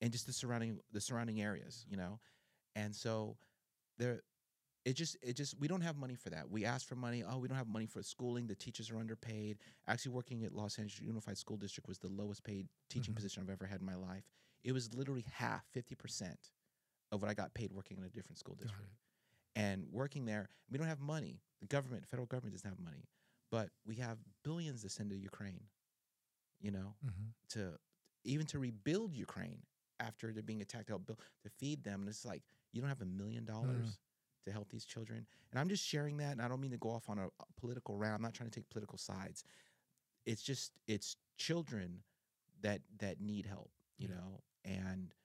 and just the surrounding the surrounding areas, you know, and so there, it just it just we don't have money for that. We ask for money. Oh, we don't have money for schooling. The teachers are underpaid. Actually, working at Los Angeles Unified School District was the lowest paid teaching Mhm. position I've ever had in my life. It was literally half, fifty percent of what I got paid working in a different school district and working there, we don't have money. The government, federal government doesn't have money, but we have billions to send to Ukraine, you know, Mhm. to even to rebuild Ukraine after they're being attacked, to help build, to feed them. And it's like, you don't have a million dollars to help these children. And I'm just sharing that. And I don't mean to go off on a, political round. I'm not trying to take political sides. It's just, it's children that, that need help, you Yeah. know, and,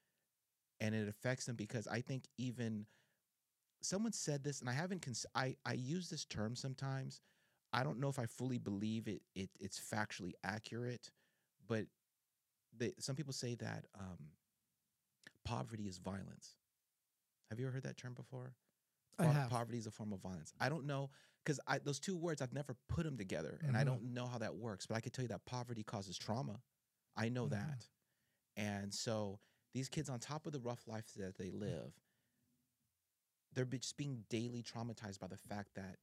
and it affects them because I think even someone said this, and I haven't. Cons- I I use this term sometimes. I don't know if I fully believe it. It it's factually accurate, but they, some people say that um, poverty is violence. Have you ever heard that term before? I have. Poverty is a form of violence. I don't know because I those two words I've never put them together, and I Mhm. don't know how that works. But I can tell you that poverty causes trauma. I know Mhm. that, and so these kids, on top of the rough life that they live, they're just being daily traumatized by the fact that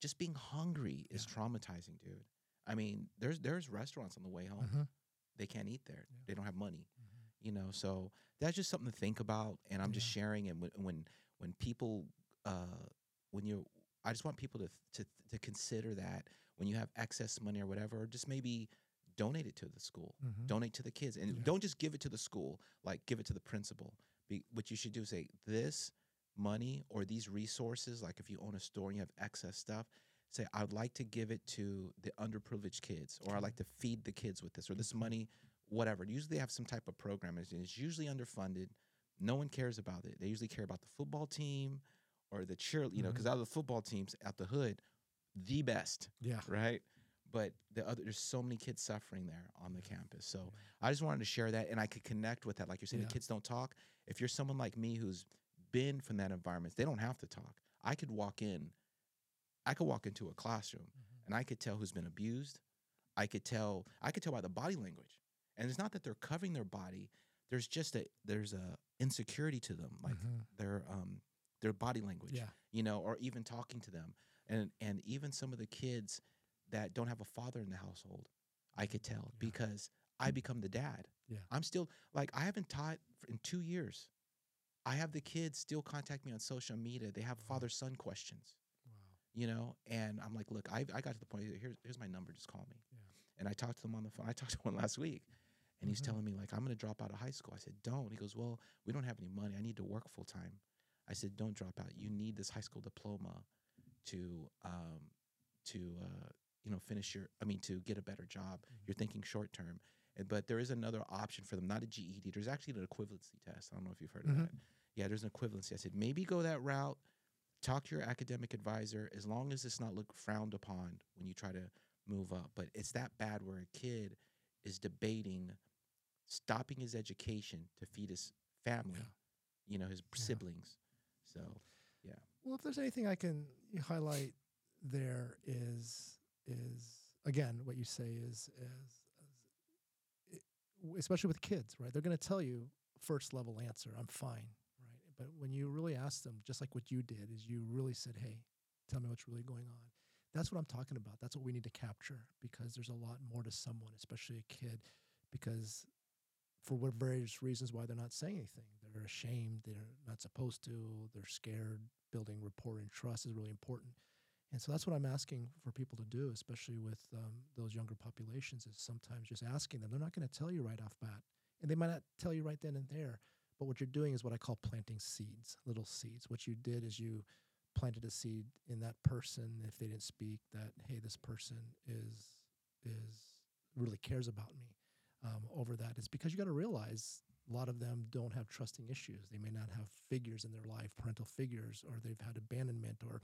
just being hungry is Yeah. traumatizing, dude. I mean, there's there's restaurants on the way home. Mhm. They can't eat there. Yeah. They don't have money Mhm. you know so that's just something to think about and i'm just sharing and when when when people uh when you i just want people to to to consider that when you have excess money or whatever just maybe donate it to the school Mhm. donate to the kids and Yeah. don't just give it to the school like give it to the principal. Be, what you should do is say this money or these resources like if you own a store and you have excess stuff say i'd like to give it to the underprivileged kids or i'd like to feed the kids with this or this money whatever. Usually they have some type of program and it's usually underfunded. No one cares about it. They usually care about the football team or the cheer you know because out of the football teams at the hood the best Yeah. right? But the other, there's so many kids suffering there on the campus. So Yeah. I just wanted to share that, and I could connect with that. Like you're saying, Yeah. the kids don't talk. If you're someone like me who's been from that environment, they don't have to talk. I could walk in, I could walk into a classroom, Mhm. and I could tell who's been abused. I could tell, I could tell by the body language, and it's not that they're covering their body. There's just a there's a insecurity to them, like Mhm. their um their body language Yeah. you know, or even talking to them. And and even some of the kids that don't have a father in the household, I could tell Yeah. because I become the dad. Yeah. I'm still like I haven't taught in 2 years. I have the kids still contact me on social media. They have Wow. father son questions, Wow. you know, and I'm like, "Look, I I got to the point here's here's my number, just call me." Yeah. And I talked to them on the phone. I talked to one last week. And he's Mhm. telling me like I'm going to drop out of high school. I said, "Don't." He goes, "Well, we don't have any money. I need to work full time." I said, "Don't drop out. You need this high school diploma to um to uh you know finish your I mean to get a better job. Mhm. You're thinking short term. But there is another option for them, not a GED. There's actually an equivalency test. I don't know if you've heard Mhm. of that. Yeah, there's an equivalency. I said, "Maybe go that route. Talk to your academic advisor as long as it's not looked frowned upon when you try to move up. But it's that bad where a kid is debating stopping his education to feed his family, Yeah. you know, his Yeah. siblings. So yeah. Well, if there's anything I can highlight, there is is again what you say is is, is it, especially with kids, right? They're going to tell you first level answer, I'm fine, right? But when you really ask them, just like what you did, is you really said, hey, tell me what's really going on. That's what I'm talking about. That's what we need to capture because there's a lot more to someone, especially a kid, because for various reasons why they're not saying anything. They're ashamed. They're not supposed to. They're scared. Building rapport and trust is really important. And so that's what I'm asking for people to do, especially with um, those younger populations, is sometimes just asking them. They're not going to tell you right off bat, and they might not tell you right then and there. But what you're doing is what I call planting seeds, little seeds. What you did is you planted a seed in that person. If they didn't speak, that hey, this person is is really cares about me um, over that is because you got to realize a lot of them don't have trusting issues. They may not have figures in their life, parental figures, or they've had abandonment or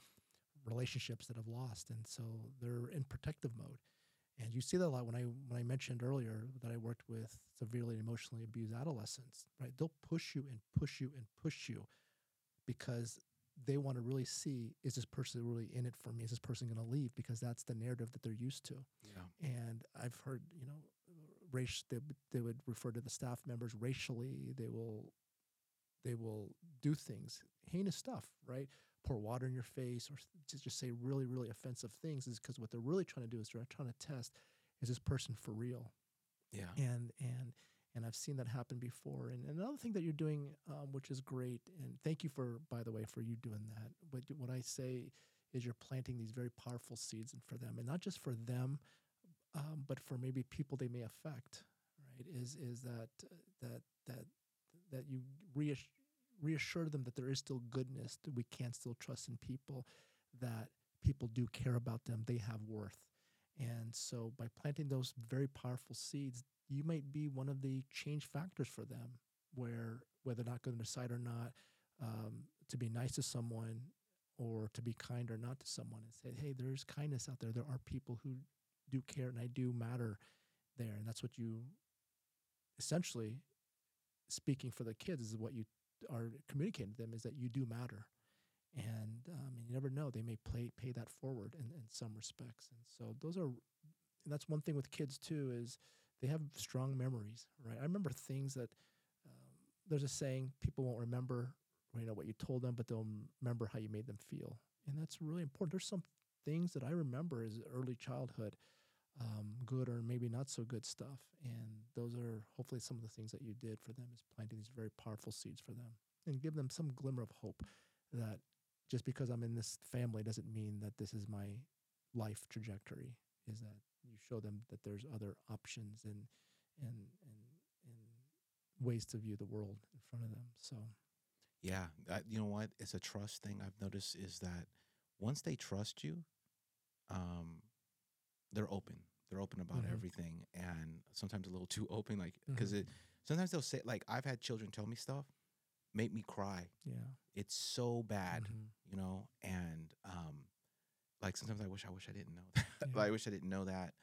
relationships that have lost, and so they're in protective mode. And you see that a lot when I when I mentioned earlier that I worked with severely emotionally abused adolescents. Right, they'll push you and push you and push you because they want to really see is this person really in it for me? Is this person going to leave? Because that's the narrative that they're used to yeah, and I've heard you know race they, would- they would refer to the staff members racially they will they will do things heinous stuff right pour water in your face or just, just say really really offensive things is because what they're really trying to do is they're trying to test is this person for real yeah, and and and I've seen that happen before. And another thing that you're doing, um, which is great, and thank you for, by the way, for you doing that. But what I say is you're planting these very powerful seeds and for them, and not just for them, um, but for maybe people they may affect. Right? Is is that that that that you reassure, reassure them that there is still goodness, that we can still trust in people, that people do care about them, they have worth. And so by planting those very powerful seeds, you might be one of the change factors for them where whether they're not going to decide or not um, to be nice to someone or to be kind or not to someone and say, hey, there's kindness out there. There are people who do care and I do matter there. And that's what you essentially speaking for the kids is what you are communicating to them is that you do matter. And um, and you never know, they may play pay that forward in, in some respects. And so those are that's one thing with kids too is they have strong memories, right? I remember things that um, there's a saying people won't remember you know what you told them, but they'll remember how you made them feel, and that's really important. There's some things that I remember as early childhood, um, good or maybe not so good stuff, and those are hopefully some of the things that you did for them is planting these very powerful seeds for them and give them some glimmer of hope that just because I'm in this family doesn't mean that this is my life trajectory. Is that you show them that there's other options and and and and ways to view the world in front of them. So Yeah, uh, you know what? It's a trust thing. I've noticed is that once they trust you, um, they're open. They're open about Mhm. everything, and sometimes a little too open. Like because Mhm. it sometimes they'll say like I've had children tell me stuff, make me cry. yeah, It's so bad, Mhm. you know, and um, like sometimes I wish I wish I didn't know that. Yeah. I wish I didn't know that.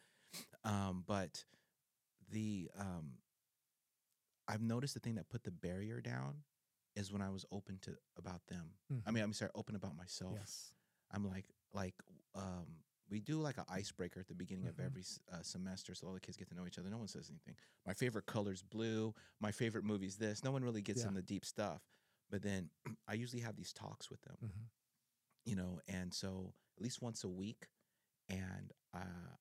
Um, but the um, I've noticed the thing that put the barrier down is when I was open to about them. I Mhm. mean, I'm sorry, open about myself. yes, I'm like, like, um, we do like an icebreaker at the beginning of Mhm. every uh, semester, so all the kids get to know each other. No one says anything. My favorite color's blue. My favorite movie's this. No one really gets Yeah. in the deep stuff. But then I usually have these talks with them, Mhm. you know, and so at least once a week. And uh,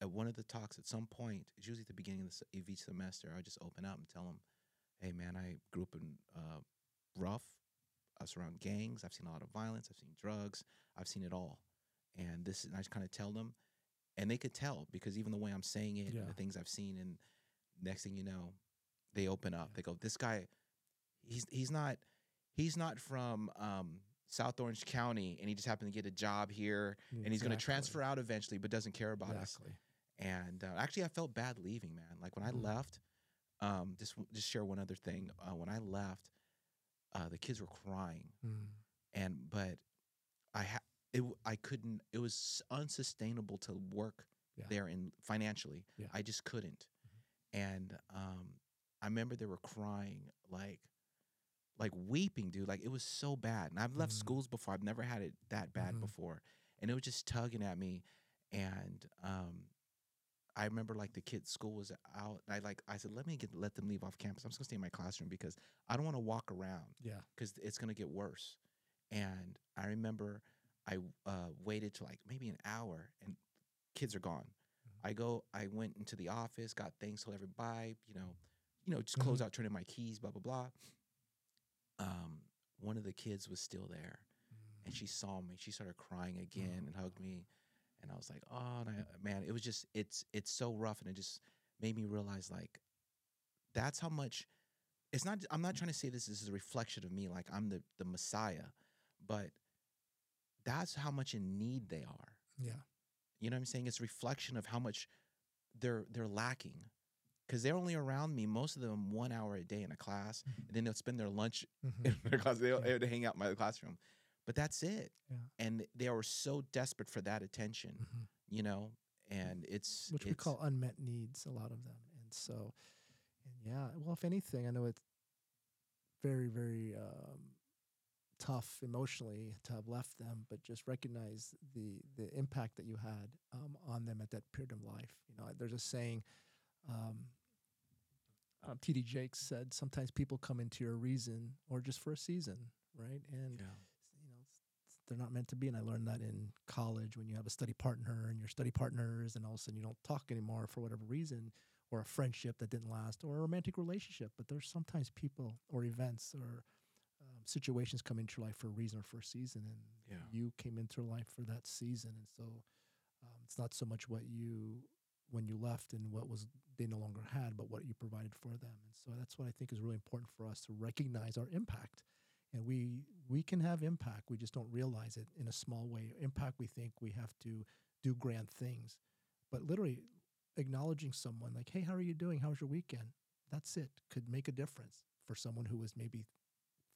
at one of the talks, at some point, it's usually at the beginning of, the, of each semester, I just open up and tell them, "Hey, man, I grew up in uh, rough. I was around gangs. I've seen a lot of violence. I've seen drugs. I've seen it all. And this, and I just kind of tell them, and they could tell because even the way I'm saying it, and Yeah. the things I've seen, and next thing you know, they open up. Yeah. They go, "This guy, he's he's not he's not from um, South Orange County, and he just happened to get a job here, and he's going to transfer out eventually, but doesn't care about us." And uh, actually, I felt bad leaving, man. Like when I Mhm. left, um, just just share one other thing. Uh, when I left, uh, the kids were crying, Mm. and but I ha- it I couldn't. It was unsustainable to work Yeah. there in financially. Yeah. I just couldn't. Mhm. And um, I remember they were crying like like weeping, dude. Like it was so bad. And I've left Mhm. schools before. I've never had it that bad Mhm. before. And it was just tugging at me. And um, I remember like the kids' school was out. And I like I said, let me get let them leave off campus. I'm just gonna stay in my classroom because I don't want to walk around Yeah. because it's gonna get worse. And I remember I uh, waited till like maybe an hour, and kids are gone. Mhm. I go, I went into the office, got things, told everybody, you know, you know, just close Mhm. out, turn in my keys, blah blah blah. Um, one of the kids was still there, and she saw me. She started crying again and hugged me, and I was like, oh and I, man, it was just it's it's so rough, and it just made me realize like that's how much. It's not. I'm not trying to say this, this is a reflection of me, like I'm the the Messiah, but that's how much in need they are. Yeah. You know what I'm saying? It's a reflection of how much they're they're lacking. Because they're only around me, most of them one hour a day in a class, Mhm. and then they'll spend their lunch Mhm. in their class. They'll, Yeah. they'll hang out in my classroom, but that's it. Yeah. And they are so desperate for that attention, Mhm. you know. And it's which we call unmet needs, a lot of them. And so, and yeah, well, if anything, I know it's very, very um, tough emotionally to have left them, but just recognize the the impact that you had um, on them at that period of life. You know, there's a saying. Um, uh, T.D. Jakes said, "Sometimes people come into your reason or just for a season, right?" And yeah. you know they're not meant to be and i learned that in college when you have a study partner and your study partners and all of a sudden you don't talk anymore for whatever reason or a friendship that didn't last or a romantic relationship but there's sometimes people or events or situations come into your life for a reason or for a season and Yeah. you came into life for that season and so um, it's not so much what you when you left and what was they no longer had but what you provided for them and so that's what i think is really important for us to recognize our impact and we we can have impact we just don't realize it in a small way. Impact we think we have to do grand things but literally acknowledging someone like hey how are you doing? How was your weekend? That's it could make a difference for someone who was maybe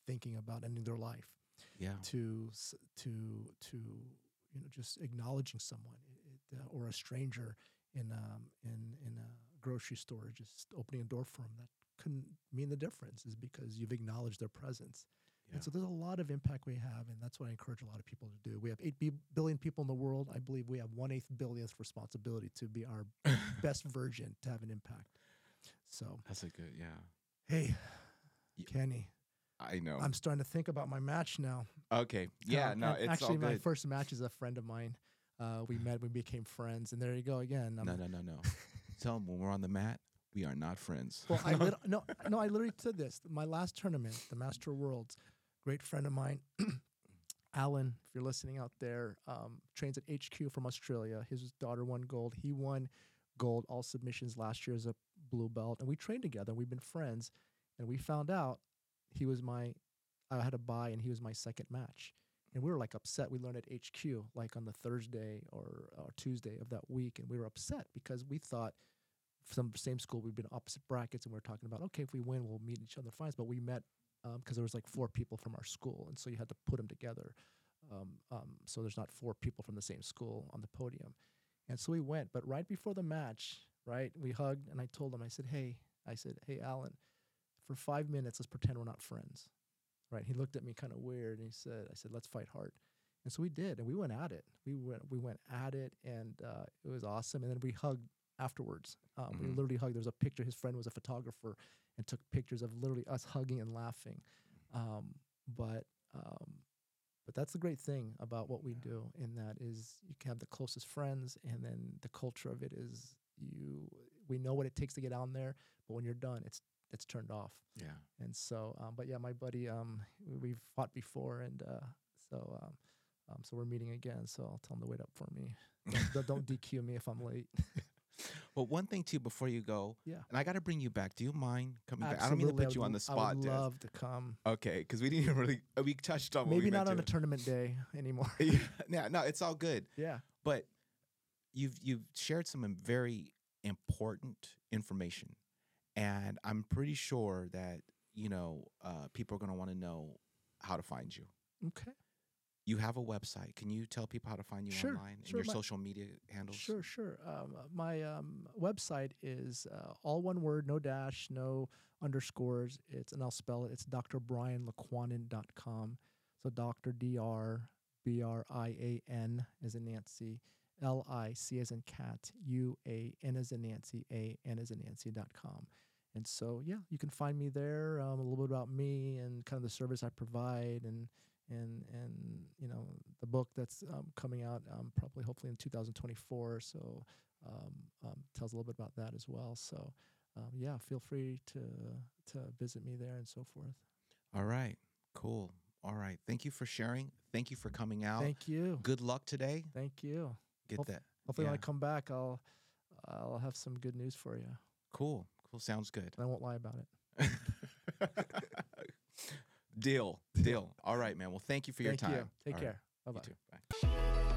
thinking about ending their life Yeah. to s- to to you know just acknowledging someone it, uh, or a stranger in um in in a grocery store just opening a door for them that couldn't mean the difference is because you've acknowledged their presence Yeah. and so there's a lot of impact we have and that's what i encourage a lot of people to do we have 8 billion people in the world i believe we have one eighth billionth responsibility to be our best version to have an impact so That's a good. Yeah. hey kenny I know. i'm starting to think about my match now okay. Yeah. no. It's actually, all my first match is a friend of mine. Uh, we met, we became friends, and there you go again. I'm- no. No. No. No. Tell him when we're on the mat, we are not friends. Well, I lit- no, no, I literally said this. My last tournament, the Master Worlds, great friend of mine, Alan. If you're listening out there, um, trains at HQ from Australia. His daughter won gold. He won gold all submissions last year as a blue belt, and we trained together. We've been friends, and we found out he was my. I had a bye, and he was my second match. And we were like upset. We learned at HQ like on the Thursday or, or Tuesday of that week, and we were upset because we thought some same school we've been opposite brackets, and we are talking about okay, if we win, we'll meet each other in finals. But we met because there was like four people from our school, and so you had to put them together. Um, um, so there's not four people from the same school on the podium, and so we went. But right before the match, right, we hugged, and I told him, I said, hey, I said, hey, Alan, for five minutes, let's pretend we're not friends. Right? He looked at me kind of weird, and he said, I said, let's fight hard. And so we did, and we went at it. We went, we went at it, and uh, it was awesome. And then we hugged afterwards. Um, We Mhm. literally hugged. There was a picture. His friend was a photographer and took pictures of literally us hugging and laughing. Um, but um, but that's the great thing about what we Yeah. do. In that is you can have the closest friends, and then the culture of it is you. We know what it takes to get on there, but when you're done, it's it's turned off. Yeah. And so, um, but yeah, my buddy, um, we- we've fought before, and uh, so um, um, so we're meeting again. So I'll tell him to wait up for me. Don't, don't- DQ me if I'm late. But one thing too, before you go, Yeah. and I got to bring you back. Do you mind coming back? I don't mean to Absolutely, put you on the spot, I would Des. love to come. Okay, because we didn't even really uh, we touched on Maybe not on a tournament day anymore. yeah, no, no, it's all good. yeah. But you've you've shared some very important information, and I'm pretty sure that you know uh, people are going to want to know how to find you. Okay. You have a website. Can you tell people how to find you Sure, online and your my- social media handles? Sure, sure. Um, uh, my um, website is uh, all one word, no dash, no underscores. It's and I'll spell it. It's drbrianlicuanan.com. So Dr. D R B R I A N is in Nancy, L I C as in cat, U A N as in Nancy, A N as in Nancy dot com. And so yeah, you can find me there. Um, a little bit about me and kind of the service I provide and and and you know the book that's um, coming out um, probably hopefully in 2024 so um, um, tells a little bit about that as well so um, yeah feel free to to visit me there and so forth All right. Cool. All right. Thank you for sharing. Thank you for coming out. thank you Good luck today. thank you Get Hope- that. hopefully when i come back i'll i'll have some good news for you Cool. Cool. Sounds good. and i won't lie about it Deal. Deal. All right, man. Well, thank you for your thank time. you take All right. care You bye. Bye.